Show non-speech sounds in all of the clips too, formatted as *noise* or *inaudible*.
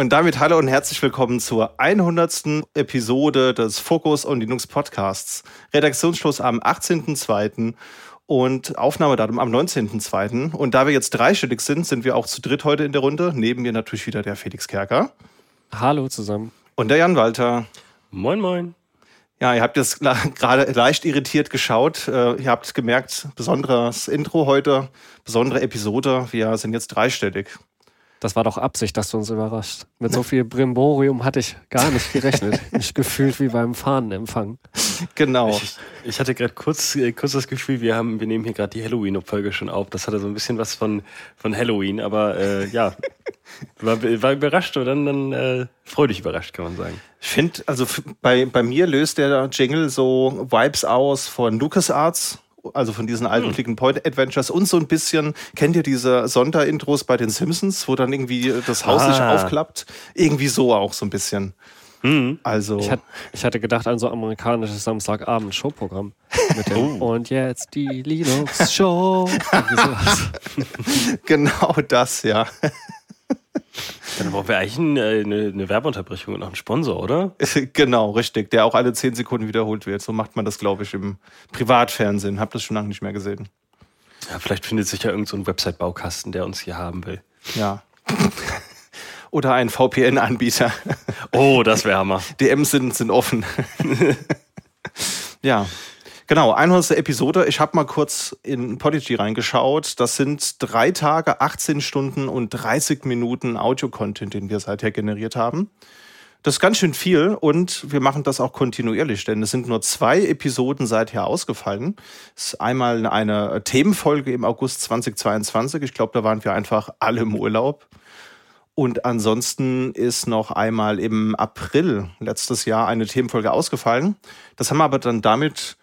Und damit hallo und herzlich willkommen zur 100. Episode des Focus on Linux Podcasts. Redaktionsschluss am 18.02. und Aufnahmedatum am 19.02. Und da wir jetzt dreistellig sind, sind wir auch zu dritt heute in der Runde. Neben mir natürlich wieder der Felix Kerker. Hallo zusammen. Und der Jan Walter. Moin, moin. Ja, ihr habt jetzt gerade leicht irritiert geschaut. Äh, ihr habt gemerkt, besonderes Intro heute, besondere Episode. Wir sind jetzt dreistellig. Das war doch Absicht, dass du uns überrascht. Mit so viel Brimborium hatte ich gar nicht gerechnet. *laughs* Mich gefühlt wie beim Fahnenempfang. Genau. Ich, ich hatte gerade kurz, äh, kurz das Gefühl, wir haben, wir nehmen hier gerade die Halloween-Folge schon auf. Das hatte so ein bisschen was von, von Halloween, aber äh, ja, *laughs* war, war überrascht oder dann, dann äh, freudig überrascht, kann man sagen. Ich finde, also bei, bei mir löst der Jingle so Vibes aus von LucasArts also von diesen alten hm. Click-and-Point-Adventures und so ein bisschen, kennt ihr diese Sonderintros bei den Simpsons, wo dann irgendwie das Haus ah. sich aufklappt? Irgendwie so auch so ein bisschen. Mhm. Also. Ich, hat, ich, hatte gedacht an so amerikanisches Samstagabend-Showprogramm. *laughs* oh. Und jetzt die Linux-Show. *laughs* genau das, ja. Dann brauchen wir eigentlich eine, eine Werbeunterbrechung und noch einen Sponsor, oder? *laughs* Genau, richtig. Der auch alle zehn Sekunden wiederholt wird. So macht man das, glaube ich, im Privatfernsehen. Hab das schon lange nicht mehr gesehen. Ja, vielleicht findet sich ja irgendein so Website-Baukasten, der uns hier haben will. Ja. *laughs* Oder ein VPN-Anbieter. Oh, das wäre Hammer. *laughs* DMs sind, sind offen. ja. Genau, 100. Episode. Ich habe mal kurz in Podigy reingeschaut. Das sind drei Tage, 18 Stunden und 30 Minuten Audio-Content, den wir seither generiert haben. Das ist ganz schön viel und wir machen das auch kontinuierlich, denn es sind nur zwei Episoden seither ausgefallen. Es ist einmal eine Themenfolge im August 2022. Ich glaube, da waren wir einfach alle im Urlaub. Und ansonsten ist noch einmal im April letztes Jahr eine Themenfolge ausgefallen. Das haben wir aber dann damit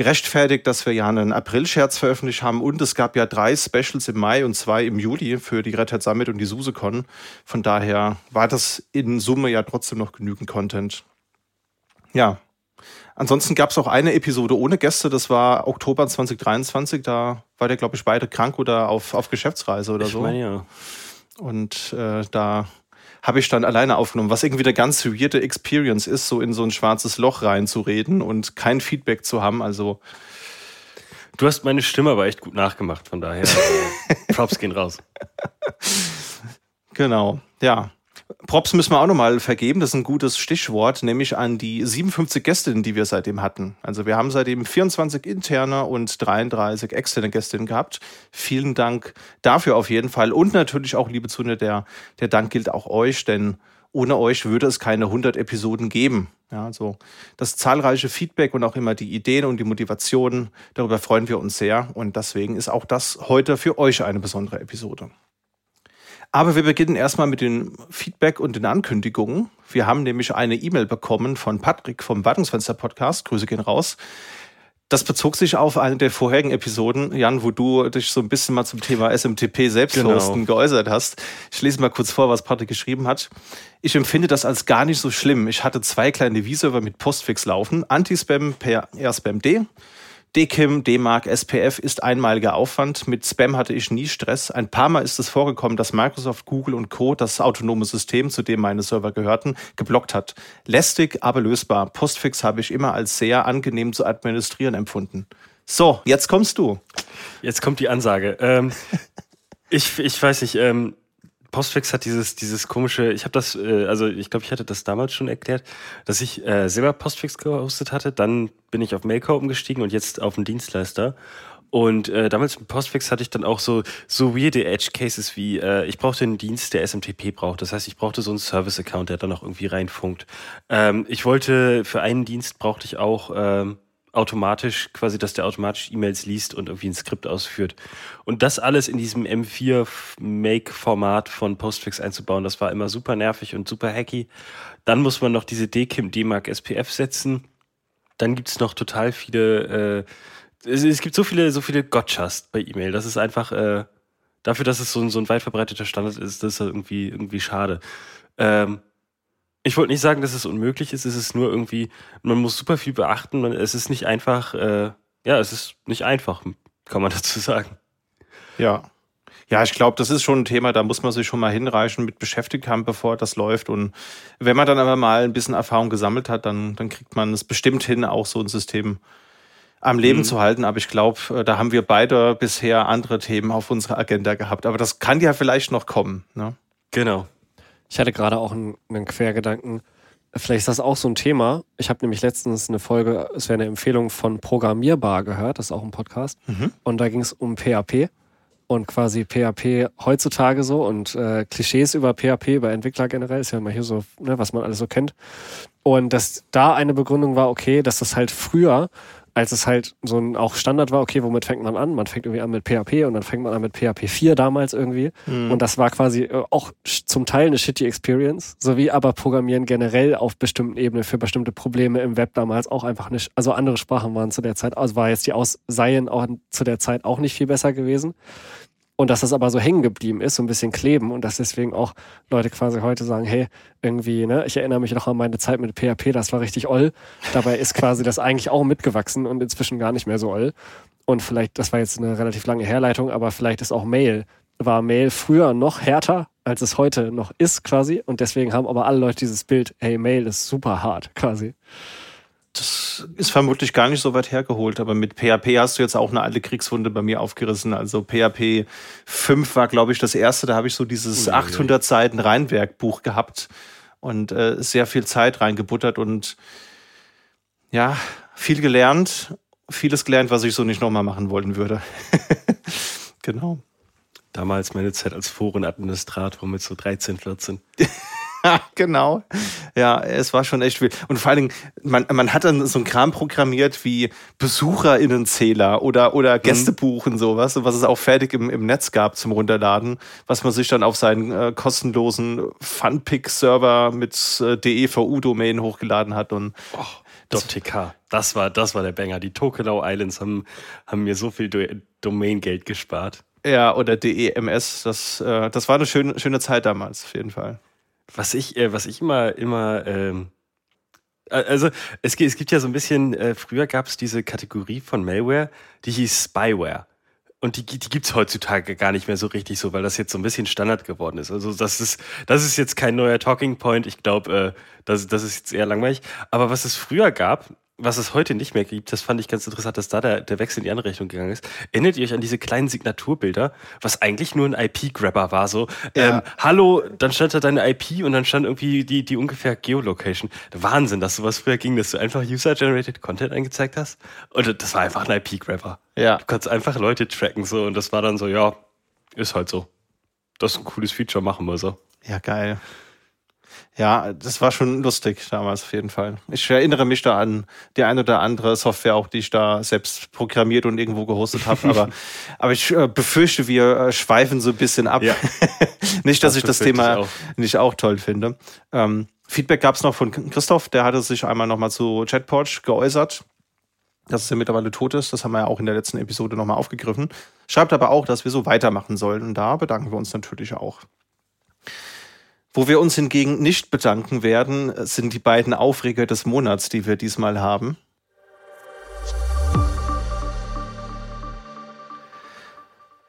gerechtfertigt, dass wir ja einen April-Scherz veröffentlicht haben und es gab ja drei Specials im Mai und zwei im Juli für die Red Hat Summit und die SuseCon. Von daher war das in Summe ja trotzdem noch genügend Content. Ja. Ansonsten gab es auch eine Episode ohne Gäste, das war Oktober 2023, da war der, glaube ich, beide krank oder auf, auf Geschäftsreise oder ich so. Meine, ja. Und äh, da habe ich dann alleine aufgenommen, was irgendwie eine ganz weirde Experience ist, so in so ein schwarzes Loch reinzureden und kein Feedback zu haben. Also Du hast meine Stimme aber echt gut nachgemacht, von daher äh, *laughs* Props gehen raus. Genau, ja. Props müssen wir auch nochmal vergeben, das ist ein gutes Stichwort, nämlich an die 57 Gästinnen, die wir seitdem hatten. Also wir haben seitdem 24 interne und 33 externe Gästinnen gehabt. Vielen Dank dafür auf jeden Fall. Und natürlich auch, liebe Zuhörer, der, der Dank gilt auch euch, denn ohne euch würde es keine 100 Episoden geben. Ja, also das zahlreiche Feedback und auch immer die Ideen und die Motivationen, darüber freuen wir uns sehr. Und deswegen ist auch das heute für euch eine besondere Episode. Aber wir beginnen erstmal mit dem Feedback und den Ankündigungen. Wir haben nämlich eine E-Mail bekommen von Patrick vom Wartungsfenster Podcast. Grüße gehen raus. Das bezog sich auf eine der vorherigen Episoden, Jan, wo du dich so ein bisschen mal zum Thema SMTP Selbsthosten genau. geäußert hast. Ich lese mal kurz vor, was Patrick geschrieben hat. Ich empfinde das als gar nicht so schlimm. Ich hatte zwei kleine V-Server mit Postfix laufen, Anti-Spam per AirSpam-D DKIM, D-Mark, SPF ist einmaliger Aufwand. Mit Spam hatte ich nie Stress. Ein paar Mal ist es vorgekommen, dass Microsoft, Google und Co. das autonome System, zu dem meine Server gehörten, geblockt hat. Lästig, aber lösbar. Postfix habe ich immer als sehr angenehm zu administrieren empfunden. So, jetzt kommst du. Jetzt kommt die Ansage. Ähm, ich, ich weiß nicht, ähm, Postfix hat dieses, dieses komische, ich habe das, äh, also ich glaube, ich hatte das damals schon erklärt, dass ich äh, selber Postfix gehostet hatte, dann bin ich auf Mailco umgestiegen und jetzt auf einen Dienstleister. Und äh, damals mit Postfix hatte ich dann auch so, so weirde Edge-Cases wie, äh, ich brauchte einen Dienst, der SMTP braucht. Das heißt, ich brauchte so einen Service-Account, der dann auch irgendwie reinfunkt. Ähm, ich wollte, für einen Dienst brauchte ich auch ähm, automatisch, quasi, dass der automatisch E-Mails liest und irgendwie ein Skript ausführt. Und das alles in diesem M4-Make-Format von Postfix einzubauen, das war immer super nervig und super hacky. Dann muss man noch diese DKIM D-Mark SPF setzen. Dann gibt's noch total viele, äh, es, es, gibt so viele, so viele Gotchas bei E-Mail. Das ist einfach, äh, dafür, dass es so ein, so ein weit verbreiteter Standard ist, das ist irgendwie, irgendwie schade. Ähm, ich wollte nicht sagen, dass es unmöglich ist. Es ist nur irgendwie, man muss super viel beachten. Man, es ist nicht einfach, äh, ja, es ist nicht einfach, kann man *laughs* dazu sagen. Ja. Ja, ich glaube, das ist schon ein Thema, da muss man sich schon mal hinreichen mit beschäftigt haben, bevor das läuft. Und wenn man dann aber mal ein bisschen Erfahrung gesammelt hat, dann, dann kriegt man es bestimmt hin, auch so ein System am Leben mhm. zu halten. Aber ich glaube, äh, da haben wir beide bisher andere Themen auf unserer Agenda gehabt. Aber das kann ja vielleicht noch kommen. Ne? Genau. Ich hatte gerade auch einen, einen Quergedanken. Vielleicht ist das auch so ein Thema. Ich habe nämlich letztens eine Folge, es wäre eine Empfehlung von Programmierbar gehört, das ist auch ein Podcast. Mhm. Und da ging es um PHP und quasi PHP heutzutage so und äh, Klischees über PHP, über Entwickler generell, ist ja immer hier so, ne, was man alles so kennt. Und dass da eine Begründung war, okay, dass das halt früher als es halt so ein auch Standard war, okay, womit fängt man an? Man fängt irgendwie an mit PHP und dann fängt man an mit PHP 4 damals irgendwie. Mhm. Und das war quasi äh, auch zum Teil eine shitty Experience, sowie aber Programmieren generell auf bestimmten Ebenen für bestimmte Probleme im Web damals auch einfach nicht, also andere Sprachen waren zu der Zeit, also war jetzt die aus Seien auch zu der Zeit auch nicht viel besser gewesen. Und dass das aber so hängen geblieben ist, so ein bisschen kleben und dass deswegen auch Leute quasi heute sagen, hey, irgendwie, ne, ich erinnere mich noch an meine Zeit mit PHP, das war richtig oll. Dabei ist quasi das eigentlich auch mitgewachsen und inzwischen gar nicht mehr so oll. Und vielleicht, das war jetzt eine relativ lange Herleitung, aber vielleicht ist auch Mail, war Mail früher noch härter, als es heute noch ist quasi. Und deswegen haben aber alle Leute dieses Bild, hey, Mail ist super hart quasi. Das ist vermutlich gar nicht so weit hergeholt, aber mit PHP hast du jetzt auch eine alte Kriegswunde bei mir aufgerissen. Also PHP 5 war, glaube ich, das erste. Da habe ich so dieses 800 Seiten Reinwerkbuch gehabt und äh, sehr viel Zeit reingebuttert und ja, viel gelernt. Vieles gelernt, was ich so nicht nochmal machen wollen würde. *laughs* genau. Damals meine Zeit als Forenadministrator mit so 13, 14. *laughs* *laughs* genau. Ja, es war schon echt wild. Und vor allen Dingen, man, man hat dann so ein Kram programmiert wie BesucherInnenzähler oder, oder mhm. Gästebuch und sowas, was es auch fertig im, im Netz gab zum Runterladen, was man sich dann auf seinen äh, kostenlosen Funpick-Server mit äh, DEVU-Domain hochgeladen hat und oh. .tk. Das war, das war der Banger. Die Tokelau Islands haben, haben mir so viel Do Domain-Geld gespart. Ja, oder DEMS. Das, äh, das war eine schöne, schöne Zeit damals, auf jeden Fall. Was ich, äh, was ich immer, immer, ähm, also es, es gibt ja so ein bisschen, äh, früher gab es diese Kategorie von Malware, die hieß Spyware. Und die, die gibt's heutzutage gar nicht mehr so richtig so, weil das jetzt so ein bisschen Standard geworden ist. Also das ist, das ist jetzt kein neuer Talking Point. Ich glaube, äh, das, das ist jetzt eher langweilig. Aber was es früher gab, was es heute nicht mehr gibt, das fand ich ganz interessant, dass da der, der Wechsel in die andere Richtung gegangen ist. Erinnert ihr euch an diese kleinen Signaturbilder, was eigentlich nur ein IP-Grabber war? So, ja. ähm, hallo, dann stand da deine IP und dann stand irgendwie die, die ungefähr Geolocation. Wahnsinn, dass sowas früher ging, dass du einfach User-Generated Content eingezeigt hast. Und das war einfach ein IP-Grabber. Ja. Du kannst einfach Leute tracken so und das war dann so, ja, ist halt so. Das ist ein cooles Feature, machen wir so. Ja, geil. Ja, das war schon lustig damals auf jeden Fall. Ich erinnere mich da an die ein oder andere Software auch, die ich da selbst programmiert und irgendwo gehostet habe. Aber, *laughs* aber ich äh, befürchte, wir äh, schweifen so ein bisschen ab. Ja. *laughs* nicht, dass das ich das Thema auch. nicht auch toll finde. Ähm, Feedback gab es noch von Christoph, der hatte sich einmal nochmal zu Chatport geäußert dass es ja mittlerweile tot ist. Das haben wir ja auch in der letzten Episode nochmal aufgegriffen. Schreibt aber auch, dass wir so weitermachen sollen. Und da bedanken wir uns natürlich auch. Wo wir uns hingegen nicht bedanken werden, sind die beiden Aufreger des Monats, die wir diesmal haben.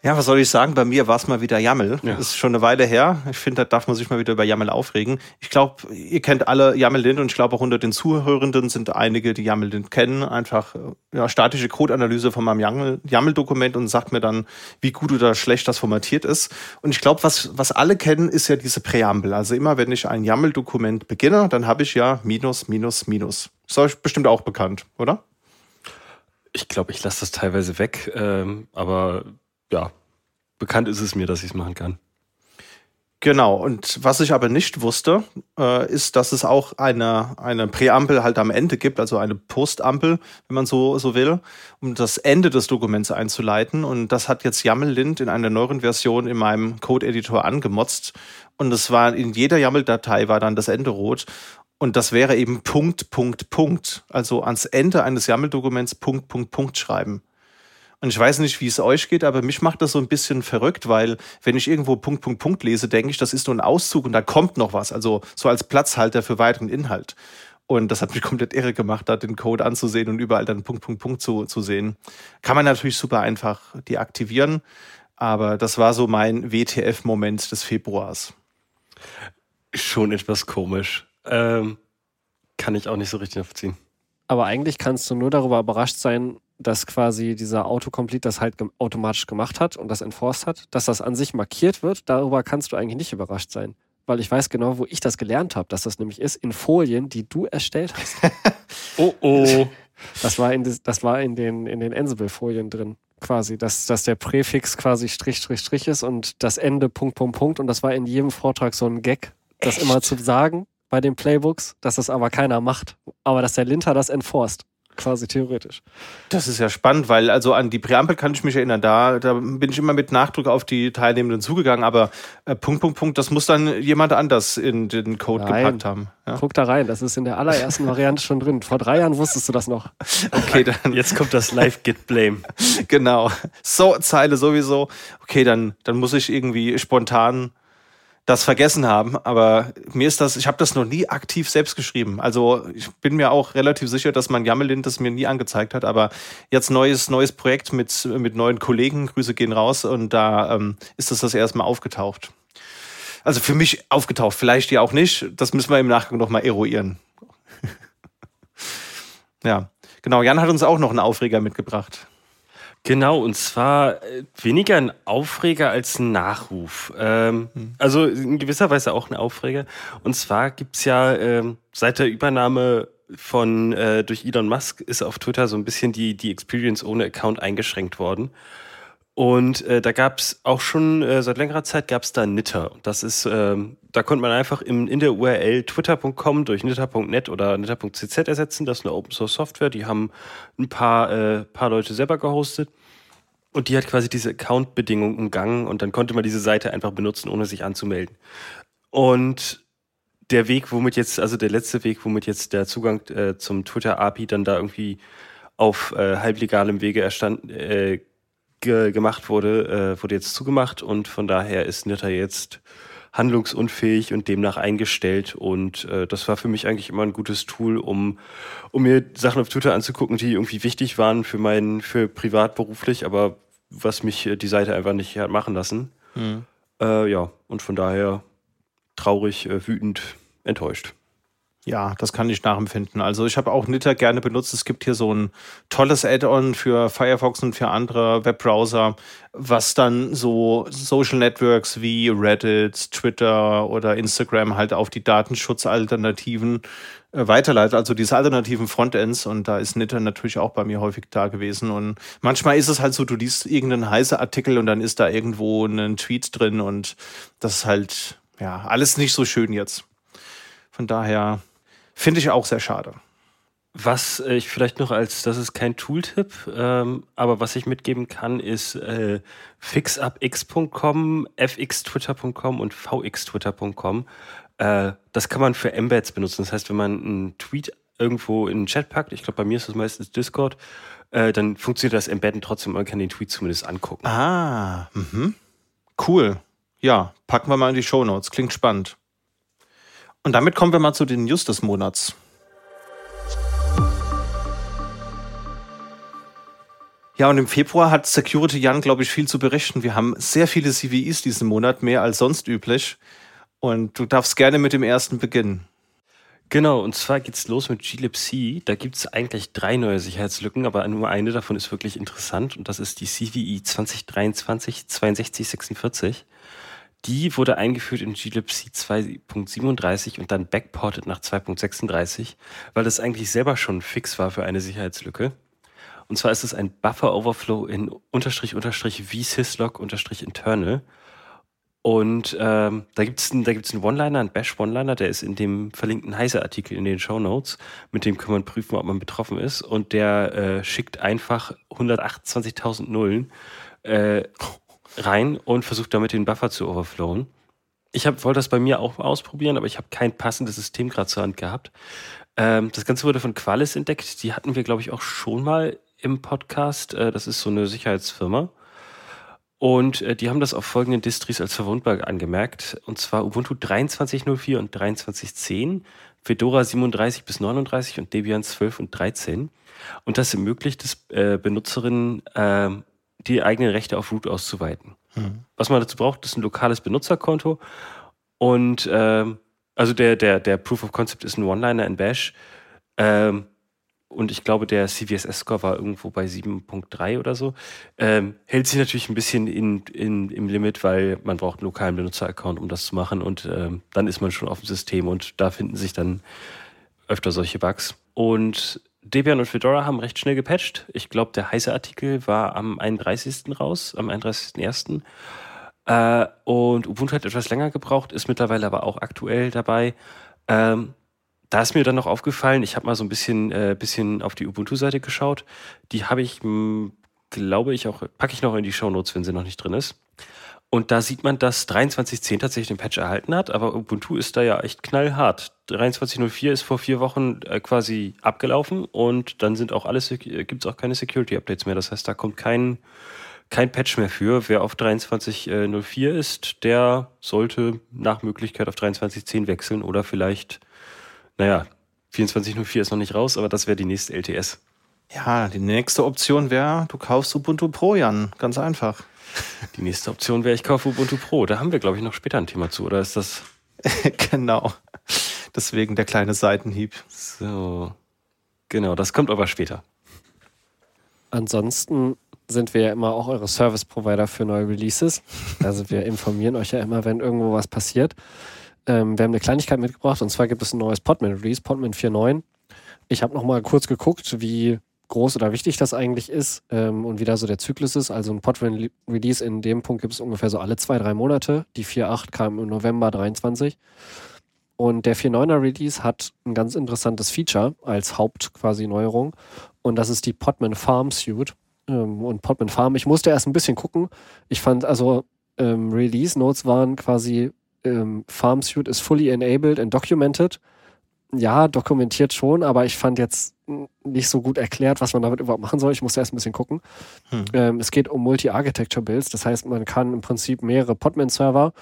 Ja, was soll ich sagen? Bei mir war es mal wieder Jammel. Ja. Das ist schon eine Weile her. Ich finde, da darf man sich mal wieder über Jammel aufregen. Ich glaube, ihr kennt alle Jammel-Lint und ich glaube auch unter den Zuhörenden sind einige, die Jammel-Lint kennen. Einfach ja, statische Codeanalyse von meinem YAML-Dokument und sagt mir dann, wie gut oder schlecht das formatiert ist. Und ich glaube, was, was alle kennen, ist ja diese Präambel. Also immer, wenn ich ein YAML-Dokument beginne, dann habe ich ja Minus, Minus, Minus. Ist euch bestimmt auch bekannt, oder? Ich glaube, ich lasse das teilweise weg, ähm, aber ja, bekannt ist es mir, dass ich es machen kann. Genau, und was ich aber nicht wusste, äh, ist, dass es auch eine, eine Präambel halt am Ende gibt, also eine Postampel, wenn man so, so will, um das Ende des Dokuments einzuleiten. Und das hat jetzt YAML-Lint in einer neueren Version in meinem Code-Editor angemotzt. Und es war in jeder YAML-Datei war dann das Ende rot. Und das wäre eben Punkt, Punkt, Punkt. Also ans Ende eines YAML-Dokuments Punkt, Punkt, Punkt schreiben. Und ich weiß nicht, wie es euch geht, aber mich macht das so ein bisschen verrückt, weil wenn ich irgendwo Punkt, Punkt, Punkt lese, denke ich, das ist nur ein Auszug und da kommt noch was. Also so als Platzhalter für weiteren Inhalt. Und das hat mich *laughs* komplett irre gemacht, da den Code anzusehen und überall dann Punkt, Punkt, Punkt zu, zu sehen. Kann man natürlich super einfach deaktivieren. Aber das war so mein WTF-Moment des Februars. Schon etwas komisch. Ähm, kann ich auch nicht so richtig nachvollziehen. Aber eigentlich kannst du nur darüber überrascht sein, dass quasi dieser Autocomplete das halt automatisch gemacht hat und das enforced hat, dass das an sich markiert wird. Darüber kannst du eigentlich nicht überrascht sein. Weil ich weiß genau, wo ich das gelernt habe, dass das nämlich ist in Folien, die du erstellt hast. *laughs* oh oh. Das war in, das war in den, in den Ansible-Folien drin quasi, dass, dass der Präfix quasi Strich, Strich, Strich ist und das Ende Punkt, Punkt, Punkt. Und das war in jedem Vortrag so ein Gag, das Echt? immer zu sagen bei den Playbooks, dass das aber keiner macht. Aber dass der Linter das enforced quasi theoretisch. Das ist ja spannend, weil also an die Präambel kann ich mich erinnern. Da, da bin ich immer mit Nachdruck auf die Teilnehmenden zugegangen, aber äh, Punkt, Punkt, Punkt, das muss dann jemand anders in den Code Nein. gepackt haben. Ja? Guck da rein, das ist in der allerersten Variante schon drin. Vor drei Jahren wusstest du das noch. *laughs* Okay, dann. Jetzt kommt das Live-Git-Blame. *laughs* genau. So, Zeile sowieso. Okay, dann, dann muss ich irgendwie spontan das vergessen haben, aber mir ist das, ich habe das noch nie aktiv selbst geschrieben. Also ich bin mir auch relativ sicher, dass mein Jammelin das mir nie angezeigt hat, aber jetzt neues neues Projekt mit mit neuen Kollegen, Grüße gehen raus und da ähm, ist das das erste Mal aufgetaucht. Also für mich aufgetaucht, vielleicht ja auch nicht. Das müssen wir im Nachgang noch mal eruieren. *laughs* ja, genau. Jan hat uns auch noch einen Aufreger mitgebracht. Genau, und zwar äh, weniger ein Aufreger als ein Nachruf. Ähm, hm. Also in gewisser Weise auch ein Aufreger. Und zwar gibt's ja ähm, seit der Übernahme von äh, durch Elon Musk ist auf Twitter so ein bisschen die, die Experience ohne Account eingeschränkt worden. Und äh, da gab's auch schon äh, seit längerer Zeit gab's da Nitter. Das ist, ähm, da konnte man einfach im, in der URL twitter.com durch nitter.net oder nitter.cz ersetzen. Das ist eine Open Source Software. Die haben ein paar, äh, paar Leute selber gehostet. Und die hat quasi diese Account-Bedingungen umgangen und dann konnte man diese Seite einfach benutzen, ohne sich anzumelden. Und der Weg, womit jetzt, also der letzte Weg, womit jetzt der Zugang äh, zum Twitter-API dann da irgendwie auf äh, halblegalem Wege erstand, äh, ge gemacht wurde, äh, wurde jetzt zugemacht und von daher ist Nitter jetzt handlungsunfähig und demnach eingestellt. Und äh, das war für mich eigentlich immer ein gutes Tool, um, um mir Sachen auf Twitter anzugucken, die irgendwie wichtig waren für mein, für privat, beruflich, aber was mich äh, die Seite einfach nicht hat machen lassen. Mhm. Äh, ja, und von daher traurig, äh, wütend, enttäuscht. Ja, das kann ich nachempfinden. Also ich habe auch Nitter gerne benutzt. Es gibt hier so ein tolles Add-on für Firefox und für andere Webbrowser, was dann so Social Networks wie Reddit, Twitter oder Instagram halt auf die Datenschutzalternativen äh, weiterleitet, also diese alternativen Frontends und da ist Nitter natürlich auch bei mir häufig da gewesen und manchmal ist es halt so, du liest irgendeinen heißen Artikel und dann ist da irgendwo ein Tweet drin und das ist halt, ja, alles nicht so schön jetzt. Von daher Finde ich auch sehr schade. Was ich vielleicht noch als, das ist kein Tooltip, ähm, aber was ich mitgeben kann, ist äh, fixupx.com, fxtwitter.com und vxtwitter.com. Äh, das kann man für Embeds benutzen. Das heißt, wenn man einen Tweet irgendwo in den Chat packt, ich glaube, bei mir ist das meistens Discord, äh, dann funktioniert das Embedden trotzdem, man kann den Tweet zumindest angucken. Ah, mhm. cool. Ja, packen wir mal in die Show Notes. Klingt spannend. Und damit kommen wir mal zu den News des Monats. Ja, und im Februar hat Security Jan, glaube ich, viel zu berichten. Wir haben sehr viele CVEs diesen Monat, mehr als sonst üblich. Und du darfst gerne mit dem ersten beginnen. Genau, und zwar geht's los mit glibc. Da gibt's eigentlich drei neue Sicherheitslücken, aber nur eine davon ist wirklich interessant und das ist die CVE 2023 6246. Die wurde eingeführt in glibc 2.37 und dann backported nach 2.36, weil das eigentlich selber schon fix war für eine Sicherheitslücke. Und zwar ist es ein Buffer Overflow in unterstrich unterstrich vsyslog unterstrich internal. Und ähm, da gibt es gibt's einen One-Liner, einen Bash-One-Liner, der ist in dem verlinkten Heise-Artikel in den Show Notes. Mit dem kann man prüfen, ob man betroffen ist. Und der äh, schickt einfach 128.000 Nullen äh, rein und versucht damit den Buffer zu overflowen. Ich wollte das bei mir auch ausprobieren, aber ich habe kein passendes System gerade zur Hand gehabt. Ähm, das Ganze wurde von Qualis entdeckt. Die hatten wir, glaube ich, auch schon mal im Podcast. Äh, das ist so eine Sicherheitsfirma. Und äh, die haben das auf folgenden Distries als verwundbar angemerkt. Und zwar Ubuntu 23.04 und 23.10, Fedora 37 bis 39 und Debian 12 und 13. Und das ermöglicht es äh, Benutzerinnen, äh, die eigenen Rechte auf Root auszuweiten. Mhm. Was man dazu braucht, ist ein lokales Benutzerkonto und ähm, also der, der, der Proof of Concept ist ein One-Liner in Bash. Ähm, und ich glaube, der CVSS-Score war irgendwo bei 7.3 oder so. Ähm, hält sich natürlich ein bisschen in, in, im Limit, weil man braucht einen lokalen Benutzer-Account, um das zu machen. Und ähm, dann ist man schon auf dem System und da finden sich dann öfter solche Bugs. Und Debian und Fedora haben recht schnell gepatcht. Ich glaube, der heiße Artikel war am 31. raus, am 31.01. Äh, und Ubuntu hat etwas länger gebraucht, ist mittlerweile aber auch aktuell dabei. Ähm, da ist mir dann noch aufgefallen, ich habe mal so ein bisschen, äh, bisschen auf die Ubuntu-Seite geschaut. Die habe ich, glaube ich, auch, packe ich noch in die Shownotes, wenn sie noch nicht drin ist. Und da sieht man, dass 23.10 tatsächlich den Patch erhalten hat, aber Ubuntu ist da ja echt knallhart. 23.04 ist vor vier Wochen äh, quasi abgelaufen und dann sind auch alles, äh, gibt es auch keine Security-Updates mehr. Das heißt, da kommt kein, kein Patch mehr für. Wer auf 23.04 ist, der sollte nach Möglichkeit auf 23.10 wechseln oder vielleicht naja, 24.04 ist noch nicht raus, aber das wäre die nächste LTS. Ja, die nächste Option wäre, du kaufst Ubuntu Pro, Jan. Ganz einfach. *laughs* Die nächste Option wäre, ich kaufe Ubuntu Pro. Da haben wir, glaube ich, noch später ein Thema zu, oder ist das. *laughs* genau. Deswegen der kleine Seitenhieb. So. Genau, das kommt aber später. Ansonsten sind wir ja immer auch eure Service Provider für neue Releases. Also wir informieren euch ja immer, wenn irgendwo was passiert. Ähm, wir haben eine Kleinigkeit mitgebracht und zwar gibt es ein neues Podman-Release, Podman 4.9. Ich habe nochmal kurz geguckt, wie groß oder wichtig das eigentlich ist ähm, und wie da so der Zyklus ist. Also ein Podman-Release in dem Punkt gibt es ungefähr so alle zwei, drei Monate. Die 4.8 kam im November 23. Und der 4.9er Release hat ein ganz interessantes Feature als Haupt quasi Neuerung. Und das ist die Podman Farm Suite. Ähm, und Podman Farm, ich musste erst ein bisschen gucken. Ich fand also ähm, Release Notes waren quasi ähm, FarmSuite ist fully enabled and documented. Ja, dokumentiert schon, aber ich fand jetzt nicht so gut erklärt, was man damit überhaupt machen soll. Ich musste erst ein bisschen gucken. Hm. Ähm, es geht um Multi-Architecture-Builds, das heißt, man kann im Prinzip mehrere Podman-Server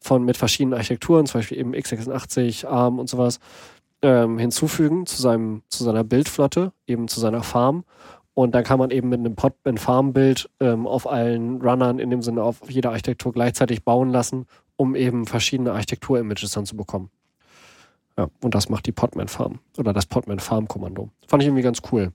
von mit verschiedenen Architekturen, zum Beispiel eben x86, ARM und sowas, ähm, hinzufügen zu, seinem, zu seiner Bildflotte, eben zu seiner Farm. Und dann kann man eben mit einem Podman-Farm-Bild ähm, auf allen Runnern, in dem Sinne auf jeder Architektur gleichzeitig bauen lassen um eben verschiedene Architektur-Images dann zu bekommen. Ja, und das macht die Podman Farm oder das Podman Farm Kommando. Fand ich irgendwie ganz cool.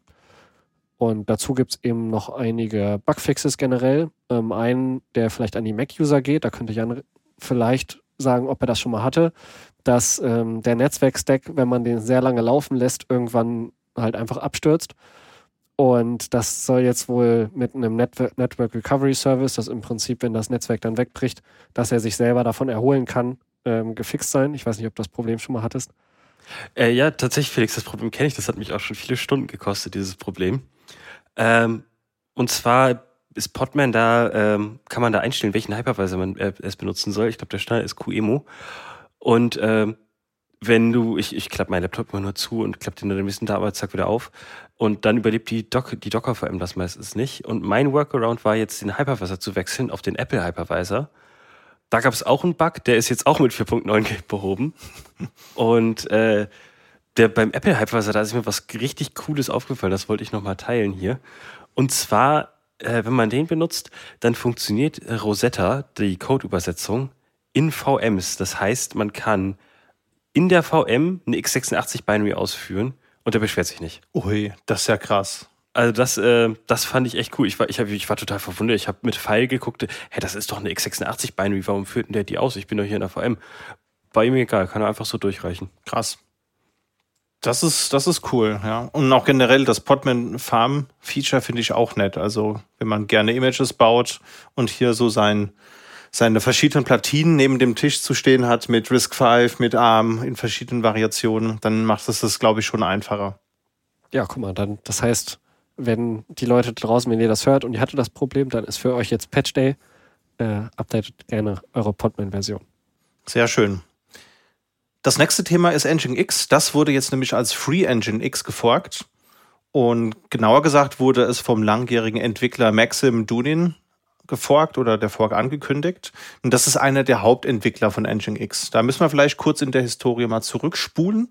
Und dazu gibt es eben noch einige Bugfixes generell. Ähm, einen, der vielleicht an die Mac-User geht, da könnte Jan vielleicht sagen, ob er das schon mal hatte, dass ähm, der Netzwerk-Stack, wenn man den sehr lange laufen lässt, irgendwann halt einfach abstürzt. Und das soll jetzt wohl mit einem Network, Network Recovery Service, das im Prinzip, wenn das Netzwerk dann wegbricht, dass er sich selber davon erholen kann, ähm, gefixt sein. Ich weiß nicht, ob du das Problem schon mal hattest. Äh, ja, tatsächlich, Felix, das Problem kenne ich. Das hat mich auch schon viele Stunden gekostet, dieses Problem. Ähm, und zwar ist Podman da, ähm, kann man da einstellen, welchen Hypervisor man äh, es benutzen soll. Ich glaube, der Standard ist QEMU. Und ähm, wenn du, ich, ich klappe meinen Laptop immer nur zu und klappe den dann ein bisschen da, aber zack wieder auf. Und dann überlebt die, Doc, die Docker VM das meistens nicht. Und mein Workaround war jetzt, den Hypervisor zu wechseln auf den Apple Hypervisor. Da gab es auch einen Bug, der ist jetzt auch mit 4.9 behoben. und äh, der beim Apple Hypervisor, da ist mir was richtig Cooles aufgefallen, das wollte ich nochmal teilen hier. Und zwar, äh, wenn man den benutzt, dann funktioniert Rosetta, die Code-Übersetzung, in VMs. Das heißt, man kann in der VM eine x86-Binary ausführen und der beschwert sich nicht. Ui, das ist ja krass. Also das, äh, das fand ich echt cool. Ich war, ich, hab, ich war total verwundert. Ich habe mit Pfeil geguckt, hä, das ist doch eine x86-Binary, warum führt denn der die aus? Ich bin doch hier in der VM. War ihm egal, kann er einfach so durchreichen. Krass. Das ist, das ist cool, ja. Und auch generell das Podman Farm Feature finde ich auch nett. Also, wenn man gerne Images baut und hier so sein, seine verschiedenen Platinen neben dem Tisch zu stehen hat mit Risk 5, mit ARM in verschiedenen Variationen, dann macht es das, glaube ich, schon einfacher. Ja, guck mal, dann, das heißt, wenn die Leute draußen, wenn ihr das hört und ihr hattet das Problem, dann ist für euch jetzt Patch Day. Äh, updatet gerne eure Podman-Version. Sehr schön. Das nächste Thema ist Engine X. Das wurde jetzt nämlich als Free Engine X geforkt. Und genauer gesagt wurde es vom langjährigen Entwickler Maxim Dunin geforkt oder der Fork angekündigt. Und das ist einer der Hauptentwickler von Nginx. Da müssen wir vielleicht kurz in der Historie mal zurückspulen.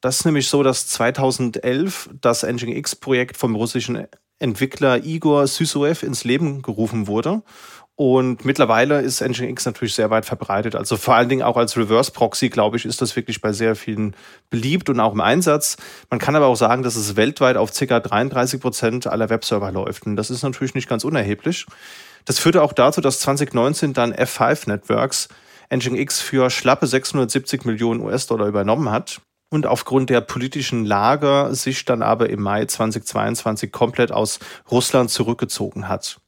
Das ist nämlich so, dass 2011 das Nginx-Projekt vom russischen Entwickler Igor Sysoev ins Leben gerufen wurde. Und mittlerweile ist Nginx natürlich sehr weit verbreitet. Also vor allen Dingen auch als Reverse Proxy, glaube ich, ist das wirklich bei sehr vielen beliebt und auch im Einsatz. Man kann aber auch sagen, dass es weltweit auf ca. 33 Prozent aller Webserver läuft. Und das ist natürlich nicht ganz unerheblich. Das führte auch dazu, dass 2019 dann F5 Networks Nginx für schlappe 670 Millionen US-Dollar übernommen hat und aufgrund der politischen Lage sich dann aber im Mai 2022 komplett aus Russland zurückgezogen hat.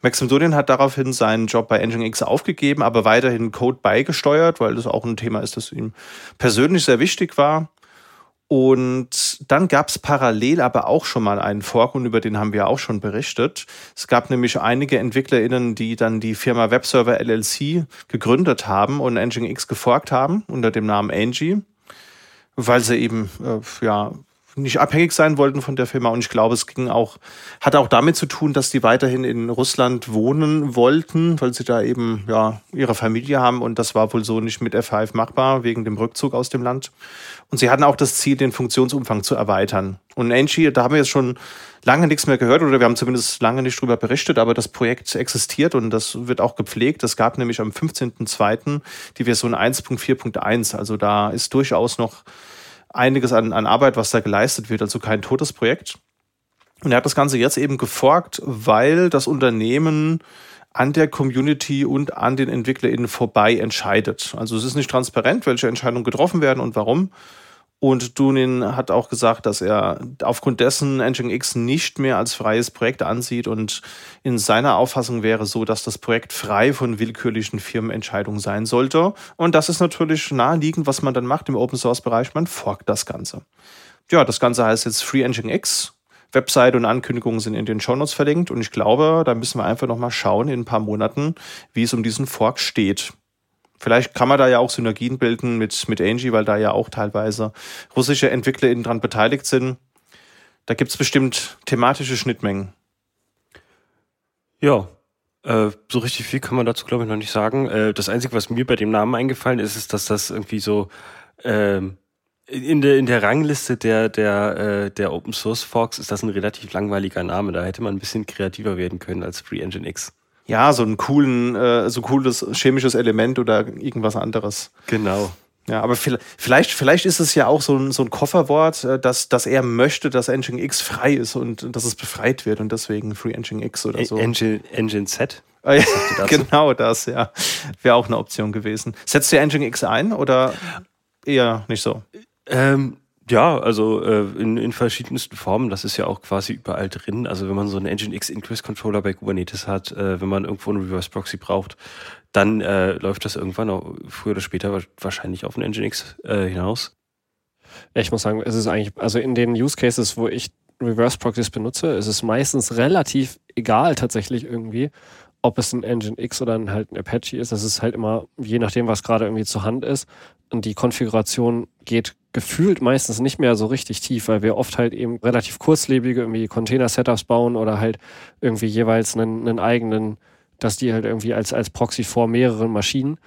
Maxim Dodin hat daraufhin seinen Job bei Nginx aufgegeben, aber weiterhin Code beigesteuert, weil das auch ein Thema ist, das ihm persönlich sehr wichtig war. Und dann gab es parallel aber auch schon mal einen Fork und über den haben wir auch schon berichtet. Es gab nämlich einige EntwicklerInnen, die dann die Firma Webserver LLC gegründet haben und Nginx geforkt haben unter dem Namen Angie, weil sie eben äh, ja nicht abhängig sein wollten von der Firma. Und ich glaube, es ging auch, hat auch damit zu tun, dass die weiterhin in Russland wohnen wollten, weil sie da eben ja ihre Familie haben. Und das war wohl so nicht mit F5 machbar, wegen dem Rückzug aus dem Land. Und sie hatten auch das Ziel, den Funktionsumfang zu erweitern. Und Angie, da haben wir jetzt schon lange nichts mehr gehört oder wir haben zumindest lange nicht drüber berichtet, aber das Projekt existiert und das wird auch gepflegt. Es gab nämlich am 15.02. die Version 1.4.1. Also da ist durchaus noch einiges an, an Arbeit, was da geleistet wird, also kein totes Projekt. Und er hat das Ganze jetzt eben geforkt, weil das Unternehmen an der Community und an den EntwicklerInnen vorbei entscheidet. Also es ist nicht transparent, welche Entscheidungen getroffen werden und warum. Und Dunin hat auch gesagt, dass er aufgrund dessen Nginx nicht mehr als freies Projekt ansieht und in seiner Auffassung wäre so, dass das Projekt frei von willkürlichen Firmenentscheidungen sein sollte. Und das ist natürlich naheliegend, was man dann macht im Open Source Bereich. Man forkt das Ganze. Ja, das Ganze heißt jetzt Free Nginx. Website und Ankündigungen sind in den Shownotes verlinkt und ich glaube, da müssen wir einfach nochmal schauen in ein paar Monaten, wie es um diesen Fork steht. Vielleicht kann man da ja auch Synergien bilden mit, mit Angie, weil da ja auch teilweise russische EntwicklerInnen dran beteiligt sind. Da gibt es bestimmt thematische Schnittmengen. Ja, äh, so richtig viel kann man dazu, glaube ich, noch nicht sagen. Äh, das Einzige, was mir bei dem Namen eingefallen ist, ist, dass das irgendwie so äh, in der, in der Rangliste der, der, äh, der Open Source Forks ist das ein relativ langweiliger Name. Da hätte man ein bisschen kreativer werden können als Free Engine X ja, so einen coolen, äh, so cooles chemisches Element oder irgendwas anderes. Genau. Ja, aber vielleicht, vielleicht ist es ja auch so ein, so ein Kofferwort, äh, dass, dass er möchte, dass Engine X frei ist und dass es befreit wird und deswegen Free Engine X oder so. Engine, Engine Z? Ah, ja, genau das, ja. Wäre auch eine Option gewesen. Setzt du Engine X ein oder eher nicht so? Ähm, ja, also äh, in, in verschiedensten Formen. Das ist ja auch quasi überall drin. Also wenn man so einen Nginx Ingress Controller bei Kubernetes hat, äh, wenn man irgendwo einen Reverse Proxy braucht, dann äh, läuft das irgendwann auch früher oder später wahrscheinlich auf einen Nginx äh, hinaus. Ja, ich muss sagen, es ist eigentlich, also in den Use Cases, wo ich Reverse Proxies benutze, ist es meistens relativ egal tatsächlich irgendwie, ob es ein Engine X oder ein, halt ein Apache ist. Das ist halt immer, je nachdem, was gerade irgendwie zur Hand ist. Und die Konfiguration geht gefühlt meistens nicht mehr so richtig tief, weil wir oft halt eben relativ kurzlebige irgendwie Container-Setups bauen oder halt irgendwie jeweils einen, einen eigenen, dass die halt irgendwie als, als Proxy vor mehreren Maschinen.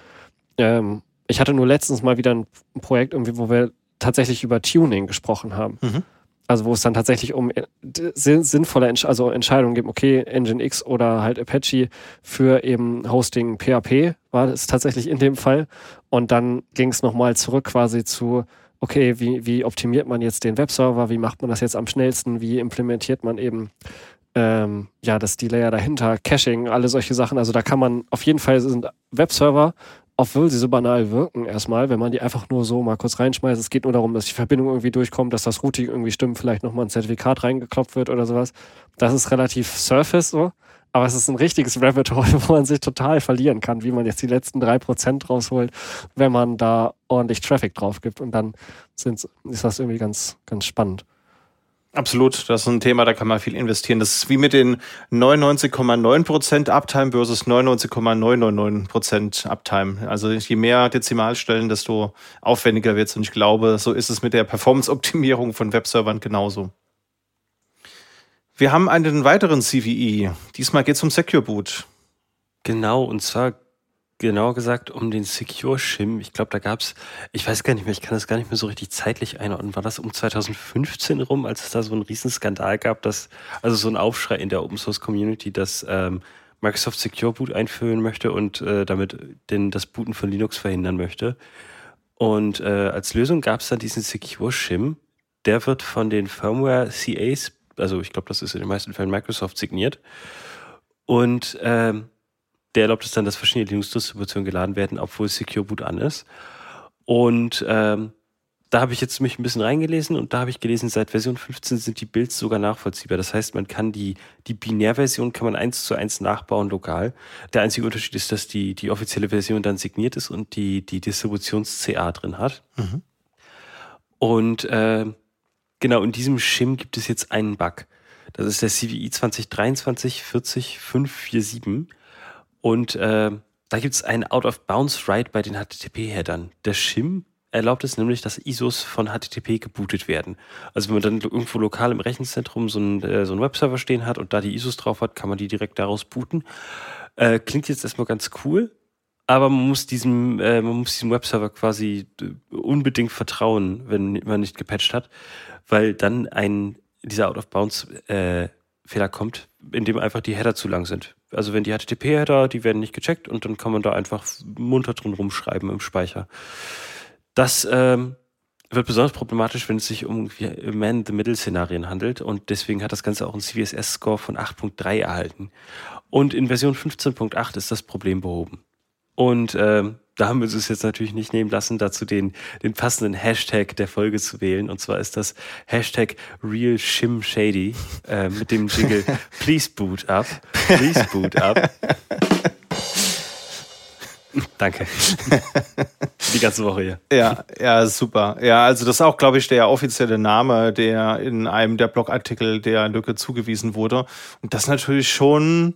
Ähm, ich hatte nur letztens mal wieder ein Projekt irgendwie, wo wir tatsächlich über Tuning gesprochen haben. Mhm. Also wo es dann tatsächlich um äh, sinnvolle Entsch also Entscheidungen geht, okay, Nginx oder halt Apache für eben Hosting PHP war es tatsächlich in dem Fall. Und dann ging es nochmal zurück quasi zu, okay, wie, wie optimiert man jetzt den Webserver, wie macht man das jetzt am schnellsten, wie implementiert man eben ähm, ja das Delay dahinter, Caching, alle solche Sachen. Also da kann man auf jeden Fall sind Webserver obwohl sie so banal wirken erstmal, wenn man die einfach nur so mal kurz reinschmeißt. Es geht nur darum, dass die Verbindung irgendwie durchkommt, dass das Routing irgendwie stimmt, vielleicht nochmal ein Zertifikat reingeklopft wird oder sowas. Das ist relativ Surface so. Aber es ist ein richtiges Rabbit Hole, *laughs* wo man sich total verlieren kann, wie man jetzt die letzten drei Prozent rausholt, wenn man da ordentlich Traffic drauf gibt. Und dann ist das irgendwie ganz, ganz spannend. Absolut, das ist ein Thema, da kann man viel investieren. Das ist wie mit den 99,9% Uptime versus 99,999% Uptime. Also je mehr Dezimalstellen, desto aufwendiger wird es. Und ich glaube, so ist es mit der Performance-Optimierung von Webservern genauso. Wir haben einen weiteren CVE. Diesmal geht es um Secure Boot. Genau, und zwar genauer gesagt um den Secure Shim. Ich glaube, da gab es, ich weiß gar nicht mehr, ich kann das gar nicht mehr so richtig zeitlich einordnen. War das um 2015 rum, als es da so einen Riesenskandal gab, dass, also so ein Aufschrei in der Open Source Community, dass ähm, Microsoft Secure Boot einführen möchte und äh, damit den, das Booten von Linux verhindern möchte. Und äh, als Lösung gab es dann diesen Secure Shim. Der wird von den Firmware CAs, also ich glaube, das ist in den meisten Fällen Microsoft signiert. Und ähm, der erlaubt es dann, dass verschiedene Linux-Distributionen geladen werden, obwohl Secure Boot an ist. Und ähm, da habe ich jetzt mich ein bisschen reingelesen und da habe ich gelesen, seit Version 15 sind die Builds sogar nachvollziehbar. Das heißt, man kann die, die Binärversion kann man eins zu eins nachbauen lokal. Der einzige Unterschied ist, dass die, die offizielle Version dann signiert ist und die, die Distributions-CA drin hat. Mhm. Und äh, genau, in diesem Shim gibt es jetzt einen Bug. Das ist der CVI 2023 40547. Und äh, da gibt es einen Out-of-Bounds-Write bei den HTTP-Headern. Der Shim erlaubt es nämlich, dass ISOs von HTTP gebootet werden. Also wenn man dann irgendwo lokal im Rechenzentrum so einen, äh, so einen Webserver stehen hat und da die ISOs drauf hat, kann man die direkt daraus booten. Äh, klingt jetzt erstmal ganz cool, aber man muss diesem, äh, man muss diesem Webserver quasi äh, unbedingt vertrauen, wenn man nicht gepatcht hat, weil dann ein dieser Out-of-Bounds-Fehler äh, kommt, in dem einfach die Header zu lang sind. Also wenn die HTTP-Header, die werden nicht gecheckt und dann kann man da einfach munter drin rumschreiben im Speicher. Das ähm, wird besonders problematisch, wenn es sich um Man-the-Middle-Szenarien handelt und deswegen hat das Ganze auch einen CVSS-Score von 8.3 erhalten. Und in Version 15.8 ist das Problem behoben. Und ähm, da haben wir uns jetzt natürlich nicht nehmen lassen, dazu den, den passenden Hashtag der Folge zu wählen. Und zwar ist das Hashtag RealShimShady äh, mit dem Jingle *laughs* Please Boot Up. Please Boot Up. *laughs* Danke. Die ganze Woche hier. Ja, ja, super. Ja, also das ist auch, glaube ich, der offizielle Name, der in einem der Blogartikel der Lücke zugewiesen wurde. Und das natürlich schon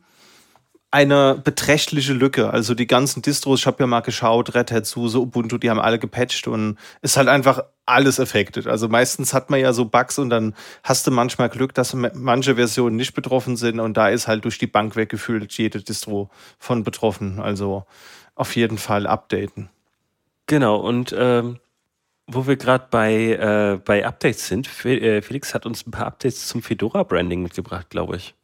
eine beträchtliche Lücke. Also die ganzen Distros, ich habe ja mal geschaut, Red Hat, SUSE, Ubuntu, die haben alle gepatcht und ist halt einfach alles affected. Also meistens hat man ja so Bugs und dann hast du manchmal Glück, dass manche Versionen nicht betroffen sind und da ist halt durch die Bank weggefühlt jede Distro von betroffen. Also auf jeden Fall updaten. Genau, und ähm, wo wir gerade bei, äh, bei Updates sind, äh, Felix hat uns ein paar Updates zum Fedora-Branding mitgebracht, glaube ich.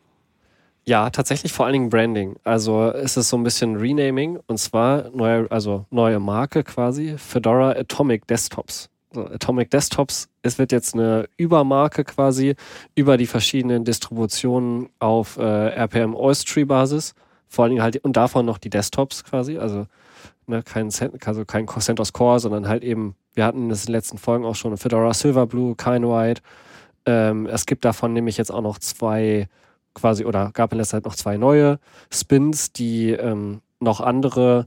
Ja, tatsächlich vor allen Dingen Branding. Also ist es so ein bisschen Renaming und zwar neue, also neue Marke quasi, Fedora Atomic Desktops. So, Atomic Desktops, es wird jetzt eine Übermarke quasi über die verschiedenen Distributionen auf äh, RPM OS Tree Basis vor allen Dingen halt, und davon noch die Desktops quasi, also ne, kein, also kein CentOS Core, sondern halt eben, wir hatten das in den letzten Folgen auch schon Fedora Silverblue, Kine White. Ähm, es gibt davon nämlich jetzt auch noch zwei quasi, oder gab in letzter Zeit noch zwei neue Spins, die ähm, noch andere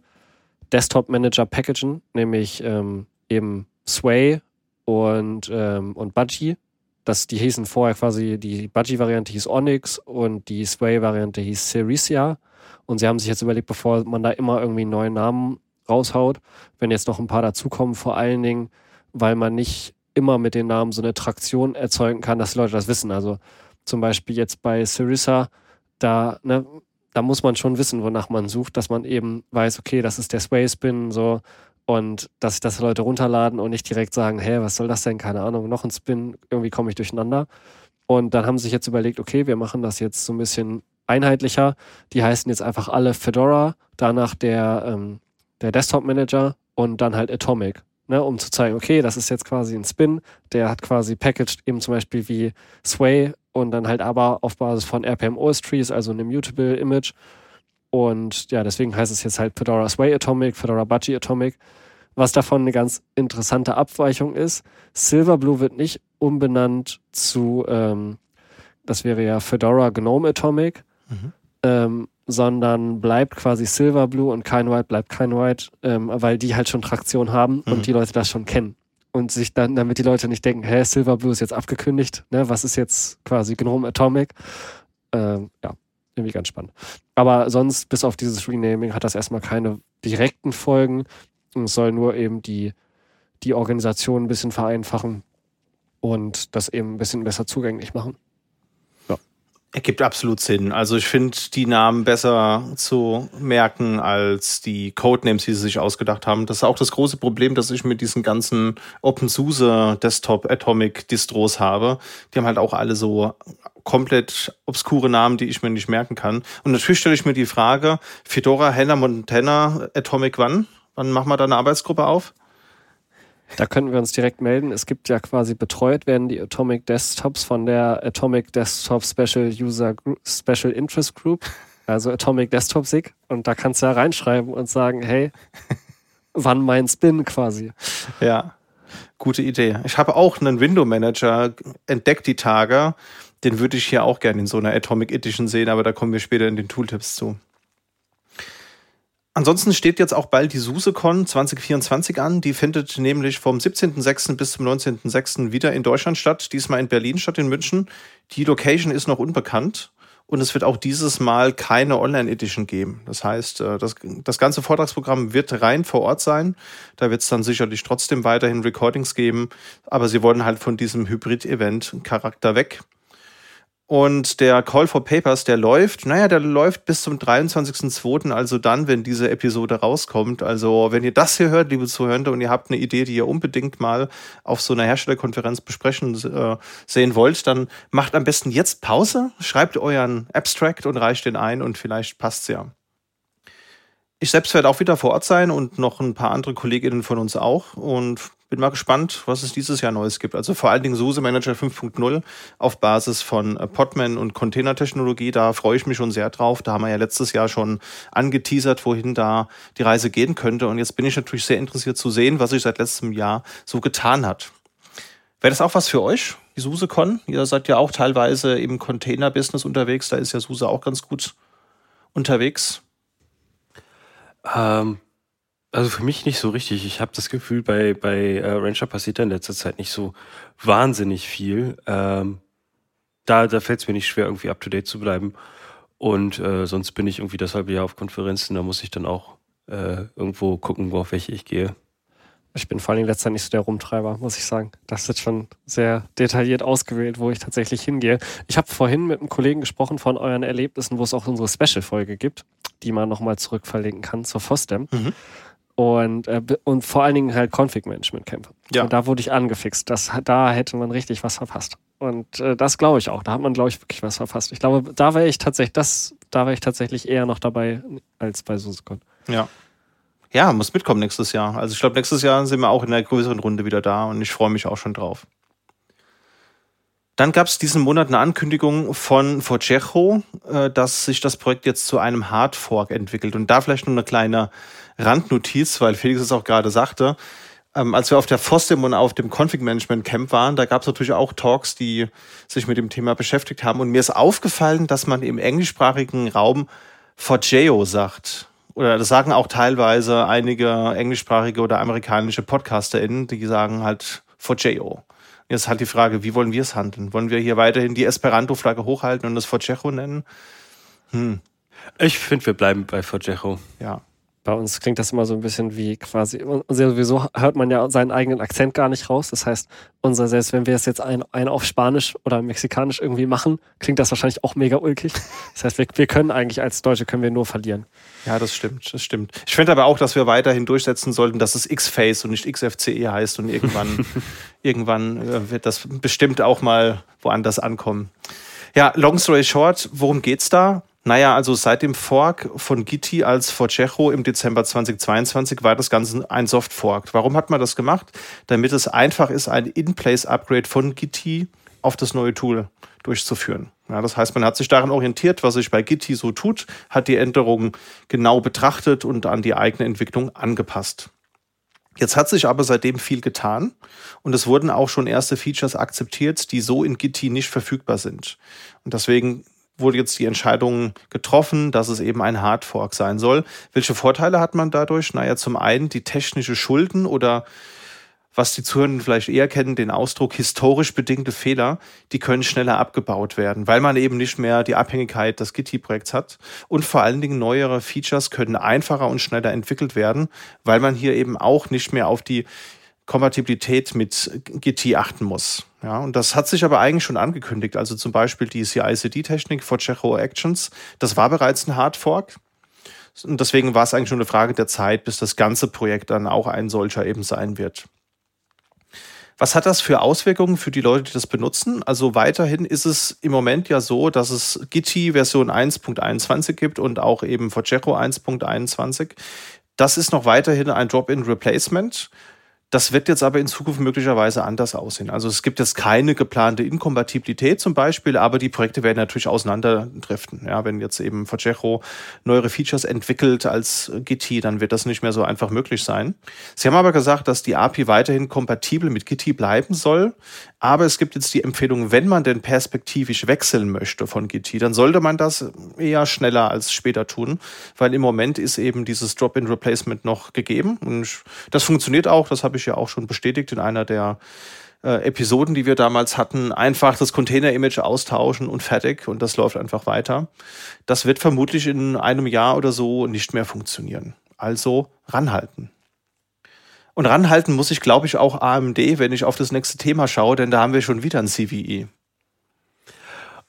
Desktop-Manager packagen, nämlich ähm, eben Sway und, ähm, und Budgie. Das, die hießen vorher quasi, die Budgie-Variante hieß Onyx und die Sway-Variante hieß Ceresia. Und sie haben sich jetzt überlegt, bevor man da immer irgendwie einen neuen Namen raushaut, wenn jetzt noch ein paar dazukommen, vor allen Dingen, weil man nicht immer mit den Namen so eine Traktion erzeugen kann, dass die Leute das wissen. Also zum Beispiel jetzt bei Sarissa, da, ne, da muss man schon wissen, wonach man sucht, dass man eben weiß, okay, das ist der Sway Spin, so, und dass sich das Leute runterladen und nicht direkt sagen, hä, was soll das denn? Keine Ahnung, noch ein Spin, irgendwie komme ich durcheinander. Und dann haben sie sich jetzt überlegt, okay, wir machen das jetzt so ein bisschen einheitlicher. Die heißen jetzt einfach alle Fedora, danach der, ähm, der Desktop Manager und dann halt Atomic. Ne, um zu zeigen, okay, das ist jetzt quasi ein Spin, der hat quasi packaged eben zum Beispiel wie Sway und dann halt aber auf Basis von RPM OS Trees, also einem Mutable Image. Und ja, deswegen heißt es jetzt halt Fedora Sway Atomic, Fedora Budgie Atomic. Was davon eine ganz interessante Abweichung ist, Silverblue wird nicht umbenannt zu, ähm, das wäre ja Fedora Gnome Atomic, Mhm. Ähm, sondern bleibt quasi Silverblue und kein White bleibt kein White, ähm, weil die halt schon Traktion haben mhm. und die Leute das schon kennen. Und sich dann, damit die Leute nicht denken, hä, Silverblue ist jetzt abgekündigt, ne, was ist jetzt quasi Gnome Atomic? Ähm, ja, irgendwie ganz spannend. Aber sonst, bis auf dieses Renaming, hat das erstmal keine direkten Folgen. Es soll nur eben die, die Organisation ein bisschen vereinfachen und das eben ein bisschen besser zugänglich machen. Ergibt absolut Sinn. Also ich finde die Namen besser zu merken als die Codenames, die sie sich ausgedacht haben. Das ist auch das große Problem, das ich mit diesen ganzen OpenSUSE Desktop Atomic Distros habe. Die haben halt auch alle so komplett obskure Namen, die ich mir nicht merken kann. Und natürlich stelle ich mir die Frage, Fedora, Hannah Montana, Atomic wann? Wann machen wir da eine Arbeitsgruppe auf? Da könnten wir uns direkt melden. Es gibt ja quasi betreut werden die Atomic Desktops von der Atomic Desktop Special User Group, Special Interest Group, also Atomic Desktop SIG. Und da kannst du ja reinschreiben und sagen, hey, wann mein Spin quasi. Ja, gute Idee. Ich habe auch einen Window Manager entdeckt die Tage. Den würde ich hier auch gerne in so einer Atomic Edition sehen, aber da kommen wir später in den Tooltips zu. Ansonsten steht jetzt auch bald die SuseCon 2024 an. Die findet nämlich vom 17.06. bis zum 19.06. wieder in Deutschland statt. Diesmal in Berlin statt in München. Die Location ist noch unbekannt. Und es wird auch dieses Mal keine Online-Edition geben. Das heißt, äh, das, das ganze Vortragsprogramm wird rein vor Ort sein. Da wird es dann sicherlich trotzdem weiterhin Recordings geben. Aber sie wollen halt von diesem Hybrid-Event-Charakter weg. Und der Call for Papers, der läuft, naja, der läuft bis zum 23.02., also dann, wenn diese Episode rauskommt. Also, wenn ihr das hier hört, liebe Zuhörende, und ihr habt eine Idee, die ihr unbedingt mal auf so einer Herstellerkonferenz besprechen äh, sehen wollt, dann macht am besten jetzt Pause, schreibt euren Abstract und reicht den ein und vielleicht passt's ja. Ich selbst werde auch wieder vor Ort sein und noch ein paar andere Kolleginnen von uns auch. Und bin mal gespannt, was es dieses Jahr Neues gibt. Also vor allen Dingen SUSE Manager 5.0 auf Basis von äh, Podman und Containertechnologie. Da freue ich mich schon sehr drauf. Da haben wir ja letztes Jahr schon angeteasert, wohin da die Reise gehen könnte. Und jetzt bin ich natürlich sehr interessiert zu sehen, was sich seit letztem Jahr so getan hat. Wäre das auch was für euch, die SuseCon? Ihr seid ja auch teilweise im Container-Business unterwegs. Da ist ja SUSE auch ganz gut unterwegs. Ähm, also für mich nicht so richtig. Ich habe das Gefühl, bei, bei äh, Ranger passiert da in letzter Zeit nicht so wahnsinnig viel. Ähm, da da fällt es mir nicht schwer, irgendwie up-to-date zu bleiben. Und äh, sonst bin ich irgendwie das halbe Jahr auf Konferenzen. Da muss ich dann auch äh, irgendwo gucken, wo auf welche ich gehe. Ich bin vor allem letzter nicht so der Rumtreiber, muss ich sagen. Das ist schon sehr detailliert ausgewählt, wo ich tatsächlich hingehe. Ich habe vorhin mit einem Kollegen gesprochen von euren Erlebnissen, wo es auch unsere Special-Folge gibt, die man nochmal zurückverlinken kann zur FOSDEM. Mhm und, äh, und vor allen Dingen halt Config-Management-Kämpfe. Ja. Und da wurde ich angefixt. Das, da hätte man richtig was verpasst. Und äh, das glaube ich auch. Da hat man, glaube ich, wirklich was verpasst. Ich glaube, da wäre ich tatsächlich, das, da wäre ich tatsächlich eher noch dabei als bei SuseCon. Ja. Ja, muss mitkommen nächstes Jahr. Also ich glaube, nächstes Jahr sind wir auch in der größeren Runde wieder da und ich freue mich auch schon drauf. Dann gab es diesen Monat eine Ankündigung von Forcejo, äh, dass sich das Projekt jetzt zu einem Hardfork entwickelt. Und da vielleicht nur eine kleine Randnotiz, weil Felix es auch gerade sagte. Ähm, als wir auf der FOSDEM und auf dem Config Management Camp waren, da gab es natürlich auch Talks, die sich mit dem Thema beschäftigt haben. Und mir ist aufgefallen, dass man im englischsprachigen Raum Forgeo sagt. Oder das sagen auch teilweise einige englischsprachige oder amerikanische PodcasterInnen, die sagen halt Forgeo. Jetzt ist halt die Frage, wie wollen wir es handeln? Wollen wir hier weiterhin die Esperanto-Flagge hochhalten und das Forgeo nennen? Hm. Ich finde, wir bleiben bei Forgeo. Ja. Bei uns klingt das immer so ein bisschen wie quasi, und sowieso hört man ja seinen eigenen Akzent gar nicht raus. Das heißt, unser, selbst wenn wir es jetzt ein, ein auf Spanisch oder Mexikanisch irgendwie machen, klingt das wahrscheinlich auch mega ulkig. Das heißt, wir, wir können eigentlich als Deutsche können wir nur verlieren. Ja, das stimmt, das stimmt. Ich finde aber auch, dass wir weiterhin durchsetzen sollten, dass es X-Face und nicht XFCE heißt und irgendwann, *laughs* irgendwann äh, wird das bestimmt auch mal woanders ankommen. Ja, long story short, worum geht's da? Naja, also seit dem Fork von Gitti als Forcejo im Dezember 2022 war das Ganze ein Soft Fork. Warum hat man das gemacht? Damit es einfach ist, ein In-Place-Upgrade von Gitti auf das neue Tool durchzuführen. Ja, das heißt, man hat sich daran orientiert, was sich bei Gitti so tut, hat die Änderungen genau betrachtet und an die eigene Entwicklung angepasst. Jetzt hat sich aber seitdem viel getan und es wurden auch schon erste Features akzeptiert, die so in Gitti nicht verfügbar sind. Und deswegen wurde jetzt die Entscheidung getroffen, dass es eben ein Hardfork sein soll. Welche Vorteile hat man dadurch? Naja, zum einen die technische Schulden oder was die Zuhörenden vielleicht eher kennen, den Ausdruck historisch bedingte Fehler, die können schneller abgebaut werden, weil man eben nicht mehr die Abhängigkeit des Gitti-Projekts hat. Und vor allen Dingen neuere Features können einfacher und schneller entwickelt werden, weil man hier eben auch nicht mehr auf die Kompatibilität mit GT achten muss. Ja, und das hat sich aber eigentlich schon angekündigt. Also zum Beispiel die CI-CD-Technik for Checho Actions, das war bereits ein Hardfork. Und deswegen war es eigentlich nur eine Frage der Zeit, bis das ganze Projekt dann auch ein solcher eben sein wird. Was hat das für Auswirkungen für die Leute, die das benutzen? Also weiterhin ist es im Moment ja so, dass es Gitti Version 1.21 gibt und auch eben Forcejo 1.21. Das ist noch weiterhin ein Drop-in-Replacement. Das wird jetzt aber in Zukunft möglicherweise anders aussehen. Also es gibt jetzt keine geplante Inkompatibilität zum Beispiel, aber die Projekte werden natürlich auseinanderdriften. Ja, wenn jetzt eben Facejo neuere Features entwickelt als Gitti, dann wird das nicht mehr so einfach möglich sein. Sie haben aber gesagt, dass die API weiterhin kompatibel mit Gitti bleiben soll. Aber es gibt jetzt die Empfehlung, wenn man denn perspektivisch wechseln möchte von Gitti, dann sollte man das eher schneller als später tun, weil im Moment ist eben dieses Drop-in-Replacement noch gegeben. Und das funktioniert auch, das habe ich ja auch schon bestätigt in einer der äh, Episoden, die wir damals hatten, einfach das Container-Image austauschen und fertig und das läuft einfach weiter. Das wird vermutlich in einem Jahr oder so nicht mehr funktionieren. Also ranhalten. Und ranhalten muss ich, glaube ich, auch AMD, wenn ich auf das nächste Thema schaue, denn da haben wir schon wieder ein CVE.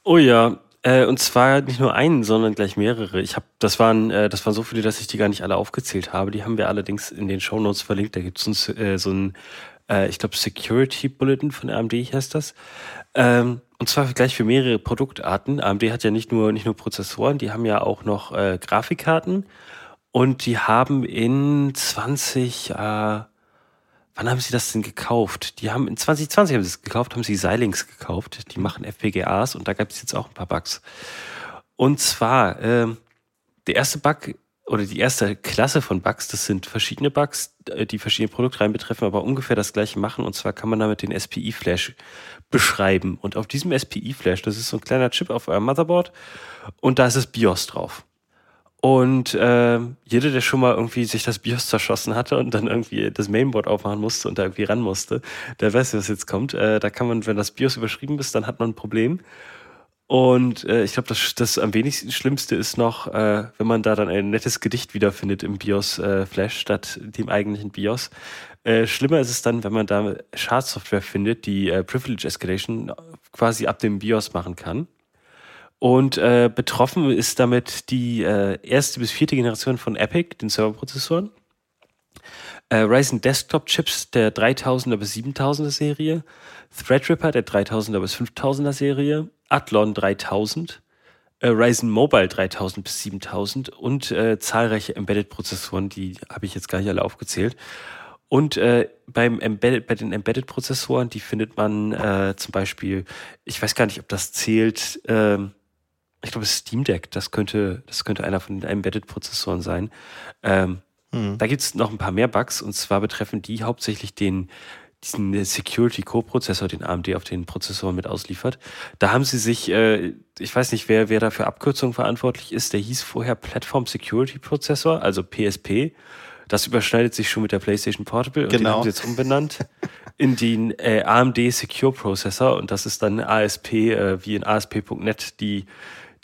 Oh ja, äh, und zwar nicht nur einen, sondern gleich mehrere. Ich habe, das waren, äh, das waren so viele, dass ich die gar nicht alle aufgezählt habe. Die haben wir allerdings in den Show Notes verlinkt. Da gibt es äh, so ein, äh, ich glaube, Security Bulletin von AMD heißt das. Ähm, und zwar gleich für mehrere Produktarten. AMD hat ja nicht nur nicht nur Prozessoren, die haben ja auch noch äh, Grafikkarten und die haben in 20 äh, Wann haben Sie das denn gekauft? Die haben in 2020 haben Sie es gekauft, haben Sie Xilinx gekauft. Die machen FPGAs und da gab es jetzt auch ein paar Bugs. Und zwar, äh, der erste Bug oder die erste Klasse von Bugs, das sind verschiedene Bugs, äh, die verschiedene Produktreihen betreffen, aber ungefähr das gleiche machen. Und zwar kann man damit den SPI-Flash beschreiben. Und auf diesem SPI-Flash, das ist so ein kleiner Chip auf eurem Motherboard, und da ist das BIOS drauf. Und äh, jeder, der schon mal irgendwie sich das BIOS zerschossen hatte und dann irgendwie das Mainboard aufmachen musste und da irgendwie ran musste, der weiß, was jetzt kommt. Äh, da kann man, wenn das BIOS überschrieben ist, dann hat man ein Problem. Und äh, ich glaube, das, das am wenigsten Schlimmste ist noch, äh, wenn man da dann ein nettes Gedicht wiederfindet im BIOS äh, statt dem eigentlichen BIOS. Äh, schlimmer ist es dann, wenn man da Schadsoftware findet, die äh, Privilege Escalation quasi ab dem BIOS machen kann. Und äh, betroffen ist damit die äh, erste bis vierte Generation von Epic, den Serverprozessoren. Äh, Ryzen Desktop Chips der 3000er bis 7000er Serie. Threadripper der 3000er bis 5000er Serie. Athlon 3000. Äh, Ryzen Mobile 3000 bis 7000 und äh, zahlreiche Embedded-Prozessoren, die habe ich jetzt gar nicht alle aufgezählt. Und äh, beim Embedded, bei den Embedded-Prozessoren, die findet man äh, zum Beispiel, ich weiß gar nicht, ob das zählt, äh, ich glaube, Steam Deck, das könnte, das könnte einer von den Embedded-Prozessoren sein. Ähm, hm. Da gibt es noch ein paar mehr Bugs und zwar betreffen die hauptsächlich den diesen Security Co-Prozessor, den AMD auf den Prozessoren mit ausliefert. Da haben sie sich, äh, ich weiß nicht, wer, wer da für Abkürzungen verantwortlich ist, der hieß vorher Platform Security Prozessor, also PSP. Das überschneidet sich schon mit der PlayStation Portable und genau. den haben sie jetzt umbenannt in den äh, AMD Secure Processor und das ist dann ASP, äh, wie in ASP.NET die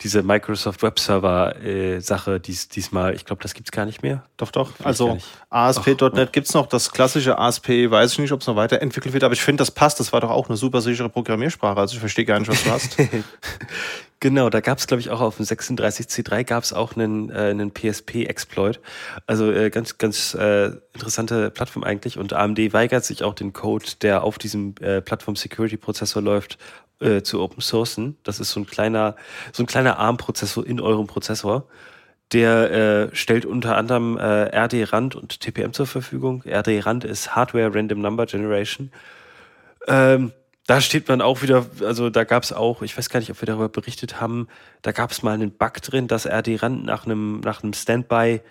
diese Microsoft Web Server äh, Sache dies, diesmal, ich glaube, das gibt es gar nicht mehr. Doch, doch. Vielleicht also ASP.NET gibt es noch, das klassische ASP, weiß ich nicht, ob es noch weiterentwickelt wird, aber ich finde, das passt. Das war doch auch eine super sichere Programmiersprache. Also ich verstehe gar nicht, was du hast. *laughs* genau, da gab es, glaube ich, auch auf dem 36C3 gab es auch einen, äh, einen PSP-Exploit. Also äh, ganz, ganz äh, interessante Plattform eigentlich. Und AMD weigert sich auch den Code, der auf diesem äh, Plattform-Security-Prozessor läuft, äh, zu Open Sourcen. Das ist so ein kleiner, so ein kleiner ARM-Prozessor in eurem Prozessor. Der äh, stellt unter anderem äh, RD-Rand und TPM zur Verfügung. RD-Rand ist Hardware Random Number Generation. Ähm, da steht man auch wieder, also da gab es auch, ich weiß gar nicht, ob wir darüber berichtet haben, da gab es mal einen Bug drin, dass RD-Rand nach einem, nach Standby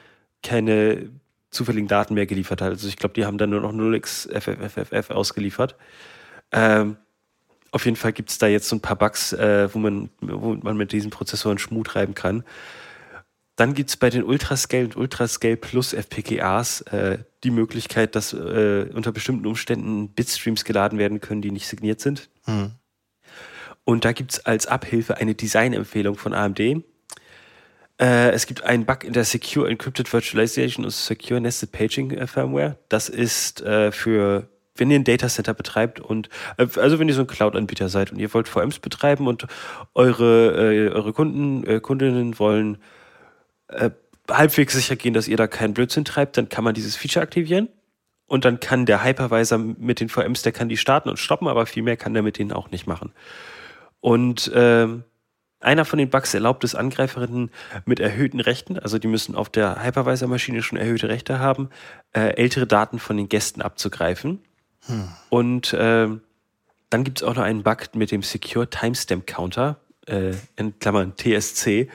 keine zufälligen Daten mehr geliefert hat. Also ich glaube, die haben dann nur noch 0xFFFF ausgeliefert. Ähm, auf jeden Fall gibt es da jetzt so ein paar Bugs, äh, wo, man, wo man mit diesen Prozessoren Schmut treiben kann. Dann gibt es bei den Ultrascale und Ultrascale Plus FPGAs äh, die Möglichkeit, dass äh, unter bestimmten Umständen Bitstreams geladen werden können, die nicht signiert sind. Hm. Und da gibt es als Abhilfe eine Designempfehlung von AMD. Äh, es gibt einen Bug in der Secure Encrypted Virtualization und Secure Nested Paging äh, Firmware. Das ist äh, für wenn ihr ein Datacenter betreibt und äh, also wenn ihr so ein Cloud-Anbieter seid und ihr wollt VMs betreiben und eure, äh, eure Kunden, äh, Kundinnen wollen äh, halbwegs sicher gehen, dass ihr da keinen Blödsinn treibt, dann kann man dieses Feature aktivieren. Und dann kann der Hypervisor mit den VMs, der kann die starten und stoppen, aber viel mehr kann der mit denen auch nicht machen. Und ähm, einer von den Bugs erlaubt es Angreiferinnen mit erhöhten Rechten, also die müssen auf der Hypervisor-Maschine schon erhöhte Rechte haben, äh, ältere Daten von den Gästen abzugreifen. Hm. Und äh, dann gibt es auch noch einen Bug mit dem Secure Timestamp Counter, äh, in Klammern TSC.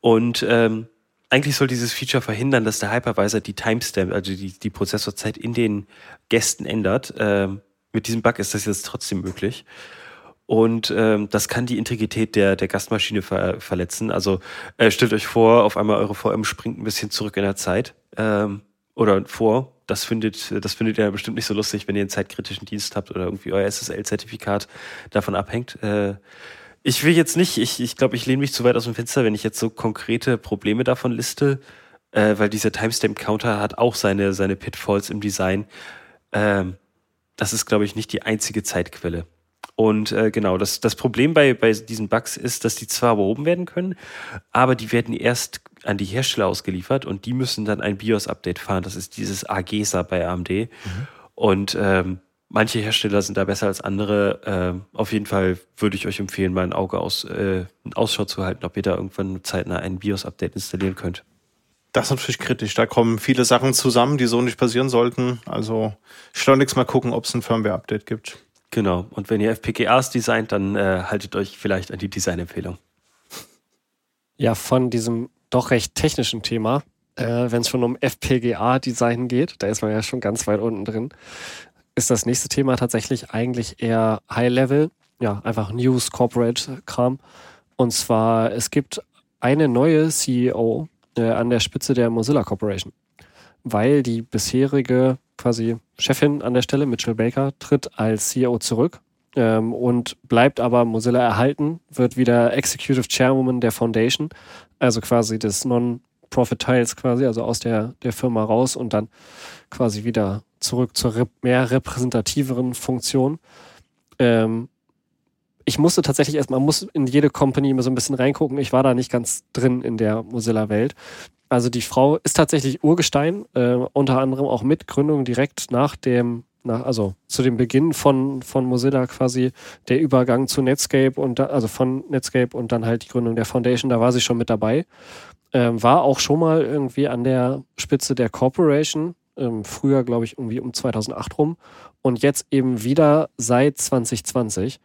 Und ähm, eigentlich soll dieses Feature verhindern, dass der Hypervisor die Timestamp, also die, die Prozessorzeit in den Gästen ändert. Ähm, mit diesem Bug ist das jetzt trotzdem möglich. Und ähm, das kann die Integrität der, der Gastmaschine ver verletzen. Also äh, stellt euch vor, auf einmal eure VM springt ein bisschen zurück in der Zeit. Ähm, oder vor. Das findet, das findet ihr bestimmt nicht so lustig, wenn ihr einen zeitkritischen Dienst habt oder irgendwie euer SSL-Zertifikat davon abhängt. Äh, ich will jetzt nicht, ich, ich glaube, ich lehne mich zu weit aus dem Fenster, wenn ich jetzt so konkrete Probleme davon liste, äh, weil dieser Timestamp-Counter hat auch seine, seine Pitfalls im Design. Ähm, das ist, glaube ich, nicht die einzige Zeitquelle. Und äh, genau, das, das Problem bei, bei diesen Bugs ist, dass die zwar behoben werden können, aber die werden erst an die Hersteller ausgeliefert und die müssen dann ein BIOS-Update fahren. Das ist dieses AGESA bei AMD. Mhm. Und ähm, Manche Hersteller sind da besser als andere. Äh, auf jeden Fall würde ich euch empfehlen, mal ein Auge aus, äh, Ausschau zu halten, ob ihr da irgendwann zeitnah ein BIOS-Update installieren könnt. Das ist natürlich kritisch. Da kommen viele Sachen zusammen, die so nicht passieren sollten. Also schleunigst mal gucken, ob es ein Firmware-Update gibt. Genau. Und wenn ihr FPGAs designt, dann äh, haltet euch vielleicht an die Designempfehlung. Ja, von diesem doch recht technischen Thema, äh, wenn es schon um FPGA-Design geht, da ist man ja schon ganz weit unten drin ist das nächste Thema tatsächlich eigentlich eher High-Level, ja, einfach News, Corporate-Kram. Und zwar, es gibt eine neue CEO äh, an der Spitze der Mozilla Corporation, weil die bisherige quasi Chefin an der Stelle, Mitchell Baker, tritt als CEO zurück ähm, und bleibt aber Mozilla erhalten, wird wieder Executive Chairwoman der Foundation, also quasi des Non-Profit-Teils quasi, also aus der, der Firma raus und dann quasi wieder zurück zur rep mehr repräsentativeren Funktion. Ähm, ich musste tatsächlich erstmal, muss in jede Company immer so ein bisschen reingucken. Ich war da nicht ganz drin in der Mozilla-Welt. Also die Frau ist tatsächlich Urgestein, äh, unter anderem auch mit Gründung direkt nach dem, nach, also zu dem Beginn von, von Mozilla quasi der Übergang zu Netscape und da, also von Netscape und dann halt die Gründung der Foundation, da war sie schon mit dabei. Ähm, war auch schon mal irgendwie an der Spitze der Corporation, ähm, früher, glaube ich, irgendwie um 2008 rum und jetzt eben wieder seit 2020.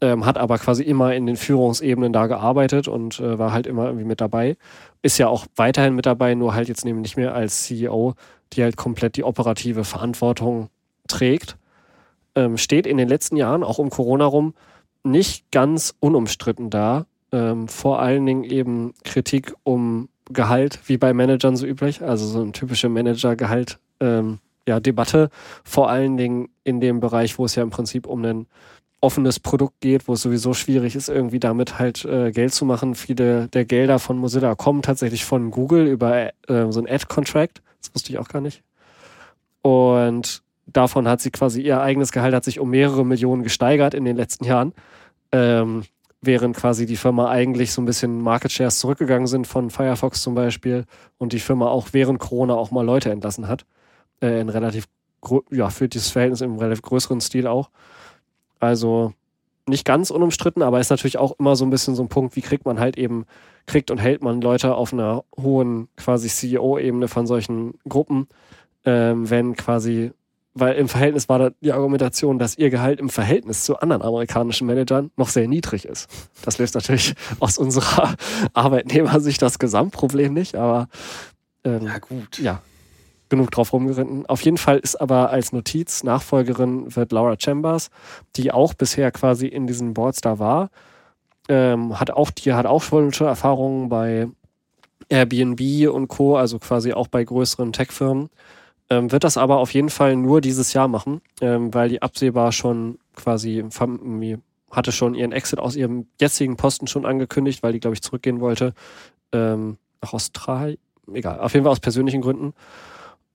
Ähm, hat aber quasi immer in den Führungsebenen da gearbeitet und äh, war halt immer irgendwie mit dabei. Ist ja auch weiterhin mit dabei, nur halt jetzt eben nicht mehr als CEO, die halt komplett die operative Verantwortung trägt. Ähm, steht in den letzten Jahren, auch um Corona rum, nicht ganz unumstritten da. Ähm, vor allen Dingen eben Kritik um Gehalt, wie bei Managern so üblich, also so ein typische Manager-Gehalt, ähm, ja, Debatte, vor allen Dingen in dem Bereich, wo es ja im Prinzip um ein offenes Produkt geht, wo es sowieso schwierig ist, irgendwie damit halt äh, Geld zu machen. Viele der Gelder von Mozilla kommen tatsächlich von Google über äh, so ein Ad-Contract. Das wusste ich auch gar nicht. Und davon hat sie quasi ihr eigenes Gehalt hat sich um mehrere Millionen gesteigert in den letzten Jahren. Ähm, während quasi die Firma eigentlich so ein bisschen Market Shares zurückgegangen sind von Firefox zum Beispiel und die Firma auch während Corona auch mal Leute entlassen hat. Äh, in relativ, ja, für dieses Verhältnis im relativ größeren Stil auch. Also nicht ganz unumstritten, aber ist natürlich auch immer so ein bisschen so ein Punkt, wie kriegt man halt eben, kriegt und hält man Leute auf einer hohen quasi CEO-Ebene von solchen Gruppen, ähm, wenn quasi weil im Verhältnis war da die Argumentation, dass ihr Gehalt im Verhältnis zu anderen amerikanischen Managern noch sehr niedrig ist. Das löst natürlich *laughs* aus unserer Arbeitnehmersicht das Gesamtproblem nicht, aber ähm, ja gut. Ja, genug drauf rumgeritten. Auf jeden Fall ist aber als Notiz Nachfolgerin wird Laura Chambers, die auch bisher quasi in diesen Boards da war, ähm, hat auch die hat auch schon Erfahrungen bei Airbnb und Co, also quasi auch bei größeren Tech-Firmen ähm, wird das aber auf jeden Fall nur dieses Jahr machen, ähm, weil die absehbar schon quasi hatte schon ihren Exit aus ihrem jetzigen Posten schon angekündigt, weil die, glaube ich, zurückgehen wollte ähm, nach Australien. Egal, auf jeden Fall aus persönlichen Gründen.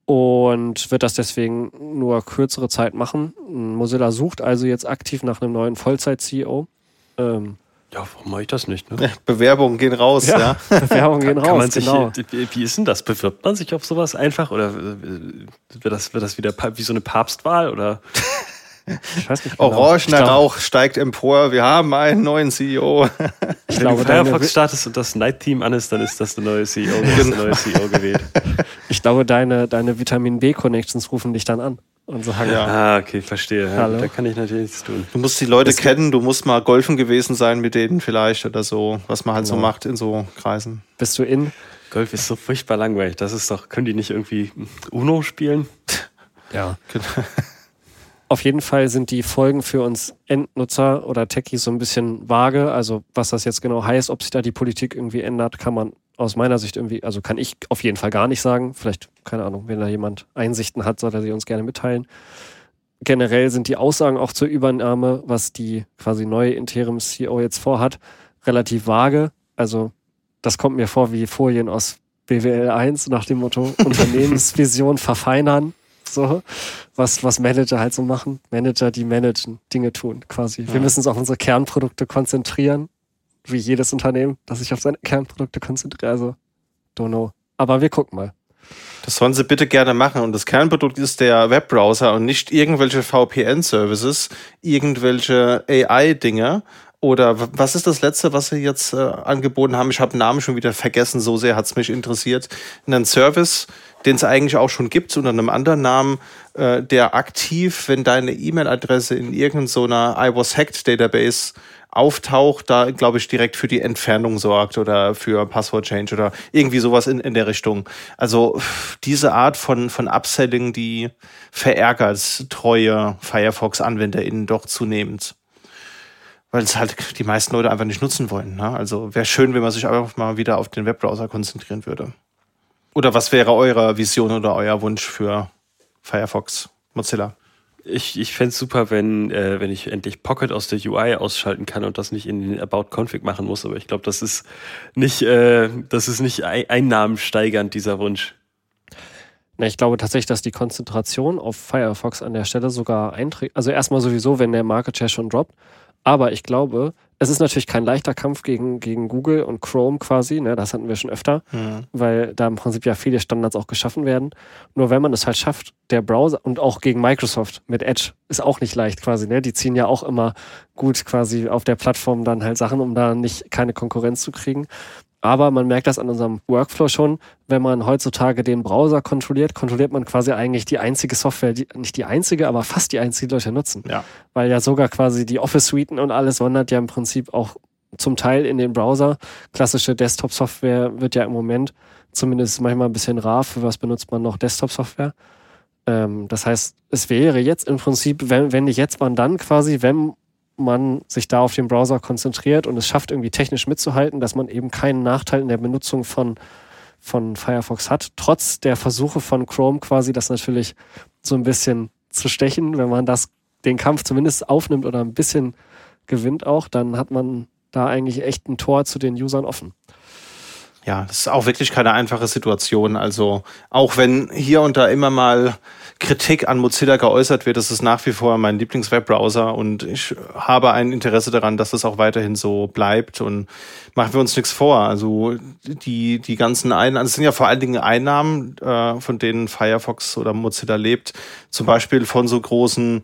und wird das deswegen nur kürzere Zeit machen. Mozilla sucht also jetzt aktiv nach einem neuen Vollzeit-CEO. Ähm, ja, warum mache ich das nicht? Ne? Bewerbungen gehen raus, ja. ja. *laughs* Bewerbungen gehen kann, raus, sich, genau. Wie ist denn das? Bewirbt man sich auf sowas einfach? Oder wird das, wird das wieder wie so eine Papstwahl? Oder? *laughs* Genau. Orangener Rauch steigt empor. Wir haben einen neuen CEO. Ich Wenn glaube, du Firefox startest und das Night Team an ist, dann ist das der neue CEO, der neue CEO gewählt. *laughs* Ich glaube, deine, deine Vitamin B-Connections rufen dich dann an und sagen. Ja. Ah, okay, verstehe. Hallo. Da kann ich natürlich nichts tun. Du musst die Leute das kennen, du musst mal golfen gewesen sein mit denen vielleicht oder so, was man halt genau. so macht in so Kreisen. Bist du in? Golf ist so furchtbar langweilig. Das ist doch, können die nicht irgendwie Uno spielen? Ja. Genau. Auf jeden Fall sind die Folgen für uns Endnutzer oder Techies so ein bisschen vage. Also was das jetzt genau heißt, ob sich da die Politik irgendwie ändert, kann man aus meiner Sicht irgendwie, also kann ich auf jeden Fall gar nicht sagen. Vielleicht, keine Ahnung, wenn da jemand Einsichten hat, soll er sie uns gerne mitteilen. Generell sind die Aussagen auch zur Übernahme, was die quasi neue Interim-CEO jetzt vorhat, relativ vage. Also das kommt mir vor wie Folien aus BWL 1 nach dem Motto *laughs* Unternehmensvision verfeinern *laughs* so, was, was Manager halt so machen. Manager, die managen, Dinge tun, quasi. Ja. Wir müssen uns auf unsere Kernprodukte konzentrieren, wie jedes Unternehmen, das sich auf seine Kernprodukte konzentriert. Also, don't know. Aber wir gucken mal. Das sollen sie bitte gerne machen. Und das Kernprodukt ist der Webbrowser und nicht irgendwelche VPN-Services, irgendwelche AI-Dinge. Oder was ist das letzte, was sie jetzt äh, angeboten haben? Ich habe den Namen schon wieder vergessen, so sehr hat es mich interessiert. Einen Service, den es eigentlich auch schon gibt, unter einem anderen Namen, äh, der aktiv, wenn deine E-Mail-Adresse in irgendeiner I was hacked Database auftaucht, da glaube ich direkt für die Entfernung sorgt oder für Password Change oder irgendwie sowas in, in der Richtung. Also diese Art von, von Upselling, die verärgert treue Firefox-AnwenderInnen doch zunehmend. Weil es halt die meisten Leute einfach nicht nutzen wollen. Ne? Also wäre schön, wenn man sich einfach mal wieder auf den Webbrowser konzentrieren würde. Oder was wäre eure Vision oder euer Wunsch für Firefox, Mozilla? Ich, ich fände es super, wenn, äh, wenn ich endlich Pocket aus der UI ausschalten kann und das nicht in den About Config machen muss. Aber ich glaube, das ist nicht, äh, das ist nicht einnahmensteigernd, dieser Wunsch. Na, ich glaube tatsächlich, dass die Konzentration auf Firefox an der Stelle sogar einträgt. Also erstmal sowieso, wenn der Market Share schon droppt. Aber ich glaube, es ist natürlich kein leichter Kampf gegen, gegen Google und Chrome quasi, ne? das hatten wir schon öfter, mhm. weil da im Prinzip ja viele Standards auch geschaffen werden. Nur wenn man es halt schafft, der Browser und auch gegen Microsoft mit Edge ist auch nicht leicht quasi, ne? Die ziehen ja auch immer gut quasi auf der Plattform dann halt Sachen, um da nicht keine Konkurrenz zu kriegen. Aber man merkt das an unserem Workflow schon, wenn man heutzutage den Browser kontrolliert, kontrolliert man quasi eigentlich die einzige Software, die, nicht die einzige, aber fast die einzige, die Leute nutzen. Ja. Weil ja sogar quasi die Office-Suiten und alles wandert ja im Prinzip auch zum Teil in den Browser. Klassische Desktop-Software wird ja im Moment zumindest manchmal ein bisschen rar. Für was benutzt man noch Desktop-Software? Ähm, das heißt, es wäre jetzt im Prinzip, wenn, wenn nicht jetzt, wann dann quasi, wenn man sich da auf den Browser konzentriert und es schafft, irgendwie technisch mitzuhalten, dass man eben keinen Nachteil in der Benutzung von, von Firefox hat, trotz der Versuche von Chrome quasi das natürlich so ein bisschen zu stechen. Wenn man das, den Kampf zumindest aufnimmt oder ein bisschen gewinnt auch, dann hat man da eigentlich echt ein Tor zu den Usern offen. Ja, das ist auch wirklich keine einfache Situation. Also auch wenn hier und da immer mal Kritik an Mozilla geäußert wird, das ist nach wie vor mein Lieblingswebbrowser und ich habe ein Interesse daran, dass es auch weiterhin so bleibt und machen wir uns nichts vor. Also die, die ganzen Einnahmen, es sind ja vor allen Dingen Einnahmen, äh, von denen Firefox oder Mozilla lebt, zum Beispiel von so großen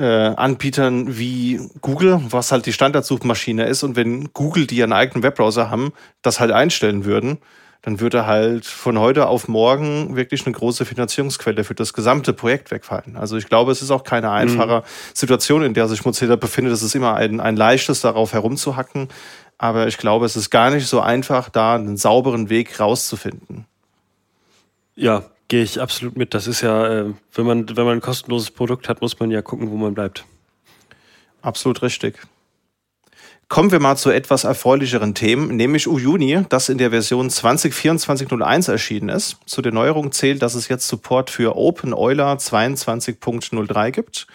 äh, Anbietern wie Google, was halt die Standardsuchmaschine ist und wenn Google, die einen eigenen Webbrowser haben, das halt einstellen würden, dann würde halt von heute auf morgen wirklich eine große Finanzierungsquelle für das gesamte Projekt wegfallen. Also ich glaube, es ist auch keine einfache mhm. Situation, in der sich Mozilla befindet. Es ist immer ein, ein leichtes, darauf herumzuhacken. Aber ich glaube, es ist gar nicht so einfach, da einen sauberen Weg rauszufinden. Ja, gehe ich absolut mit. Das ist ja, äh, wenn man, wenn man ein kostenloses Produkt hat, muss man ja gucken, wo man bleibt. Absolut richtig. Kommen wir mal zu etwas erfreulicheren Themen, nämlich Uyuni, das in der Version 2024.01 erschienen ist. Zu der Neuerung zählt, dass es jetzt Support für Open Euler 22.03 gibt.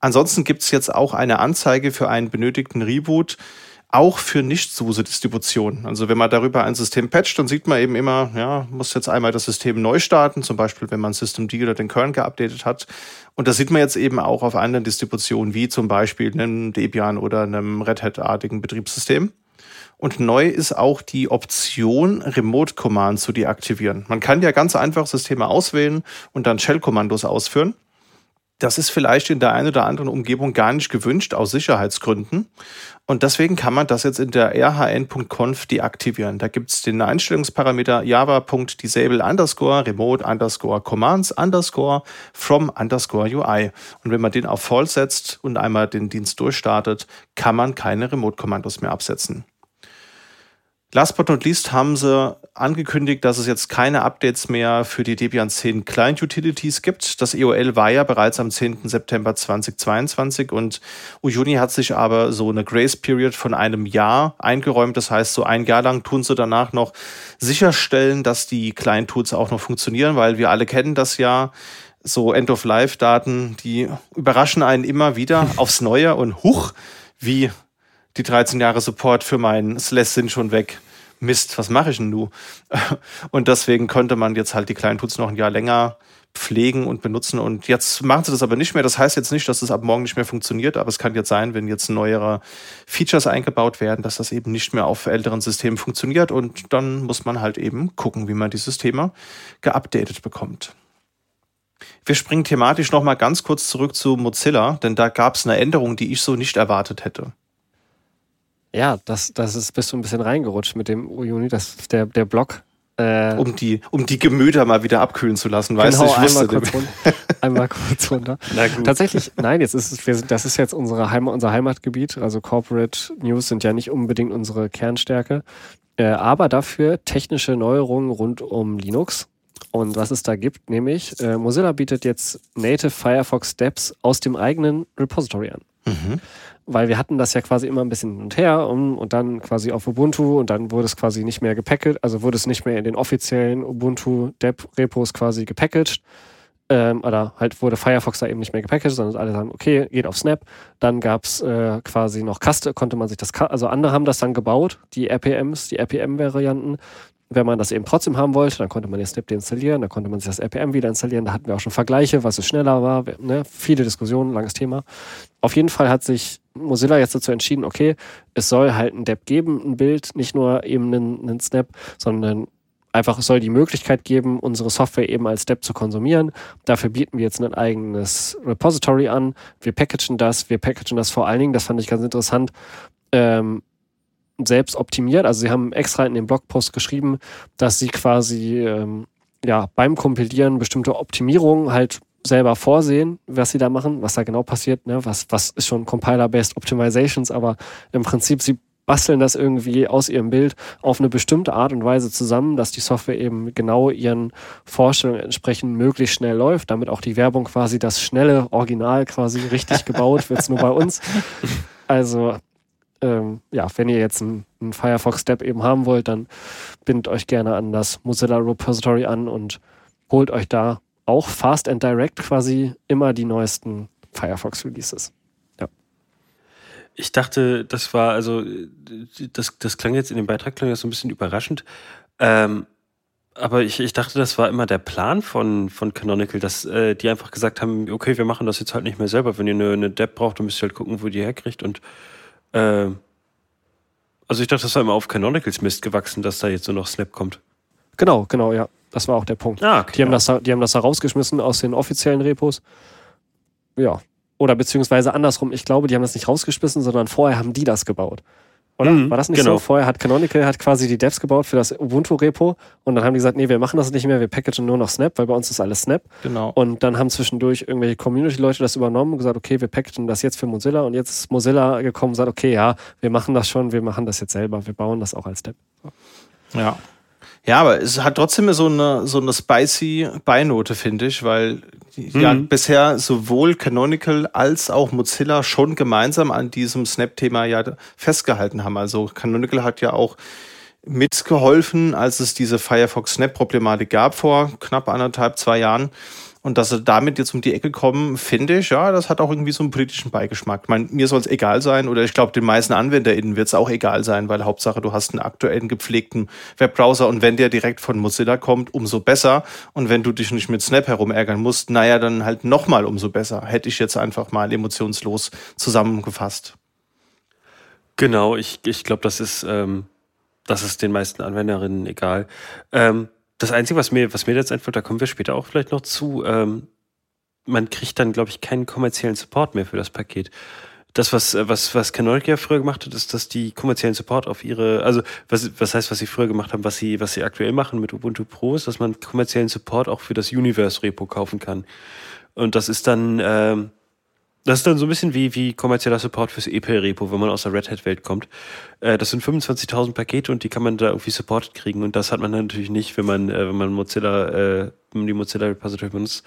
Ansonsten gibt es jetzt auch eine Anzeige für einen benötigten Reboot auch für Nicht-SUSE-Distributionen. Also wenn man darüber ein System patcht, dann sieht man eben immer, ja, muss jetzt einmal das System neu starten, zum Beispiel wenn man Systemd oder den Kern geupdatet hat. Und das sieht man jetzt eben auch auf anderen Distributionen, wie zum Beispiel einem Debian oder einem Red Hat-artigen Betriebssystem. Und neu ist auch die Option, Remote Command zu deaktivieren. Man kann ja ganz einfach Systeme auswählen und dann Shell-Kommandos ausführen. Das ist vielleicht in der einen oder anderen Umgebung gar nicht gewünscht, aus Sicherheitsgründen. Und deswegen kann man das jetzt in der rhn.conf deaktivieren. Da gibt es den Einstellungsparameter java.disable underscore remote underscore commands underscore from underscore UI. Und wenn man den auf false setzt und einmal den Dienst durchstartet, kann man keine Remote-Kommandos mehr absetzen. Last but not least haben sie angekündigt, dass es jetzt keine Updates mehr für die Debian 10 Client Utilities gibt. Das EOL war ja bereits am 10. September 2022 und Uyuni hat sich aber so eine Grace Period von einem Jahr eingeräumt. Das heißt, so ein Jahr lang tun sie danach noch sicherstellen, dass die Client Tools auch noch funktionieren, weil wir alle kennen das ja. So End-of-Life-Daten, die überraschen einen immer wieder aufs Neue und huch, wie die 13 Jahre Support für meinen Slash sind schon weg. Mist, was mache ich denn nu? *laughs* Und deswegen konnte man jetzt halt die kleinen Tools noch ein Jahr länger pflegen und benutzen. Und jetzt machen sie das aber nicht mehr. Das heißt jetzt nicht, dass es ab morgen nicht mehr funktioniert, aber es kann jetzt sein, wenn jetzt neuere Features eingebaut werden, dass das eben nicht mehr auf älteren Systemen funktioniert. Und dann muss man halt eben gucken, wie man die Systeme geupdatet bekommt. Wir springen thematisch nochmal ganz kurz zurück zu Mozilla, denn da gab es eine Änderung, die ich so nicht erwartet hätte. Ja, das, das ist bist du ein bisschen reingerutscht mit dem Juni, das, der, der Blog. Äh, um, die, um die Gemüter mal wieder abkühlen zu lassen, weißt genau, du? Ich einmal, kurz runter, einmal kurz runter. Tatsächlich, nein, jetzt ist es, wir sind, das ist jetzt unsere Heim, unser Heimatgebiet. Also Corporate News sind ja nicht unbedingt unsere Kernstärke. Äh, aber dafür technische Neuerungen rund um Linux. Und was es da gibt, nämlich äh, Mozilla bietet jetzt Native Firefox Steps aus dem eigenen Repository an. Mhm weil wir hatten das ja quasi immer ein bisschen hin und her und, und dann quasi auf Ubuntu und dann wurde es quasi nicht mehr gepackelt, also wurde es nicht mehr in den offiziellen Ubuntu Dep Repos quasi gepackaged. Ähm, oder halt wurde Firefox da eben nicht mehr gepackaged, sondern alle sagen, okay, geht auf Snap. Dann gab es äh, quasi noch Kaste, konnte man sich das, also andere haben das dann gebaut, die RPMs, die RPM-Varianten. Wenn man das eben trotzdem haben wollte, dann konnte man den Snap deinstallieren, dann konnte man sich das RPM wieder installieren. Da hatten wir auch schon Vergleiche, was es schneller war. Ne? Viele Diskussionen, langes Thema. Auf jeden Fall hat sich Mozilla jetzt dazu entschieden, okay, es soll halt ein Dep geben, ein Bild, nicht nur eben einen, einen Snap, sondern einfach es soll die Möglichkeit geben, unsere Software eben als Step zu konsumieren. Dafür bieten wir jetzt ein eigenes Repository an. Wir packagen das, wir packagen das vor allen Dingen, das fand ich ganz interessant, ähm, selbst optimiert. Also sie haben extra in dem Blogpost geschrieben, dass sie quasi ähm, ja, beim Kompilieren bestimmte Optimierungen halt selber vorsehen, was sie da machen, was da genau passiert, ne? was, was ist schon Compiler-Based Optimizations, aber im Prinzip, sie basteln das irgendwie aus ihrem Bild auf eine bestimmte Art und Weise zusammen, dass die Software eben genau ihren Vorstellungen entsprechend möglichst schnell läuft, damit auch die Werbung quasi das schnelle Original quasi richtig *laughs* gebaut wird, nur bei uns. Also ähm, ja, wenn ihr jetzt einen, einen Firefox-Step eben haben wollt, dann bindet euch gerne an das Mozilla Repository an und holt euch da auch fast and direct quasi immer die neuesten Firefox-Releases. Ja. Ich dachte, das war, also, das, das klang jetzt in dem Beitrag klang jetzt so ein bisschen überraschend. Ähm, aber ich, ich dachte, das war immer der Plan von, von Canonical, dass äh, die einfach gesagt haben, okay, wir machen das jetzt halt nicht mehr selber. Wenn ihr eine, eine Depp braucht, dann müsst ihr halt gucken, wo die herkriegt. Und äh, also ich dachte, das war immer auf Canonicals Mist gewachsen, dass da jetzt so noch Snap kommt. Genau, genau, ja. Das war auch der Punkt. Ah, okay, die, haben das, die haben das da rausgeschmissen aus den offiziellen Repos. Ja. Oder beziehungsweise andersrum, ich glaube, die haben das nicht rausgeschmissen, sondern vorher haben die das gebaut. Oder? Mhm, War das nicht genau. so? Vorher hat Canonical hat quasi die Devs gebaut für das Ubuntu-Repo und dann haben die gesagt, nee, wir machen das nicht mehr, wir packagen nur noch Snap, weil bei uns ist alles Snap. Genau. Und dann haben zwischendurch irgendwelche Community-Leute das übernommen und gesagt, okay, wir packagen das jetzt für Mozilla und jetzt ist Mozilla gekommen und sagt, okay, ja, wir machen das schon, wir machen das jetzt selber, wir bauen das auch als. So. Ja. Ja, aber es hat trotzdem so eine, so eine spicy Beinote, finde ich, weil mhm. ja bisher sowohl Canonical als auch Mozilla schon gemeinsam an diesem Snap-Thema ja festgehalten haben. Also Canonical hat ja auch mitgeholfen, als es diese Firefox Snap-Problematik gab vor knapp anderthalb, zwei Jahren. Und dass sie damit jetzt um die Ecke kommen, finde ich, ja, das hat auch irgendwie so einen politischen Beigeschmack. Ich meine, mir soll es egal sein oder ich glaube, den meisten AnwenderInnen wird es auch egal sein, weil Hauptsache, du hast einen aktuellen, gepflegten Webbrowser und wenn der direkt von Mozilla kommt, umso besser. Und wenn du dich nicht mit Snap herumärgern musst, naja, dann halt nochmal umso besser. Hätte ich jetzt einfach mal emotionslos zusammengefasst. Genau, ich, ich glaube, das ist, ähm, das ist den meisten Anwenderinnen egal. Ähm, das Einzige, was mir, was mir jetzt einfällt, da kommen wir später auch vielleicht noch zu, ähm, man kriegt dann, glaube ich, keinen kommerziellen Support mehr für das Paket. Das, was, was, was Canonical ja früher gemacht hat, ist, dass die kommerziellen Support auf ihre, also was, was heißt, was sie früher gemacht haben, was sie, was sie aktuell machen mit Ubuntu Pro, ist, dass man kommerziellen Support auch für das Universe-Repo kaufen kann. Und das ist dann, ähm, das ist dann so ein bisschen wie, wie kommerzieller Support fürs EP-Repo, wenn man aus der Red Hat-Welt kommt. Äh, das sind 25.000 Pakete und die kann man da irgendwie supported kriegen. Und das hat man natürlich nicht, wenn man, äh, wenn man Mozilla, äh, die Mozilla Repository benutzt.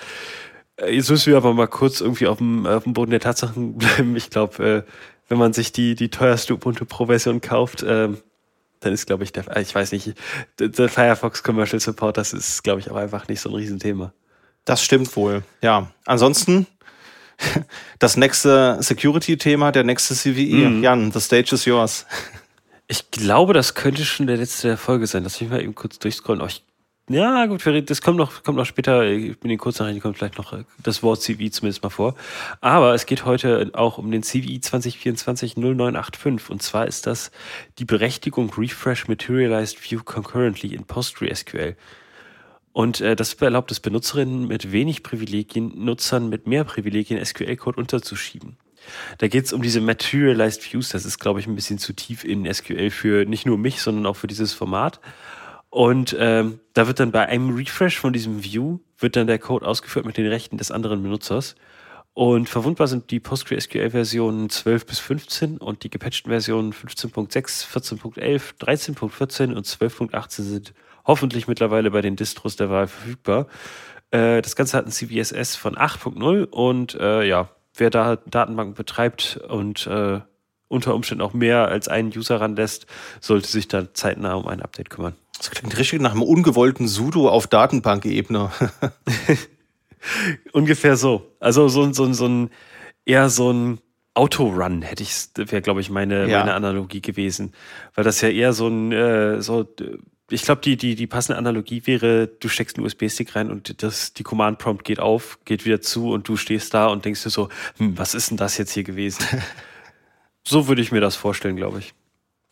Äh, jetzt müssen wir aber mal kurz irgendwie auf dem, auf dem Boden der Tatsachen *laughs* bleiben. Ich glaube, äh, wenn man sich die, die teuerste Ubuntu Pro-Version kauft, äh, dann ist, glaube ich, der, äh, ich weiß nicht, der Firefox Commercial Support, das ist, glaube ich, auch einfach nicht so ein Riesenthema. Das stimmt wohl. Ja. Ansonsten *laughs* das nächste Security-Thema, der nächste CVE. Mhm. Jan, the stage is yours. Ich glaube, das könnte schon der letzte der Folge sein. Lass mich mal eben kurz durchscrollen. Oh, ich, ja, gut, das kommt noch, kommt noch später. Ich bin in Kurznachrichten kommt vielleicht noch das Wort CV zumindest mal vor. Aber es geht heute auch um den CV 2024 0985. Und zwar ist das die Berechtigung Refresh Materialized View Concurrently in PostgreSQL. Und äh, das erlaubt es Benutzerinnen mit wenig Privilegien, Nutzern mit mehr Privilegien SQL-Code unterzuschieben. Da geht es um diese Materialized Views. Das ist, glaube ich, ein bisschen zu tief in SQL für nicht nur mich, sondern auch für dieses Format. Und ähm, da wird dann bei einem Refresh von diesem View wird dann der Code ausgeführt mit den Rechten des anderen Benutzers. Und verwundbar sind die PostgreSQL-Versionen 12 bis 15 und die gepatchten Versionen 15.6, 14.11, 13.14 und 12.18 sind hoffentlich mittlerweile bei den Distros der Wahl verfügbar. Äh, das Ganze hat ein CVSS von 8.0 und äh, ja, wer da Datenbanken betreibt und äh, unter Umständen auch mehr als einen User ranlässt, sollte sich da zeitnah um ein Update kümmern. Das klingt richtig nach einem ungewollten Sudo auf Datenbankebene. *laughs* Ungefähr so. Also so, so, so ein eher so ein Autorun hätte ich, wäre glaube ich meine, ja. meine Analogie gewesen, weil das ja eher so ein äh, so ich glaube, die, die, die passende Analogie wäre, du steckst einen USB-Stick rein und das, die Command-Prompt geht auf, geht wieder zu und du stehst da und denkst dir so, hm, was ist denn das jetzt hier gewesen? *laughs* so würde ich mir das vorstellen, glaube ich.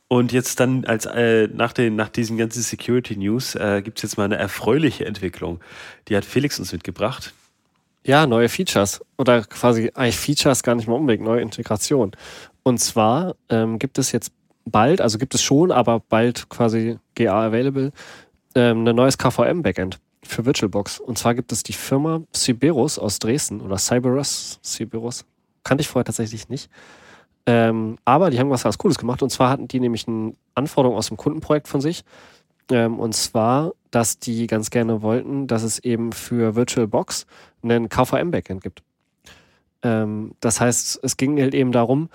Und jetzt dann als äh, nach, den, nach diesen ganzen Security News äh, gibt es jetzt mal eine erfreuliche Entwicklung. Die hat Felix uns mitgebracht. Ja, neue Features. Oder quasi eigentlich Features gar nicht mal unbedingt, neue Integration. Und zwar ähm, gibt es jetzt bald, also gibt es schon, aber bald quasi GA available, ähm, ein neues KVM-Backend für VirtualBox. Und zwar gibt es die Firma Cyberus aus Dresden oder Cyberus, Cyberus, kannte ich vorher tatsächlich nicht. Ähm, aber die haben was ganz Cooles gemacht. Und zwar hatten die nämlich eine Anforderung aus dem Kundenprojekt von sich. Ähm, und zwar, dass die ganz gerne wollten, dass es eben für VirtualBox einen KVM-Backend gibt. Ähm, das heißt, es ging halt eben darum,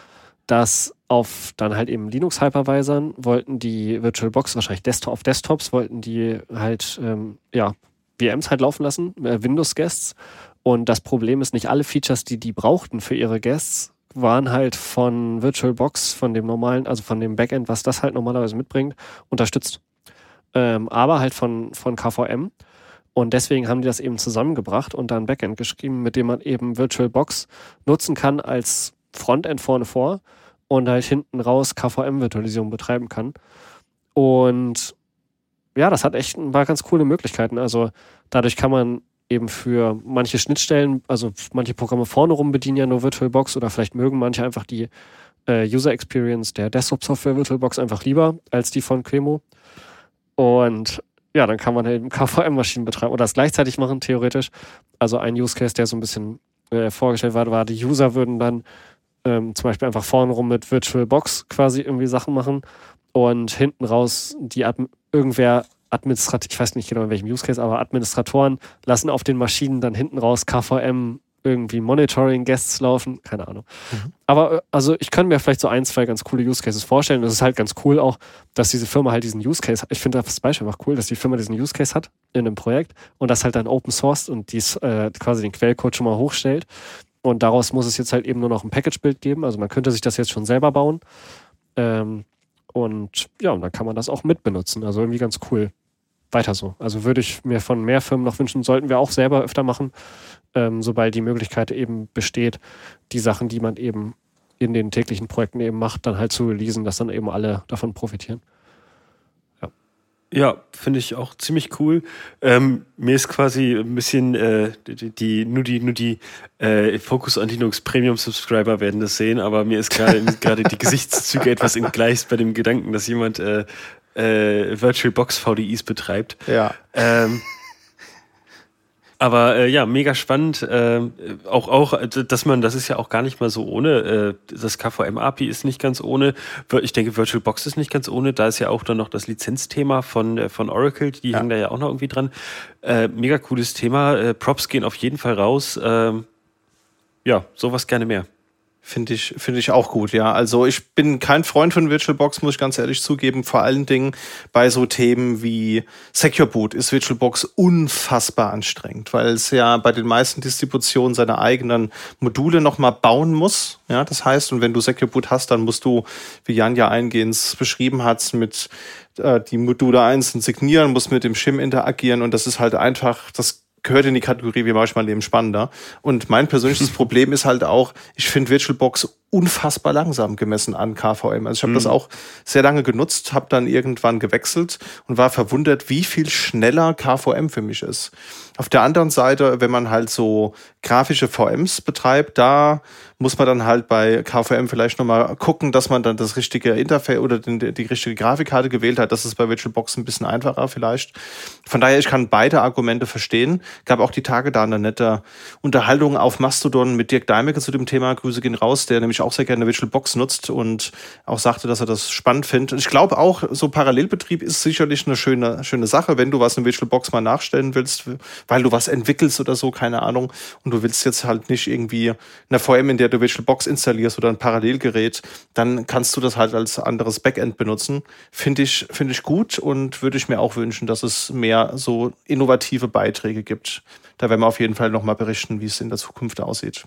dass auf dann halt eben Linux-Hypervisern wollten die VirtualBox, wahrscheinlich Desktop auf Desktops, wollten die halt, ähm, ja, VMs halt laufen lassen, äh, Windows-Guests. Und das Problem ist, nicht alle Features, die die brauchten für ihre Guests, waren halt von VirtualBox, von dem normalen, also von dem Backend, was das halt normalerweise mitbringt, unterstützt. Ähm, aber halt von, von KVM. Und deswegen haben die das eben zusammengebracht und dann Backend geschrieben, mit dem man eben VirtualBox nutzen kann als Frontend vorne vor und halt hinten raus KVM-Virtualisierung betreiben kann. Und ja, das hat echt ein paar ganz coole Möglichkeiten. Also dadurch kann man eben für manche Schnittstellen, also manche Programme vorne rum bedienen ja nur VirtualBox oder vielleicht mögen manche einfach die äh, User Experience der Desktop-Software VirtualBox einfach lieber als die von Quemo. Und ja, dann kann man eben KVM-Maschinen betreiben oder das gleichzeitig machen, theoretisch. Also ein Use Case, der so ein bisschen äh, vorgestellt war, war, die User würden dann ähm, zum Beispiel einfach vorne rum mit VirtualBox quasi irgendwie Sachen machen und hinten raus die Admi irgendwer Administrator, ich weiß nicht genau in welchem Use Case, aber Administratoren lassen auf den Maschinen dann hinten raus KVM irgendwie Monitoring-Guests laufen, keine Ahnung. Mhm. Aber äh, also ich könnte mir vielleicht so ein, zwei ganz coole Use Cases vorstellen. Das ist halt ganz cool auch, dass diese Firma halt diesen Use Case hat. Ich finde das Beispiel einfach cool, dass die Firma diesen Use Case hat in einem Projekt und das halt dann Open Source und dies äh, quasi den Quellcode schon mal hochstellt. Und daraus muss es jetzt halt eben nur noch ein Package-Bild geben. Also man könnte sich das jetzt schon selber bauen. Ähm, und ja, und dann kann man das auch mitbenutzen. Also irgendwie ganz cool. Weiter so. Also würde ich mir von mehr Firmen noch wünschen, sollten wir auch selber öfter machen, ähm, sobald die Möglichkeit eben besteht, die Sachen, die man eben in den täglichen Projekten eben macht, dann halt zu releasen, dass dann eben alle davon profitieren. Ja, finde ich auch ziemlich cool. Ähm, mir ist quasi ein bisschen äh, die, die nur die nur die äh, Focus on Linux Premium Subscriber werden das sehen, aber mir ist gerade gerade die Gesichtszüge etwas entgleist bei dem Gedanken, dass jemand äh, äh, VirtualBox VDIs betreibt. Ja. Ähm, aber äh, ja, mega spannend. Äh, auch, auch, dass man, das ist ja auch gar nicht mal so ohne. Äh, das KVM-API ist nicht ganz ohne. Ich denke, VirtualBox ist nicht ganz ohne. Da ist ja auch dann noch das Lizenzthema von, äh, von Oracle. Die ja. hängen da ja auch noch irgendwie dran. Äh, mega cooles Thema. Äh, Props gehen auf jeden Fall raus. Ähm, ja, sowas gerne mehr. Finde ich, finde ich auch gut, ja. Also ich bin kein Freund von VirtualBox, muss ich ganz ehrlich zugeben. Vor allen Dingen bei so Themen wie Secure Boot ist VirtualBox unfassbar anstrengend, weil es ja bei den meisten Distributionen seine eigenen Module nochmal bauen muss. Ja, das heißt, und wenn du Secure Boot hast, dann musst du, wie Jan ja eingehend beschrieben hat, mit äh, die Module einzeln signieren, musst mit dem Shim interagieren und das ist halt einfach, das gehört in die Kategorie, wie mache ich mein Leben spannender. Und mein persönliches *laughs* Problem ist halt auch, ich finde VirtualBox unfassbar langsam gemessen an KVM. Also ich habe mhm. das auch sehr lange genutzt, habe dann irgendwann gewechselt und war verwundert, wie viel schneller KVM für mich ist. Auf der anderen Seite, wenn man halt so grafische VMs betreibt, da muss man dann halt bei KVM vielleicht nochmal gucken, dass man dann das richtige Interface oder den, die richtige Grafikkarte gewählt hat. Das ist bei VirtualBox ein bisschen einfacher vielleicht. Von daher, ich kann beide Argumente verstehen. Gab auch die Tage da eine nette Unterhaltung auf Mastodon mit Dirk Deimecke zu dem Thema. Grüße gehen raus, der nämlich auch sehr gerne VirtualBox nutzt und auch sagte, dass er das spannend findet. Ich glaube auch, so Parallelbetrieb ist sicherlich eine schöne, schöne Sache, wenn du was in VirtualBox mal nachstellen willst, weil du was entwickelst oder so, keine Ahnung. Und du willst jetzt halt nicht irgendwie eine VM, in der der du VirtualBox installierst oder ein Parallelgerät, dann kannst du das halt als anderes Backend benutzen. Finde ich, finde ich gut und würde ich mir auch wünschen, dass es mehr so innovative Beiträge gibt. Da werden wir auf jeden Fall nochmal berichten, wie es in der Zukunft aussieht.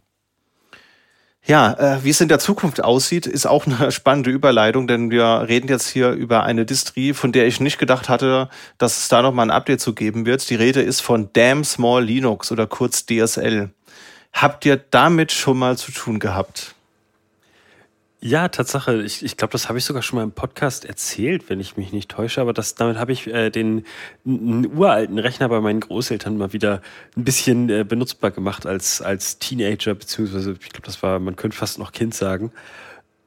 Ja, äh, wie es in der Zukunft aussieht, ist auch eine *laughs* spannende Überleitung, denn wir reden jetzt hier über eine Distri, von der ich nicht gedacht hatte, dass es da nochmal ein Update zu geben wird. Die Rede ist von Damn Small Linux oder kurz DSL. Habt ihr damit schon mal zu tun gehabt? Ja, Tatsache. Ich, ich glaube, das habe ich sogar schon mal im Podcast erzählt, wenn ich mich nicht täusche. Aber das, damit habe ich äh, den einen uralten Rechner bei meinen Großeltern mal wieder ein bisschen äh, benutzbar gemacht als, als Teenager, beziehungsweise ich glaube, das war, man könnte fast noch Kind sagen.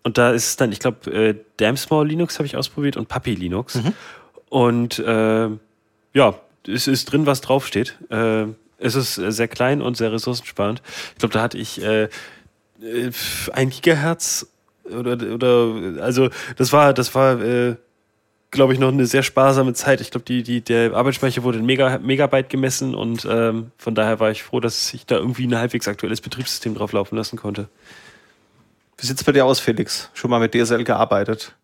Und da ist es dann, ich glaube, äh, Damn Small Linux habe ich ausprobiert und Puppy Linux. Mhm. Und äh, ja, es ist drin, was draufsteht. Äh, es ist äh, sehr klein und sehr ressourcensparend. Ich glaube, da hatte ich äh, äh, ein Gigahertz oder, oder also das war, das war, äh, glaube ich, noch eine sehr sparsame Zeit. Ich glaube, die, die, der Arbeitsspeicher wurde in Mega, Megabyte gemessen und ähm, von daher war ich froh, dass ich da irgendwie ein halbwegs aktuelles Betriebssystem drauf laufen lassen konnte. Wie sieht es bei dir aus, Felix? Schon mal mit DSL gearbeitet?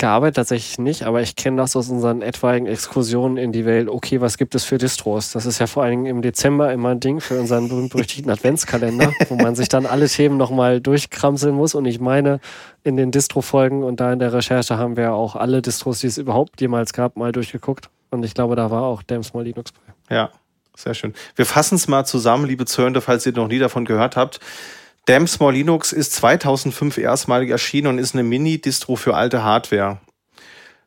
Gearbeitet tatsächlich nicht, aber ich kenne das aus unseren etwaigen Exkursionen in die Welt. Okay, was gibt es für Distros? Das ist ja vor allen Dingen im Dezember immer ein Ding für unseren berühmt-berüchtigten Adventskalender, *laughs* wo man sich dann alle Themen nochmal durchkramseln muss. Und ich meine, in den Distro-Folgen und da in der Recherche haben wir auch alle Distros, die es überhaupt jemals gab, mal durchgeguckt. Und ich glaube, da war auch Damn Small Linux bei. Ja, sehr schön. Wir fassen es mal zusammen, liebe Zuhörer, falls ihr noch nie davon gehört habt. Damn Small Linux ist 2005 erstmalig erschienen und ist eine Mini-Distro für alte Hardware.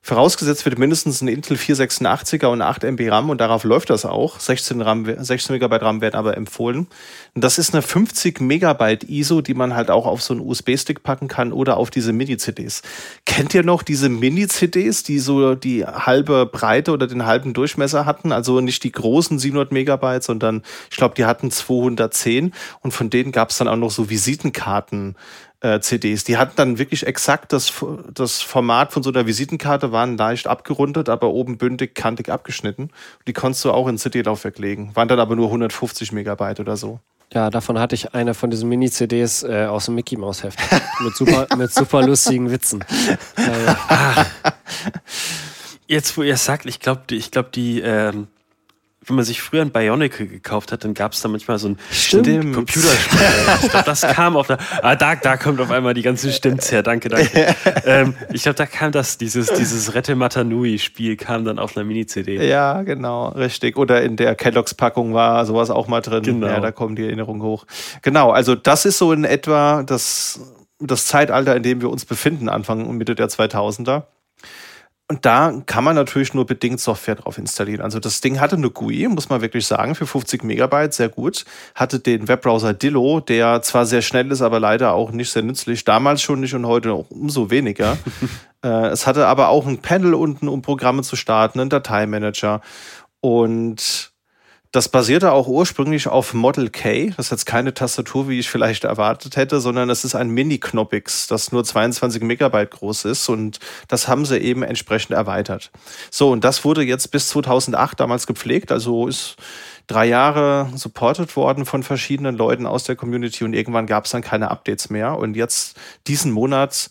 Vorausgesetzt wird mindestens ein Intel 486er und 8 MB RAM und darauf läuft das auch. 16, RAM, 16 MB RAM werden aber empfohlen. Das ist eine 50 Megabyte ISO, die man halt auch auf so einen USB-Stick packen kann oder auf diese Mini-CDs. Kennt ihr noch diese Mini-CDs, die so die halbe Breite oder den halben Durchmesser hatten? Also nicht die großen 700 Megabyte, sondern ich glaube, die hatten 210 und von denen gab es dann auch noch so Visitenkarten äh, CDs. Die hatten dann wirklich exakt das, das Format von so einer Visitenkarte, waren leicht abgerundet, aber oben bündig, kantig abgeschnitten. Die konntest du auch in CD-Laufwerk legen. Waren dann aber nur 150 Megabyte oder so. Ja, davon hatte ich eine von diesen Mini-CDs äh, aus dem Mickey Mouse Heft. mit super, *laughs* mit super lustigen Witzen. *laughs* Jetzt, wo ihr es sagt, ich glaube, ich glaube, die, ähm, wenn man sich früher ein Bionicle gekauft hat, dann gab es da manchmal so ein. Computerspiel. ich glaube, das kam auf der. Ah, da, da kommt auf einmal die ganzen Stimms her. Danke, danke. *laughs* ähm, ich glaube, da kam das, dieses, dieses Rette Matanui-Spiel kam dann auf einer Mini-CD. Ja, genau, richtig. Oder in der Kelloggs-Packung war sowas auch mal drin. Genau. Ja, da kommen die Erinnerungen hoch. Genau, also das ist so in etwa das, das Zeitalter, in dem wir uns befinden, Anfang und Mitte der 2000er. Und da kann man natürlich nur bedingt Software drauf installieren. Also das Ding hatte eine GUI, muss man wirklich sagen, für 50 Megabyte, sehr gut. Hatte den Webbrowser Dillo, der zwar sehr schnell ist, aber leider auch nicht sehr nützlich. Damals schon nicht und heute auch umso weniger. *laughs* äh, es hatte aber auch ein Panel unten, um Programme zu starten, einen Dateimanager. Und das basierte auch ursprünglich auf Model K. Das ist jetzt keine Tastatur, wie ich vielleicht erwartet hätte, sondern es ist ein Mini-Knoppix, das nur 22 Megabyte groß ist und das haben sie eben entsprechend erweitert. So, und das wurde jetzt bis 2008 damals gepflegt, also ist drei Jahre supported worden von verschiedenen Leuten aus der Community und irgendwann gab es dann keine Updates mehr und jetzt diesen Monat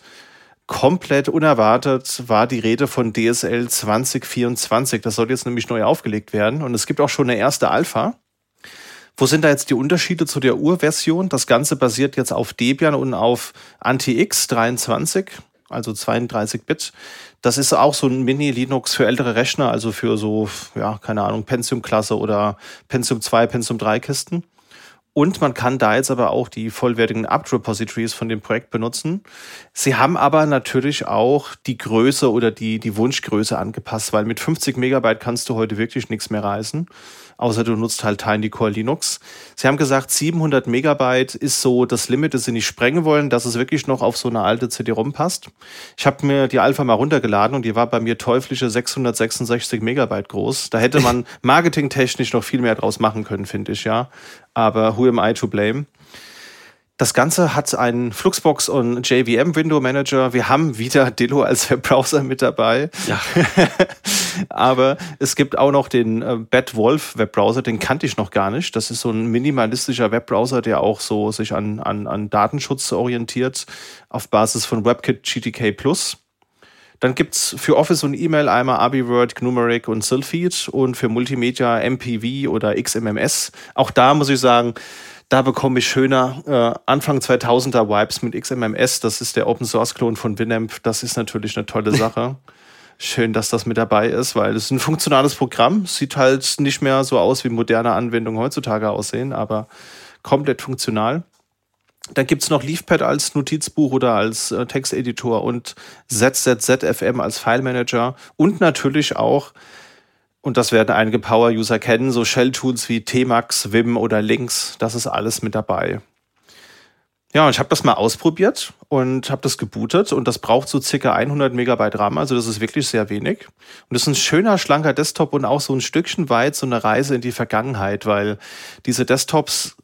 komplett unerwartet war die Rede von DSL 2024. Das soll jetzt nämlich neu aufgelegt werden. Und es gibt auch schon eine erste Alpha. Wo sind da jetzt die Unterschiede zu der Urversion? Das Ganze basiert jetzt auf Debian und auf AntiX 23, also 32-Bit. Das ist auch so ein Mini-Linux für ältere Rechner, also für so, ja, keine Ahnung, Pentium-Klasse oder Pentium 2, Pentium 3 Kisten. Und man kann da jetzt aber auch die vollwertigen apt-Repositories von dem Projekt benutzen. Sie haben aber natürlich auch die Größe oder die, die Wunschgröße angepasst, weil mit 50 Megabyte kannst du heute wirklich nichts mehr reißen außer du nutzt halt Tiny Core Linux. Sie haben gesagt, 700 Megabyte ist so das Limit, das sie nicht sprengen wollen, dass es wirklich noch auf so eine alte CD-ROM passt. Ich habe mir die Alpha mal runtergeladen und die war bei mir teuflische 666 Megabyte groß. Da hätte man *laughs* marketingtechnisch noch viel mehr draus machen können, finde ich, ja. Aber who am I to blame? Das Ganze hat einen Fluxbox und JVM Window Manager. Wir haben wieder Dillo als Webbrowser mit dabei. Ja. *laughs* Aber es gibt auch noch den äh, Bad Wolf Webbrowser, den kannte ich noch gar nicht. Das ist so ein minimalistischer Webbrowser, der auch so sich an, an, an Datenschutz orientiert auf Basis von WebKit GTK Plus. Dann gibt es für Office und E-Mail einmal AbiWord, Gnumeric und Sylpheed und für Multimedia MPV oder XMMS. Auch da muss ich sagen, da bekomme ich schöner äh, Anfang 2000er Vibes mit XMMS. Das ist der Open Source Klon von Winamp. Das ist natürlich eine tolle *laughs* Sache. Schön, dass das mit dabei ist, weil es ist ein funktionales Programm. Sieht halt nicht mehr so aus, wie moderne Anwendungen heutzutage aussehen, aber komplett funktional. Dann gibt es noch Leafpad als Notizbuch oder als äh, Texteditor und ZZZFM als File Manager und natürlich auch und das werden einige Power-User kennen, so Shell-Tools wie Tmax, Vim oder Links, das ist alles mit dabei. Ja, ich habe das mal ausprobiert und habe das gebootet und das braucht so circa 100 Megabyte RAM, also das ist wirklich sehr wenig. Und das ist ein schöner, schlanker Desktop und auch so ein Stückchen weit so eine Reise in die Vergangenheit, weil diese Desktops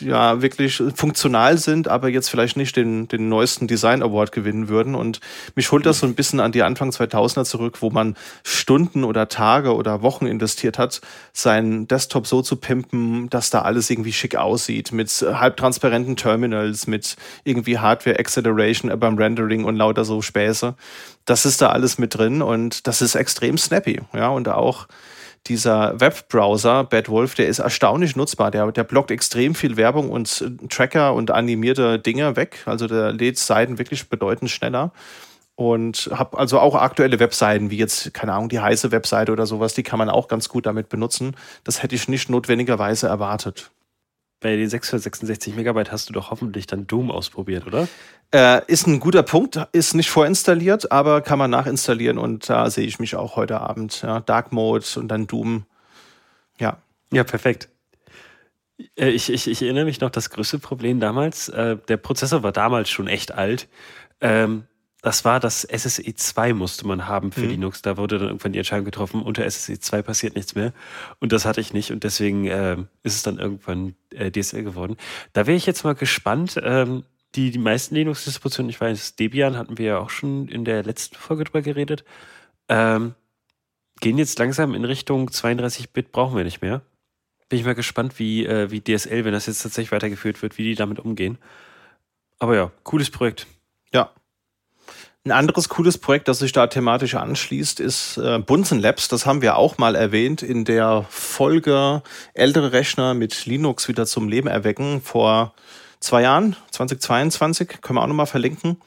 ja wirklich funktional sind, aber jetzt vielleicht nicht den, den neuesten Design Award gewinnen würden. Und mich holt das so ein bisschen an die Anfang 2000er zurück, wo man Stunden oder Tage oder Wochen investiert hat, seinen Desktop so zu pimpen, dass da alles irgendwie schick aussieht, mit halbtransparenten Terminals, mit irgendwie Hardware Acceleration beim Rendering und lauter so Späße. Das ist da alles mit drin und das ist extrem snappy, ja, und auch dieser Webbrowser, Bad Wolf, der ist erstaunlich nutzbar. Der, der blockt extrem viel Werbung und äh, Tracker und animierte Dinge weg. Also der lädt Seiten wirklich bedeutend schneller. Und habe also auch aktuelle Webseiten, wie jetzt, keine Ahnung, die heiße Webseite oder sowas, die kann man auch ganz gut damit benutzen. Das hätte ich nicht notwendigerweise erwartet bei den 666 Megabyte hast du doch hoffentlich dann Doom ausprobiert, oder? Äh, ist ein guter Punkt, ist nicht vorinstalliert, aber kann man nachinstallieren und da sehe ich mich auch heute Abend. Ja, Dark Mode und dann Doom. Ja. Ja, perfekt. Äh, ich, ich, ich erinnere mich noch, das größte Problem damals, äh, der Prozessor war damals schon echt alt. Ähm, das war das SSE 2 musste man haben für mhm. Linux. Da wurde dann irgendwann die Entscheidung getroffen, unter SSE 2 passiert nichts mehr. Und das hatte ich nicht und deswegen äh, ist es dann irgendwann äh, DSL geworden. Da wäre ich jetzt mal gespannt. Ähm, die, die meisten Linux-Distributionen, ich weiß, Debian hatten wir ja auch schon in der letzten Folge drüber geredet, ähm, gehen jetzt langsam in Richtung 32-Bit brauchen wir nicht mehr. Bin ich mal gespannt, wie, äh, wie DSL, wenn das jetzt tatsächlich weitergeführt wird, wie die damit umgehen. Aber ja, cooles Projekt. Ein anderes cooles Projekt, das sich da thematisch anschließt, ist äh, Bunsen Labs. Das haben wir auch mal erwähnt in der Folge Ältere Rechner mit Linux wieder zum Leben erwecken vor zwei Jahren, 2022, können wir auch nochmal verlinken.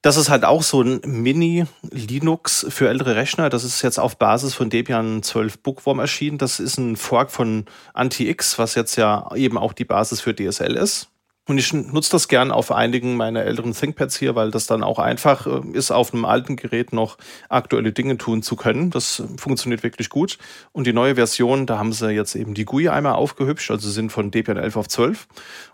Das ist halt auch so ein Mini-Linux für ältere Rechner. Das ist jetzt auf Basis von Debian 12 Bookworm erschienen. Das ist ein Fork von Anti-X, was jetzt ja eben auch die Basis für DSL ist. Und ich nutze das gern auf einigen meiner älteren ThinkPads hier, weil das dann auch einfach äh, ist, auf einem alten Gerät noch aktuelle Dinge tun zu können. Das funktioniert wirklich gut. Und die neue Version, da haben sie jetzt eben die GUI einmal aufgehübscht, also sind von Debian 11 auf 12.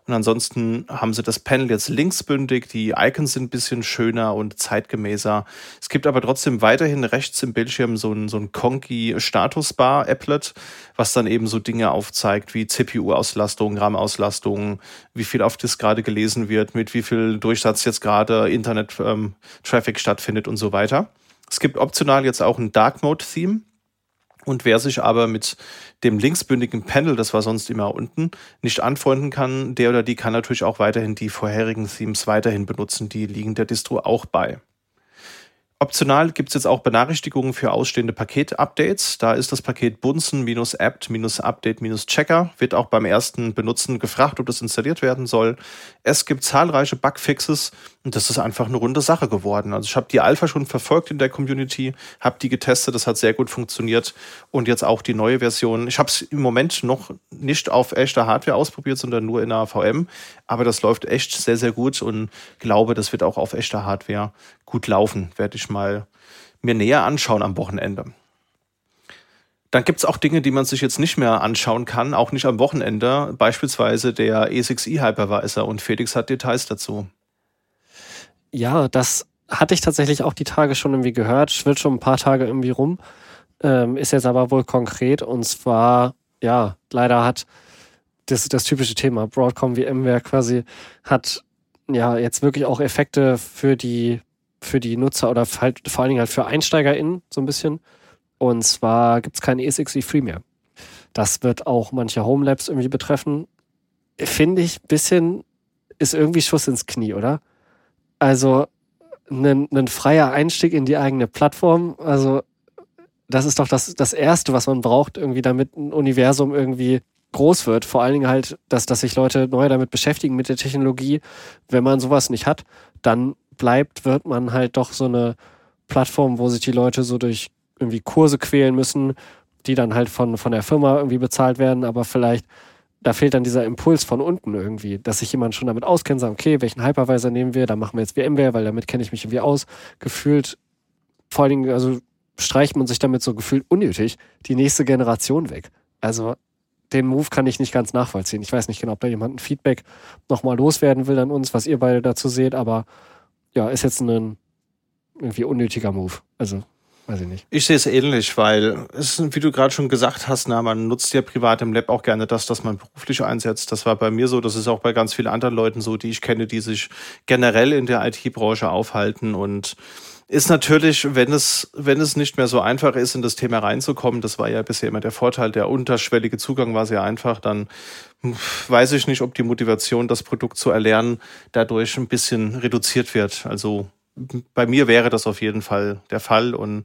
Und ansonsten haben sie das Panel jetzt linksbündig, die Icons sind ein bisschen schöner und zeitgemäßer. Es gibt aber trotzdem weiterhin rechts im Bildschirm so ein, so ein Conky Statusbar Applet, was dann eben so Dinge aufzeigt wie CPU-Auslastung, RAM-Auslastung, wie viel auf das gerade gelesen wird, mit wie viel Durchsatz jetzt gerade Internet-Traffic ähm, stattfindet und so weiter. Es gibt optional jetzt auch ein Dark Mode-Theme. Und wer sich aber mit dem linksbündigen Panel, das war sonst immer unten, nicht anfreunden kann, der oder die kann natürlich auch weiterhin die vorherigen Themes weiterhin benutzen. Die liegen der Distro auch bei. Optional gibt es jetzt auch Benachrichtigungen für ausstehende Paket-Updates. Da ist das Paket bunsen-apt-update-checker, wird auch beim ersten Benutzen gefragt, ob das installiert werden soll. Es gibt zahlreiche Bugfixes und das ist einfach eine runde Sache geworden. Also ich habe die Alpha schon verfolgt in der Community, habe die getestet, das hat sehr gut funktioniert und jetzt auch die neue Version. Ich habe es im Moment noch nicht auf echter Hardware ausprobiert, sondern nur in der VM, aber das läuft echt sehr, sehr gut und glaube, das wird auch auf echter Hardware gut laufen. Werde ich mal mir näher anschauen am Wochenende. Dann gibt es auch Dinge, die man sich jetzt nicht mehr anschauen kann, auch nicht am Wochenende. Beispielsweise der E6i Hypervisor und Felix hat Details dazu. Ja, das hatte ich tatsächlich auch die Tage schon irgendwie gehört. Schwirrt schon ein paar Tage irgendwie rum. Ähm, ist jetzt aber wohl konkret und zwar, ja, leider hat das, das typische Thema Broadcom VMware quasi hat ja jetzt wirklich auch Effekte für die für die Nutzer oder halt, vor allen Dingen halt für EinsteigerInnen so ein bisschen. Und zwar gibt es kein E6 Free mehr. Das wird auch manche Homelabs irgendwie betreffen. Finde ich ein bisschen, ist irgendwie Schuss ins Knie, oder? Also, ein freier Einstieg in die eigene Plattform, also, das ist doch das, das Erste, was man braucht, irgendwie, damit ein Universum irgendwie groß wird. Vor allen Dingen halt, dass, dass sich Leute neu damit beschäftigen mit der Technologie. Wenn man sowas nicht hat, dann bleibt, wird man halt doch so eine Plattform, wo sich die Leute so durch irgendwie Kurse quälen müssen, die dann halt von, von der Firma irgendwie bezahlt werden, aber vielleicht da fehlt dann dieser Impuls von unten irgendwie, dass sich jemand schon damit auskennt, sagt, okay, welchen Hypervisor nehmen wir, da machen wir jetzt VMware, weil damit kenne ich mich irgendwie aus. Gefühlt, vor allen Dingen, also streicht man sich damit so gefühlt unnötig die nächste Generation weg. Also den Move kann ich nicht ganz nachvollziehen. Ich weiß nicht genau, ob da jemand ein Feedback nochmal loswerden will an uns, was ihr beide dazu seht, aber ja, ist jetzt ein irgendwie unnötiger Move. Also, weiß ich nicht. Ich sehe es ähnlich, weil es ist, wie du gerade schon gesagt hast, na, man nutzt ja privat im Lab auch gerne das, das man beruflich einsetzt. Das war bei mir so, das ist auch bei ganz vielen anderen Leuten so, die ich kenne, die sich generell in der IT-Branche aufhalten und ist natürlich, wenn es, wenn es nicht mehr so einfach ist, in das Thema reinzukommen, das war ja bisher immer der Vorteil, der unterschwellige Zugang war sehr einfach, dann weiß ich nicht, ob die Motivation, das Produkt zu erlernen, dadurch ein bisschen reduziert wird. Also bei mir wäre das auf jeden Fall der Fall und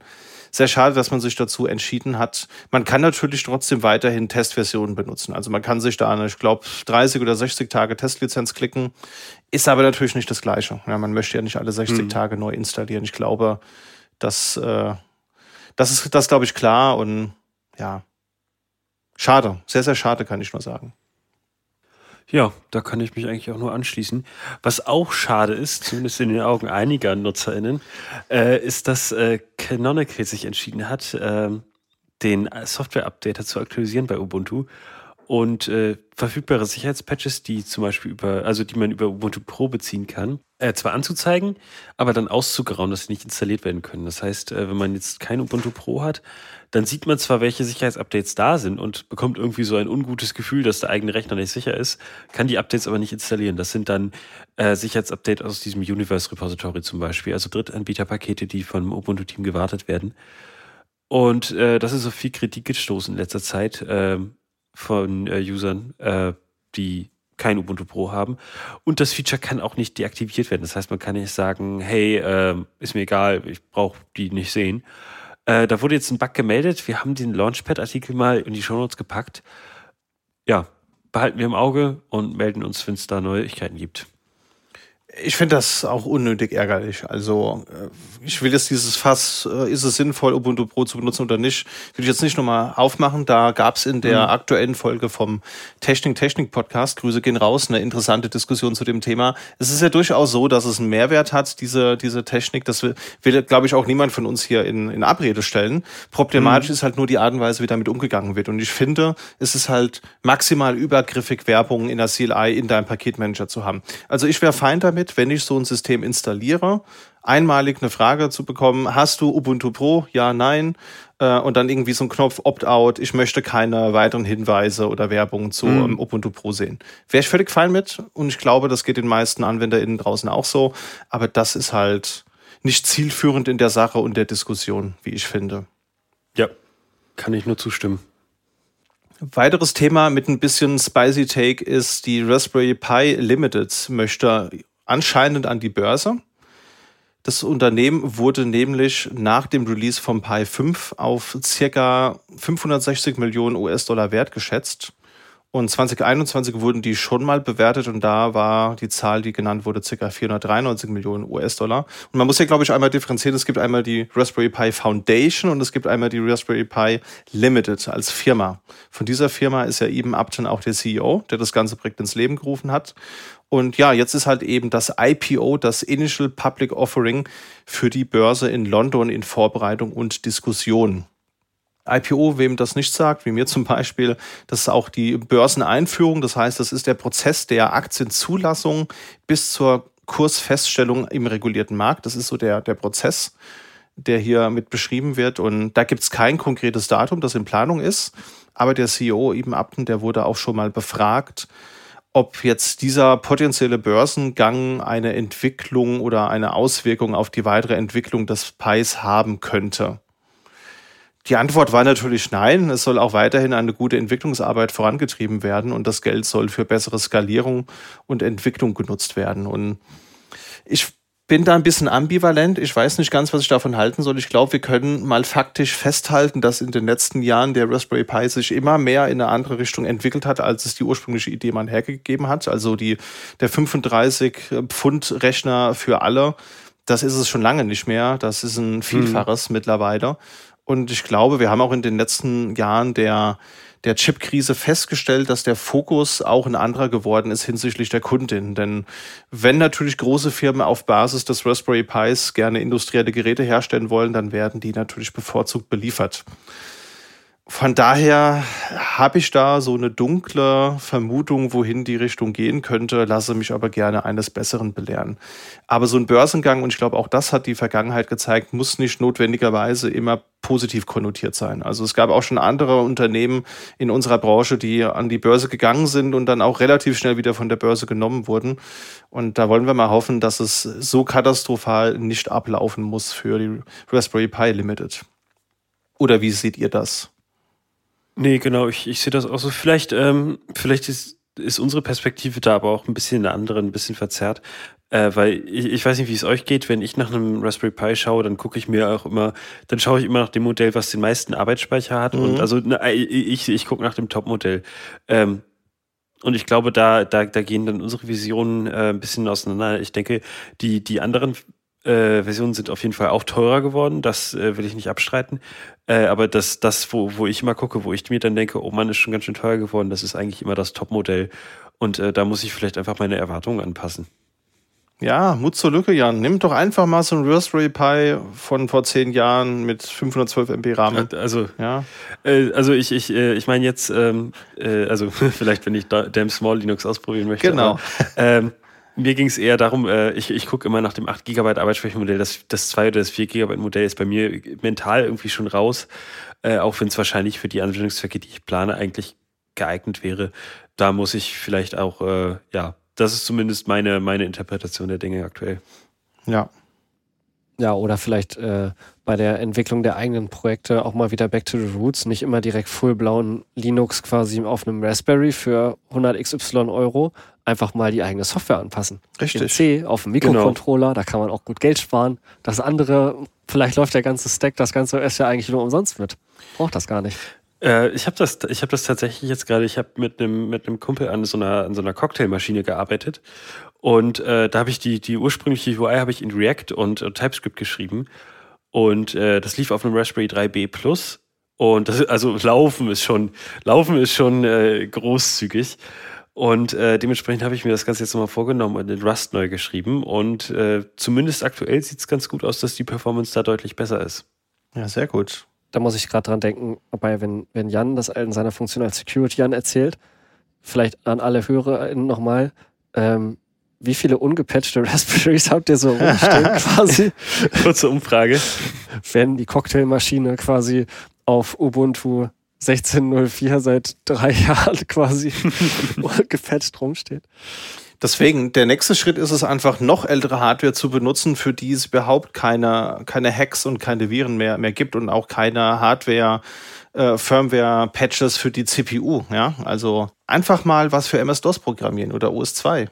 sehr schade, dass man sich dazu entschieden hat. Man kann natürlich trotzdem weiterhin Testversionen benutzen. Also man kann sich da eine, ich glaube, 30 oder 60 Tage Testlizenz klicken. Ist aber natürlich nicht das Gleiche. Ja, man möchte ja nicht alle 60 mhm. Tage neu installieren. Ich glaube, das, äh, das ist das, glaube ich, klar und ja, schade. Sehr, sehr schade, kann ich nur sagen. Ja, da kann ich mich eigentlich auch nur anschließen. Was auch schade ist, zumindest in den Augen einiger NutzerInnen, äh, ist, dass äh, Canonical sich entschieden hat, äh, den Software-Updater zu aktualisieren bei Ubuntu und äh, verfügbare Sicherheitspatches, die zum Beispiel über, also die man über Ubuntu Pro beziehen kann, äh, zwar anzuzeigen, aber dann auszugrauen, dass sie nicht installiert werden können. Das heißt, äh, wenn man jetzt kein Ubuntu Pro hat, dann sieht man zwar, welche Sicherheitsupdates da sind und bekommt irgendwie so ein ungutes Gefühl, dass der eigene Rechner nicht sicher ist, kann die Updates aber nicht installieren. Das sind dann äh, Sicherheitsupdates aus diesem Universe Repository zum Beispiel, also Drittanbieterpakete, die vom Ubuntu-Team gewartet werden. Und äh, das ist auf viel Kritik gestoßen in letzter Zeit. Ähm, von äh, Usern, äh, die kein Ubuntu Pro haben. Und das Feature kann auch nicht deaktiviert werden. Das heißt, man kann nicht sagen, hey, äh, ist mir egal, ich brauche die nicht sehen. Äh, da wurde jetzt ein Bug gemeldet. Wir haben den Launchpad-Artikel mal in die Show Notes gepackt. Ja, behalten wir im Auge und melden uns, wenn es da Neuigkeiten gibt. Ich finde das auch unnötig ärgerlich. Also äh, ich will jetzt dieses Fass, äh, ist es sinnvoll, Ubuntu Pro zu benutzen oder nicht, will ich jetzt nicht nochmal aufmachen. Da gab es in der mhm. aktuellen Folge vom Technik Technik Podcast, Grüße gehen raus, eine interessante Diskussion zu dem Thema. Es ist ja durchaus so, dass es einen Mehrwert hat, diese, diese Technik. Das will, will glaube ich, auch niemand von uns hier in, in Abrede stellen. Problematisch mhm. ist halt nur die Art und Weise, wie damit umgegangen wird. Und ich finde, es ist halt maximal übergriffig, Werbung in der CLI in deinem Paketmanager zu haben. Also ich wäre fein damit, damit, wenn ich so ein System installiere, einmalig eine Frage zu bekommen, hast du Ubuntu Pro? Ja, nein. Äh, und dann irgendwie so ein Knopf Opt-out, ich möchte keine weiteren Hinweise oder Werbung zu mhm. Ubuntu Pro sehen. Wäre ich völlig fein mit und ich glaube, das geht den meisten AnwenderInnen draußen auch so. Aber das ist halt nicht zielführend in der Sache und der Diskussion, wie ich finde. Ja, kann ich nur zustimmen. Weiteres Thema mit ein bisschen spicy Take ist die Raspberry Pi Limited möchte anscheinend an die Börse. Das Unternehmen wurde nämlich nach dem Release vom Pi 5 auf circa 560 Millionen US-Dollar wert geschätzt. Und 2021 wurden die schon mal bewertet und da war die Zahl, die genannt wurde, ca. 493 Millionen US-Dollar. Und man muss ja, glaube ich, einmal differenzieren. Es gibt einmal die Raspberry Pi Foundation und es gibt einmal die Raspberry Pi Limited als Firma. Von dieser Firma ist ja eben Upton auch der CEO, der das ganze Projekt ins Leben gerufen hat. Und ja, jetzt ist halt eben das IPO, das Initial Public Offering für die Börse in London in Vorbereitung und Diskussion. IPO, wem das nicht sagt, wie mir zum Beispiel, das ist auch die Börseneinführung. Das heißt, das ist der Prozess der Aktienzulassung bis zur Kursfeststellung im regulierten Markt. Das ist so der, der Prozess, der hier mit beschrieben wird. Und da gibt es kein konkretes Datum, das in Planung ist. Aber der CEO Eben Upton, der wurde auch schon mal befragt, ob jetzt dieser potenzielle Börsengang eine Entwicklung oder eine Auswirkung auf die weitere Entwicklung des Pis haben könnte. Die Antwort war natürlich nein. Es soll auch weiterhin eine gute Entwicklungsarbeit vorangetrieben werden und das Geld soll für bessere Skalierung und Entwicklung genutzt werden. Und ich bin da ein bisschen ambivalent. Ich weiß nicht ganz, was ich davon halten soll. Ich glaube, wir können mal faktisch festhalten, dass in den letzten Jahren der Raspberry Pi sich immer mehr in eine andere Richtung entwickelt hat, als es die ursprüngliche Idee mal hergegeben hat. Also die, der 35 Pfund Rechner für alle, das ist es schon lange nicht mehr. Das ist ein Vielfaches mhm. mittlerweile. Und ich glaube, wir haben auch in den letzten Jahren der, der Chip-Krise festgestellt, dass der Fokus auch ein anderer geworden ist hinsichtlich der Kundin. Denn wenn natürlich große Firmen auf Basis des Raspberry Pis gerne industrielle Geräte herstellen wollen, dann werden die natürlich bevorzugt beliefert. Von daher habe ich da so eine dunkle Vermutung, wohin die Richtung gehen könnte, lasse mich aber gerne eines Besseren belehren. Aber so ein Börsengang, und ich glaube auch das hat die Vergangenheit gezeigt, muss nicht notwendigerweise immer positiv konnotiert sein. Also es gab auch schon andere Unternehmen in unserer Branche, die an die Börse gegangen sind und dann auch relativ schnell wieder von der Börse genommen wurden. Und da wollen wir mal hoffen, dass es so katastrophal nicht ablaufen muss für die Raspberry Pi Limited. Oder wie seht ihr das? Nee, genau, ich, ich sehe das auch so. Vielleicht, ähm, vielleicht ist, ist unsere Perspektive da aber auch ein bisschen eine andere, ein bisschen verzerrt. Äh, weil ich, ich weiß nicht, wie es euch geht. Wenn ich nach einem Raspberry Pi schaue, dann gucke ich mir auch immer, dann schaue ich immer nach dem Modell, was den meisten Arbeitsspeicher hat. Mhm. Und also na, ich, ich gucke nach dem Top-Modell. Ähm, und ich glaube, da, da, da gehen dann unsere Visionen äh, ein bisschen auseinander. Ich denke, die, die anderen äh, Versionen sind auf jeden Fall auch teurer geworden, das äh, will ich nicht abstreiten. Äh, aber das, das wo, wo ich immer gucke, wo ich mir dann denke, oh Mann, ist schon ganz schön teuer geworden, das ist eigentlich immer das Topmodell. Und äh, da muss ich vielleicht einfach meine Erwartungen anpassen. Ja, Mut zur Lücke, Jan. Nimm doch einfach mal so ein Raspberry Pi von vor zehn Jahren mit 512 MB RAM. Also, ja. Äh, also ich, ich, äh, ich meine jetzt, ähm, äh, also *laughs* vielleicht, wenn ich Damn Small Linux ausprobieren möchte. Genau. Aber, ähm, mir ging es eher darum, äh, ich, ich gucke immer nach dem 8 GB Arbeitsspeichermodell. Das, das 2 oder das 4 GB Modell ist bei mir mental irgendwie schon raus, äh, auch wenn es wahrscheinlich für die Anwendungszwecke, die ich plane, eigentlich geeignet wäre. Da muss ich vielleicht auch, äh, ja, das ist zumindest meine, meine Interpretation der Dinge aktuell. Ja. Ja, oder vielleicht äh, bei der Entwicklung der eigenen Projekte auch mal wieder back to the roots, nicht immer direkt full-blauen Linux quasi auf einem Raspberry für 100 XY Euro, einfach mal die eigene Software anpassen. Richtig. In C, auf dem Mikrocontroller, genau. da kann man auch gut Geld sparen. Das andere, vielleicht läuft der ganze Stack, das Ganze ist ja eigentlich nur umsonst mit. Braucht das gar nicht. Äh, ich habe das, ich habe das tatsächlich jetzt gerade. Ich habe mit einem mit einem Kumpel an so einer an so einer Cocktailmaschine gearbeitet und äh, da habe ich die die ursprüngliche UI habe ich in React und, und TypeScript geschrieben und äh, das lief auf einem Raspberry 3B Plus und das also Laufen ist schon Laufen ist schon äh, großzügig und äh, dementsprechend habe ich mir das Ganze jetzt nochmal vorgenommen und in Rust neu geschrieben und äh, zumindest aktuell sieht es ganz gut aus, dass die Performance da deutlich besser ist. Ja, sehr gut da muss ich gerade dran denken, wobei, wenn, wenn Jan das in seiner Funktion als Security Jan erzählt, vielleicht an alle HörerInnen nochmal, ähm, wie viele ungepatchte *laughs* Raspberries habt ihr so rumstehen *laughs* quasi? Kurze Umfrage. Wenn die Cocktailmaschine quasi auf Ubuntu 16.04 seit drei *laughs* Jahren quasi *laughs* gepatcht rumsteht. Deswegen, der nächste Schritt ist es einfach, noch ältere Hardware zu benutzen, für die es überhaupt keine, keine Hacks und keine Viren mehr, mehr gibt und auch keine Hardware, äh, Firmware-Patches für die CPU. Ja? Also einfach mal was für MS-DOS programmieren oder OS2.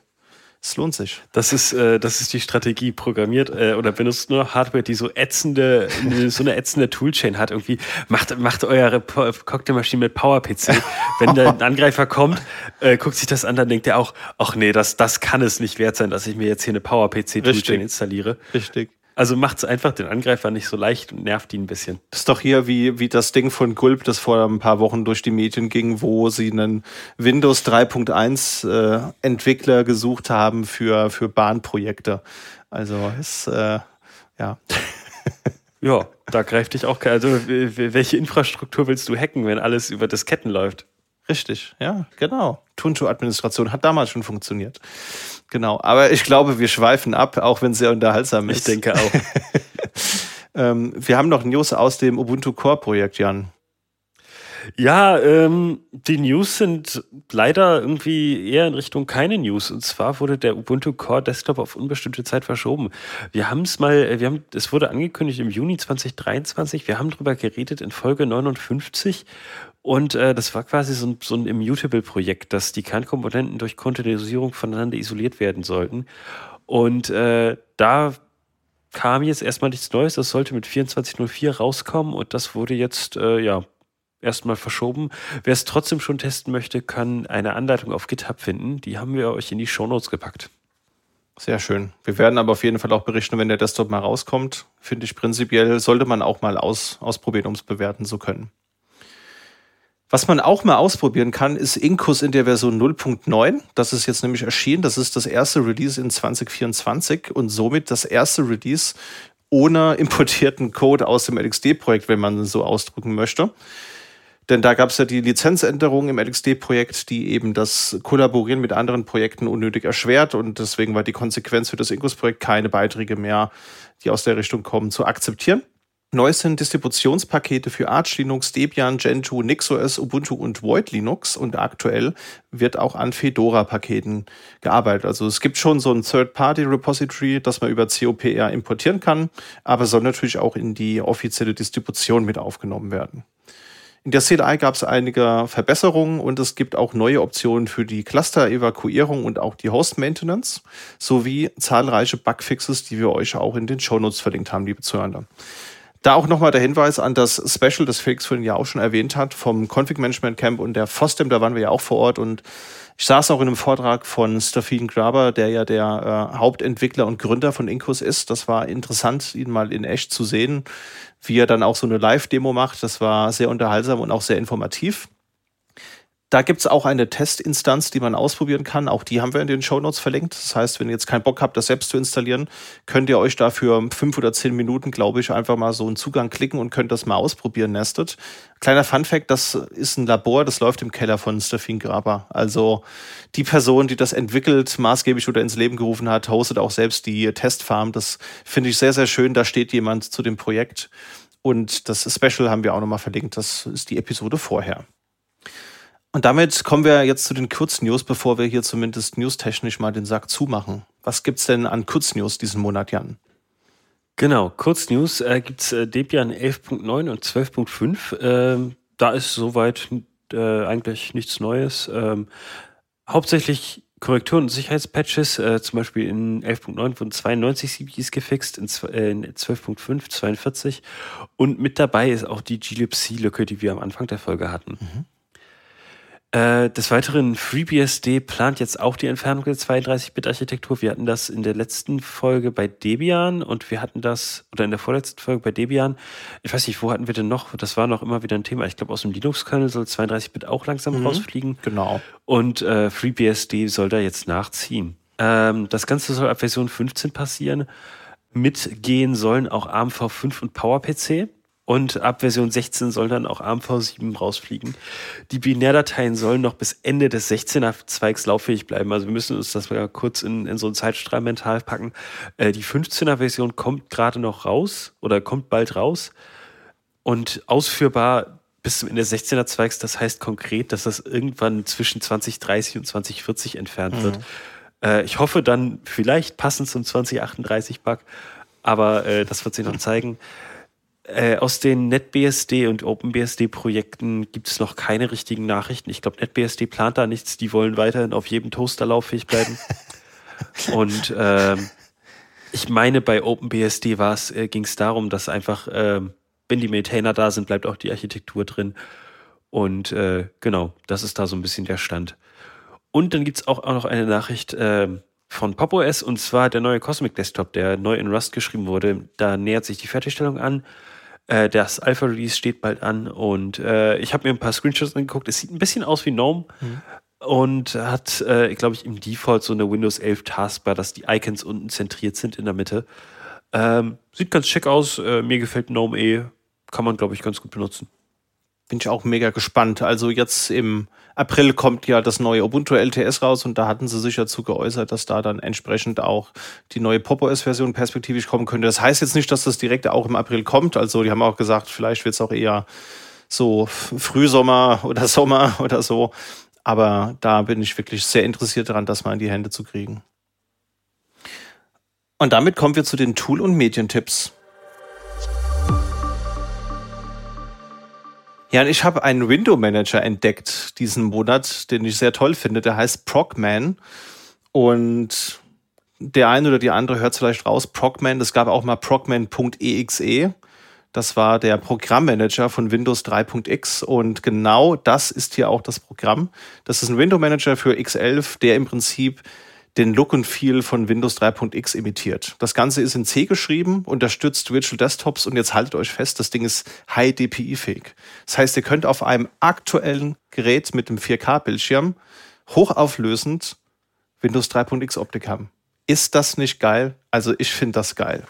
Es lohnt sich. Das ist, äh, das ist die Strategie. Programmiert äh, oder benutzt nur Hardware, die so ätzende, *laughs* so eine ätzende Toolchain hat. Irgendwie macht, macht eure Cocktailmaschine mit PowerPC. Wenn ein Angreifer kommt, äh, guckt sich das an, dann denkt er auch, ach nee, das, das kann es nicht wert sein, dass ich mir jetzt hier eine PowerPC-Toolchain installiere. Richtig. Also macht es einfach den Angreifer nicht so leicht und nervt ihn ein bisschen. Das ist doch hier wie, wie das Ding von Gulp, das vor ein paar Wochen durch die Medien ging, wo sie einen Windows 3.1 äh, Entwickler gesucht haben für, für Bahnprojekte. Also ist, äh, ja. *laughs* ja, da greift dich auch, also welche Infrastruktur willst du hacken, wenn alles über Disketten läuft? Richtig, ja, genau. Tunto-Administration hat damals schon funktioniert. Genau, aber ich glaube, wir schweifen ab, auch wenn es sehr unterhaltsam ist. Ich denke auch. *laughs* ähm, wir haben noch News aus dem Ubuntu Core-Projekt, Jan. Ja, ähm, die News sind leider irgendwie eher in Richtung keine News. Und zwar wurde der Ubuntu Core Desktop auf unbestimmte Zeit verschoben. Wir haben es mal, wir haben, es wurde angekündigt im Juni 2023. Wir haben darüber geredet in Folge 59 und äh, das war quasi so ein, so ein Immutable-Projekt, dass die Kernkomponenten durch Containerisierung voneinander isoliert werden sollten. Und äh, da kam jetzt erstmal nichts Neues. Das sollte mit 24.04 rauskommen und das wurde jetzt, äh, ja, erstmal verschoben. Wer es trotzdem schon testen möchte, kann eine Anleitung auf GitHub finden. Die haben wir euch in die Shownotes gepackt. Sehr schön. Wir werden aber auf jeden Fall auch berichten, wenn der Desktop mal rauskommt. Finde ich prinzipiell, sollte man auch mal aus, ausprobieren, um es bewerten zu können. Was man auch mal ausprobieren kann, ist Incus in der Version 0.9. Das ist jetzt nämlich erschienen. Das ist das erste Release in 2024 und somit das erste Release ohne *laughs* importierten Code aus dem LXD-Projekt, wenn man so ausdrücken möchte. Denn da gab es ja die Lizenzänderung im LXD-Projekt, die eben das Kollaborieren mit anderen Projekten unnötig erschwert. Und deswegen war die Konsequenz für das Incus-Projekt keine Beiträge mehr, die aus der Richtung kommen, zu akzeptieren. Neu sind Distributionspakete für Arch Linux, Debian, Gentoo, NixOS, Ubuntu und Void Linux und aktuell wird auch an Fedora-Paketen gearbeitet. Also es gibt schon so ein Third-Party-Repository, das man über COPR importieren kann, aber soll natürlich auch in die offizielle Distribution mit aufgenommen werden. In der CLI gab es einige Verbesserungen und es gibt auch neue Optionen für die Cluster-Evakuierung und auch die Host-Maintenance sowie zahlreiche Bugfixes, die wir euch auch in den Shownotes verlinkt haben, liebe Zuhörer. Da auch nochmal der Hinweis an das Special, das Felix vorhin ja auch schon erwähnt hat, vom Config Management Camp und der FOSDEM, da waren wir ja auch vor Ort und ich saß auch in einem Vortrag von Stefan Graber, der ja der äh, Hauptentwickler und Gründer von Incus ist. Das war interessant, ihn mal in echt zu sehen, wie er dann auch so eine Live-Demo macht. Das war sehr unterhaltsam und auch sehr informativ. Da gibt's auch eine Testinstanz, die man ausprobieren kann. Auch die haben wir in den Show Notes verlinkt. Das heißt, wenn ihr jetzt keinen Bock habt, das selbst zu installieren, könnt ihr euch dafür fünf oder zehn Minuten, glaube ich, einfach mal so einen Zugang klicken und könnt das mal ausprobieren, Nested. Kleiner Fun-Fact, das ist ein Labor, das läuft im Keller von Stefan Graber. Also die Person, die das entwickelt, maßgeblich oder ins Leben gerufen hat, hostet auch selbst die Testfarm. Das finde ich sehr, sehr schön. Da steht jemand zu dem Projekt. Und das Special haben wir auch nochmal verlinkt. Das ist die Episode vorher. Und damit kommen wir jetzt zu den Kurznews, bevor wir hier zumindest newstechnisch mal den Sack zumachen. Was gibt's denn an Kurznews diesen Monat, Jan? Genau, Kurznews äh, gibt es äh, Debian 11.9 und 12.5. Ähm, da ist soweit äh, eigentlich nichts Neues. Ähm, hauptsächlich Korrekturen und Sicherheitspatches, äh, zum Beispiel in 11.9 wurden 92 CPIs gefixt, in, äh, in 12.5 42 und mit dabei ist auch die glibc-Lücke, die wir am Anfang der Folge hatten. Mhm. Äh, des Weiteren, FreeBSD plant jetzt auch die Entfernung der 32-Bit-Architektur. Wir hatten das in der letzten Folge bei Debian und wir hatten das, oder in der vorletzten Folge bei Debian. Ich weiß nicht, wo hatten wir denn noch? Das war noch immer wieder ein Thema. Ich glaube, aus dem Linux-Kernel soll 32-Bit auch langsam mhm, rausfliegen. Genau. Und äh, FreeBSD soll da jetzt nachziehen. Ähm, das Ganze soll ab Version 15 passieren. Mitgehen sollen auch ARMv5 und PowerPC. Und ab Version 16 soll dann auch ARMv7 rausfliegen. Die Binärdateien sollen noch bis Ende des 16er Zweigs lauffähig bleiben. Also wir müssen uns das mal kurz in, in so einen Zeitstrahl mental packen. Äh, die 15er Version kommt gerade noch raus oder kommt bald raus. Und ausführbar bis zum Ende des 16er Zweigs, das heißt konkret, dass das irgendwann zwischen 2030 und 2040 entfernt mhm. wird. Äh, ich hoffe dann vielleicht passend zum 2038 Bug, aber äh, das wird sich noch zeigen. Äh, aus den NetBSD und OpenBSD-Projekten gibt es noch keine richtigen Nachrichten. Ich glaube, NetBSD plant da nichts. Die wollen weiterhin auf jedem Toaster lauffähig bleiben. *laughs* und ähm, ich meine, bei OpenBSD äh, ging es darum, dass einfach, äh, wenn die Maintainer da sind, bleibt auch die Architektur drin. Und äh, genau, das ist da so ein bisschen der Stand. Und dann gibt es auch, auch noch eine Nachricht äh, von PopOS und zwar der neue Cosmic Desktop, der neu in Rust geschrieben wurde. Da nähert sich die Fertigstellung an. Äh, das Alpha-Release steht bald an und äh, ich habe mir ein paar Screenshots angeguckt. Es sieht ein bisschen aus wie GNOME mhm. und hat, äh, glaube ich, im Default so eine Windows 11 Taskbar, dass die Icons unten zentriert sind in der Mitte. Ähm, sieht ganz schick aus. Äh, mir gefällt GNOME eh. Kann man, glaube ich, ganz gut benutzen. Bin ich auch mega gespannt. Also jetzt im April kommt ja das neue Ubuntu LTS raus und da hatten sie sich dazu geäußert, dass da dann entsprechend auch die neue PopOS-Version perspektivisch kommen könnte. Das heißt jetzt nicht, dass das direkt auch im April kommt. Also die haben auch gesagt, vielleicht wird es auch eher so Frühsommer oder *laughs* Sommer oder so. Aber da bin ich wirklich sehr interessiert daran, das mal in die Hände zu kriegen. Und damit kommen wir zu den Tool- und Medientipps. Ja, ich habe einen Window Manager entdeckt diesen Monat, den ich sehr toll finde. Der heißt Procman. Und der eine oder die andere hört vielleicht raus, Procman. Es gab auch mal procman.exe. Das war der Programmmanager von Windows 3.x und genau das ist hier auch das Programm. Das ist ein Window Manager für X11, der im Prinzip den Look und Feel von Windows 3.x imitiert. Das Ganze ist in C geschrieben, unterstützt Virtual Desktops und jetzt haltet euch fest, das Ding ist High DPI-fähig. Das heißt, ihr könnt auf einem aktuellen Gerät mit einem 4K-Bildschirm hochauflösend Windows 3.x Optik haben. Ist das nicht geil? Also ich finde das geil.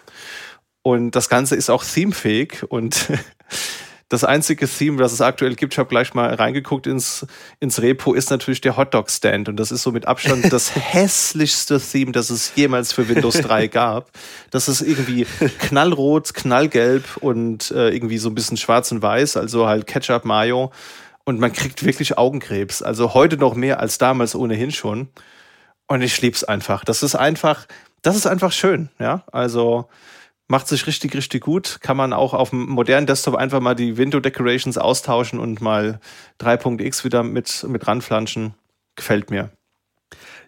Und das Ganze ist auch themefähig und *laughs* Das einzige Theme, das es aktuell gibt, ich habe gleich mal reingeguckt ins, ins Repo, ist natürlich der Hotdog-Stand. Und das ist so mit Abstand *laughs* das hässlichste Theme, das es jemals für Windows *laughs* 3 gab. Das ist irgendwie knallrot, knallgelb und äh, irgendwie so ein bisschen schwarz und weiß, also halt Ketchup, Mayo. Und man kriegt wirklich Augenkrebs. Also heute noch mehr als damals ohnehin schon. Und ich lieb's einfach. Das ist einfach, das ist einfach schön, ja. Also macht sich richtig, richtig gut. Kann man auch auf dem modernen Desktop einfach mal die Window Decorations austauschen und mal 3.x wieder mit, mit ranflanschen. Gefällt mir.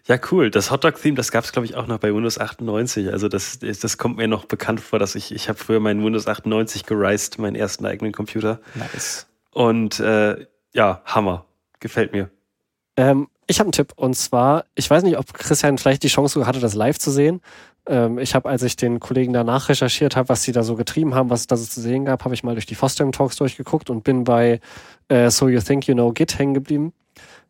Ja, cool. Das Hotdog-Theme, das gab es, glaube ich, auch noch bei Windows 98. Also das, das kommt mir noch bekannt vor, dass ich, ich habe früher meinen Windows 98 gereist, meinen ersten eigenen Computer. Nice. Und äh, ja, Hammer. Gefällt mir. Ähm, ich habe einen Tipp und zwar, ich weiß nicht, ob Christian vielleicht die Chance hatte, das live zu sehen. Ähm, ich habe, als ich den Kollegen danach recherchiert habe, was sie da so getrieben haben, was es da so zu sehen gab, habe ich mal durch die Fostering Talks durchgeguckt und bin bei äh, So You Think You Know Git hängen geblieben.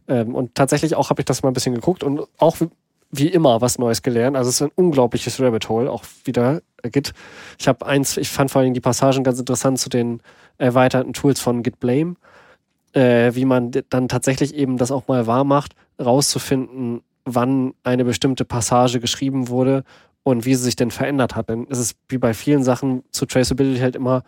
Ähm, und tatsächlich auch habe ich das mal ein bisschen geguckt und auch wie, wie immer was Neues gelernt. Also es ist ein unglaubliches Rabbit Hole, auch wieder äh, Git. Ich habe eins, ich fand vor allem die Passagen ganz interessant zu den erweiterten Tools von Git Blame, äh, wie man dann tatsächlich eben das auch mal wahr macht, rauszufinden, wann eine bestimmte Passage geschrieben wurde und wie sie sich denn verändert hat. Denn es ist wie bei vielen Sachen zu Traceability halt immer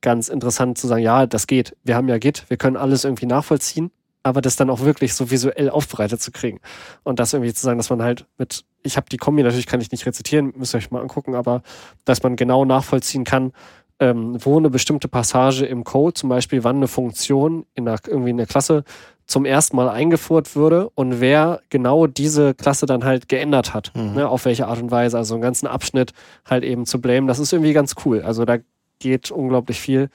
ganz interessant zu sagen, ja, das geht. Wir haben ja Git, wir können alles irgendwie nachvollziehen. aber das dann auch wirklich so visuell aufbereitet zu kriegen. Und das irgendwie zu sagen, dass man halt mit, ich habe die Kombi, natürlich kann ich nicht rezitieren, müsst ihr euch mal angucken, aber dass man genau nachvollziehen kann, ähm, wo eine bestimmte Passage im Code, zum Beispiel wann eine Funktion in einer, irgendwie in der Klasse zum ersten Mal eingeführt würde und wer genau diese Klasse dann halt geändert hat. Mhm. Ne, auf welche Art und Weise. Also einen ganzen Abschnitt halt eben zu blamen. Das ist irgendwie ganz cool. Also da geht unglaublich viel.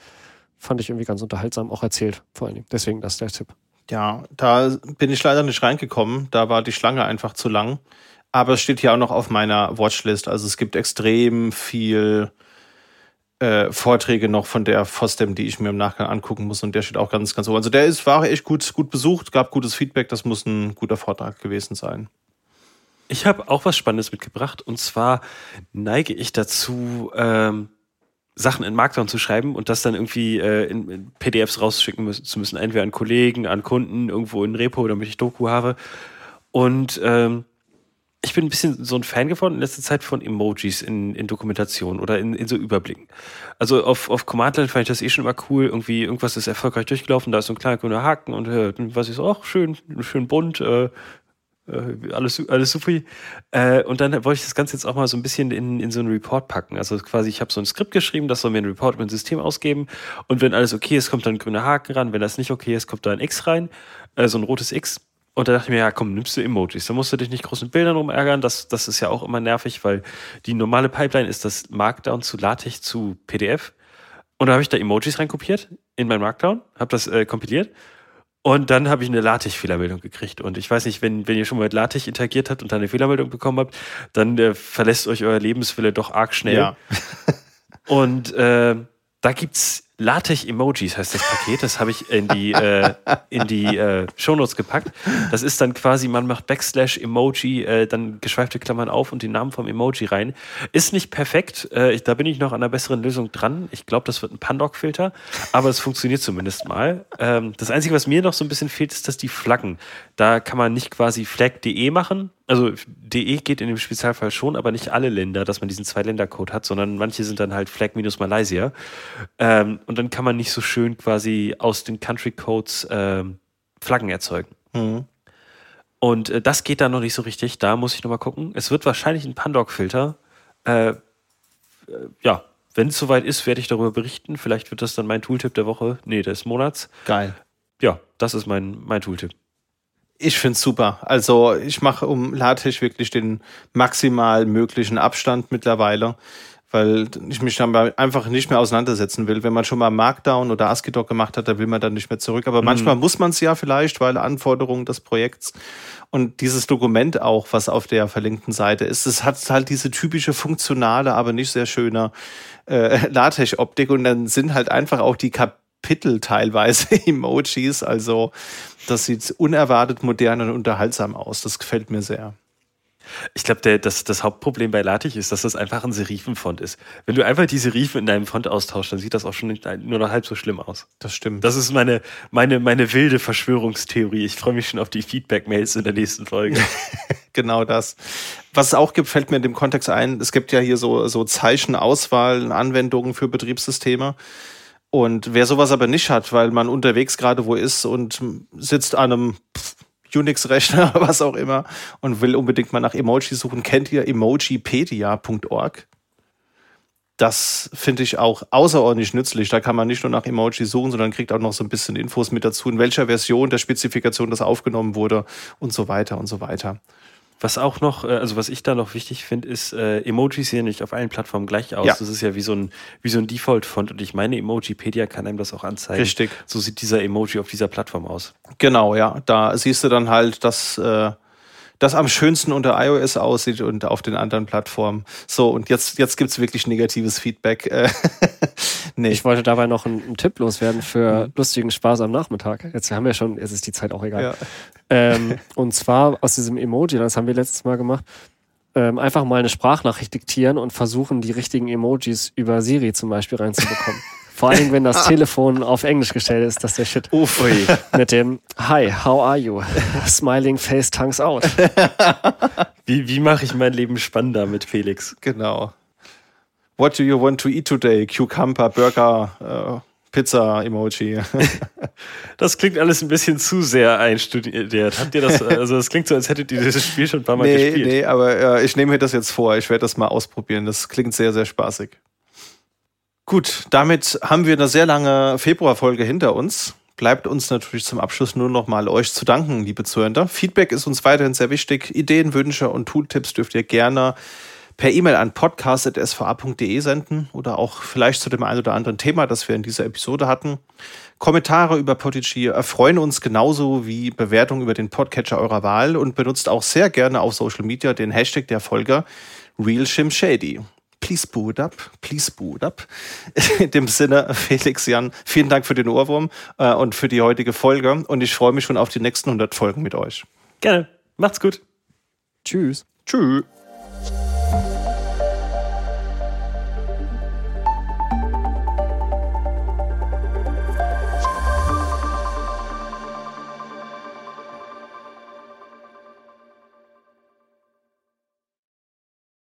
Fand ich irgendwie ganz unterhaltsam, auch erzählt vor allen Dingen. Deswegen das ist der Tipp. Ja, da bin ich leider nicht reingekommen. Da war die Schlange einfach zu lang. Aber es steht hier auch noch auf meiner Watchlist. Also es gibt extrem viel äh, Vorträge noch von der FOSDEM, die ich mir im Nachgang angucken muss. Und der steht auch ganz, ganz oben. Also der ist, war echt gut, gut besucht, gab gutes Feedback. Das muss ein guter Vortrag gewesen sein. Ich habe auch was Spannendes mitgebracht. Und zwar neige ich dazu, ähm, Sachen in Markdown zu schreiben und das dann irgendwie äh, in, in, PDFs rausschicken müssen, zu müssen. Entweder an Kollegen, an Kunden, irgendwo in Repo, damit ich Doku habe. Und ähm, ich bin ein bisschen so ein Fan geworden in letzter Zeit von Emojis in, in Dokumentation oder in, in so Überblicken. Also auf, auf Command-Line fand ich das eh schon immer cool. Irgendwie, irgendwas ist erfolgreich durchgelaufen, da ist so ein kleiner grüner Haken und äh, dann weiß ich so, ach, schön, schön bunt, äh, äh, alles, alles super. Äh, und dann wollte ich das Ganze jetzt auch mal so ein bisschen in, in so einen Report packen. Also quasi, ich habe so ein Skript geschrieben, das soll mir ein Report über ein System ausgeben. Und wenn alles okay ist, kommt da ein grüner Haken ran. Wenn das nicht okay ist, kommt da ein X rein, äh, so ein rotes X. Und da dachte ich mir, ja, komm, nimmst du Emojis. Da musst du dich nicht groß mit Bildern rumärgern. Das, das ist ja auch immer nervig, weil die normale Pipeline ist das Markdown zu LaTeX zu PDF. Und da habe ich da Emojis reinkopiert in mein Markdown, habe das äh, kompiliert. Und dann habe ich eine LaTeX-Fehlermeldung gekriegt. Und ich weiß nicht, wenn, wenn ihr schon mal mit LaTeX interagiert habt und dann eine Fehlermeldung bekommen habt, dann äh, verlässt euch euer Lebenswille doch arg schnell. Ja. und äh, da gibt's LaTeX-Emojis heißt das Paket. Das habe ich in die, äh, in die äh, Shownotes gepackt. Das ist dann quasi, man macht Backslash Emoji, äh, dann geschweifte Klammern auf und den Namen vom Emoji rein. Ist nicht perfekt. Äh, ich, da bin ich noch an einer besseren Lösung dran. Ich glaube, das wird ein Pandoc-Filter, aber es funktioniert zumindest mal. Ähm, das Einzige, was mir noch so ein bisschen fehlt, ist, dass die Flaggen. Da kann man nicht quasi flag.de machen, also DE geht in dem Spezialfall schon, aber nicht alle Länder, dass man diesen Zwei-Länder-Code hat, sondern manche sind dann halt Flag minus Malaysia. Ähm, und dann kann man nicht so schön quasi aus den Country-Codes ähm, Flaggen erzeugen. Mhm. Und äh, das geht da noch nicht so richtig. Da muss ich nochmal gucken. Es wird wahrscheinlich ein Pandoc-Filter. Äh, äh, ja, wenn es soweit ist, werde ich darüber berichten. Vielleicht wird das dann mein Tooltip der Woche. Nee, des Monats. Geil. Ja, das ist mein, mein Tooltip. Ich finde es super. Also ich mache um LaTeX wirklich den maximal möglichen Abstand mittlerweile, weil ich mich dann einfach nicht mehr auseinandersetzen will. Wenn man schon mal Markdown oder ASCII-Doc gemacht hat, da will man dann nicht mehr zurück. Aber mhm. manchmal muss man es ja vielleicht, weil Anforderungen des Projekts und dieses Dokument auch, was auf der verlinkten Seite ist, es hat halt diese typische funktionale, aber nicht sehr schöne äh, LaTeX-Optik und dann sind halt einfach auch die Kapitel teilweise *laughs* Emojis. Also das sieht unerwartet modern und unterhaltsam aus. Das gefällt mir sehr. Ich glaube, das, das Hauptproblem bei LaTeX ist, dass das einfach ein Serifenfont ist. Wenn du einfach die Serifen in deinem Font austauschst, dann sieht das auch schon nicht, nur noch halb so schlimm aus. Das stimmt. Das ist meine, meine, meine wilde Verschwörungstheorie. Ich freue mich schon auf die Feedback-Mails in der nächsten Folge. *laughs* genau das. Was es auch gibt, fällt mir in dem Kontext ein, es gibt ja hier so, so Zeichenauswahl, Anwendungen für Betriebssysteme. Und wer sowas aber nicht hat, weil man unterwegs gerade wo ist und sitzt an einem Unix-Rechner, *laughs* was auch immer, und will unbedingt mal nach Emoji suchen, kennt ihr emojipedia.org? Das finde ich auch außerordentlich nützlich. Da kann man nicht nur nach Emoji suchen, sondern kriegt auch noch so ein bisschen Infos mit dazu, in welcher Version der Spezifikation das aufgenommen wurde und so weiter und so weiter. Was auch noch, äh, also was ich da noch wichtig finde, ist, äh, Emojis sehen nicht auf allen Plattformen gleich aus. Ja. Das ist ja wie so ein, wie so ein Default-Font und ich meine, Emojipedia kann einem das auch anzeigen. Richtig. So sieht dieser Emoji auf dieser Plattform aus. Genau, ja. Da siehst du dann halt, dass äh, das am schönsten unter iOS aussieht und auf den anderen Plattformen. So, und jetzt, jetzt gibt's wirklich negatives Feedback. *laughs* Nee. Ich wollte dabei noch einen, einen Tipp loswerden für mhm. lustigen Spaß am Nachmittag. Jetzt haben wir schon, jetzt ist die Zeit auch egal. Ja. Ähm, und zwar aus diesem Emoji, das haben wir letztes Mal gemacht, ähm, einfach mal eine Sprachnachricht diktieren und versuchen, die richtigen Emojis über Siri zum Beispiel reinzubekommen. *laughs* Vor allem, wenn das Telefon auf Englisch gestellt ist, das ist der Shit. Uff. Mit dem Hi, *laughs* how are you? Smiling face, tongues out. *laughs* Wie, wie mache ich mein Leben spannender mit Felix? Genau. What do you want to eat today? Cucumber, Burger, uh, Pizza-Emoji. *laughs* das klingt alles ein bisschen zu sehr einstudiert. Habt ihr das, *laughs* also das klingt so, als hättet ihr dieses Spiel schon ein paar Mal nee, gespielt. Nee, aber äh, ich nehme mir das jetzt vor. Ich werde das mal ausprobieren. Das klingt sehr, sehr spaßig. Gut, damit haben wir eine sehr lange Februarfolge hinter uns. Bleibt uns natürlich zum Abschluss nur noch mal euch zu danken, liebe Zuhörer. Feedback ist uns weiterhin sehr wichtig. Ideen, Wünsche und Tooltips dürft ihr gerne per E-Mail an podcast.sva.de senden oder auch vielleicht zu dem einen oder anderen Thema, das wir in dieser Episode hatten. Kommentare über Podigy erfreuen uns genauso wie Bewertungen über den Podcatcher eurer Wahl und benutzt auch sehr gerne auf Social Media den Hashtag der Folge RealShimShady. Please boot up, please boot up. In dem Sinne, *laughs* Felix, Jan, vielen Dank für den Ohrwurm äh, und für die heutige Folge und ich freue mich schon auf die nächsten 100 Folgen mit euch. Gerne. Macht's gut. Tschüss. Tschüss.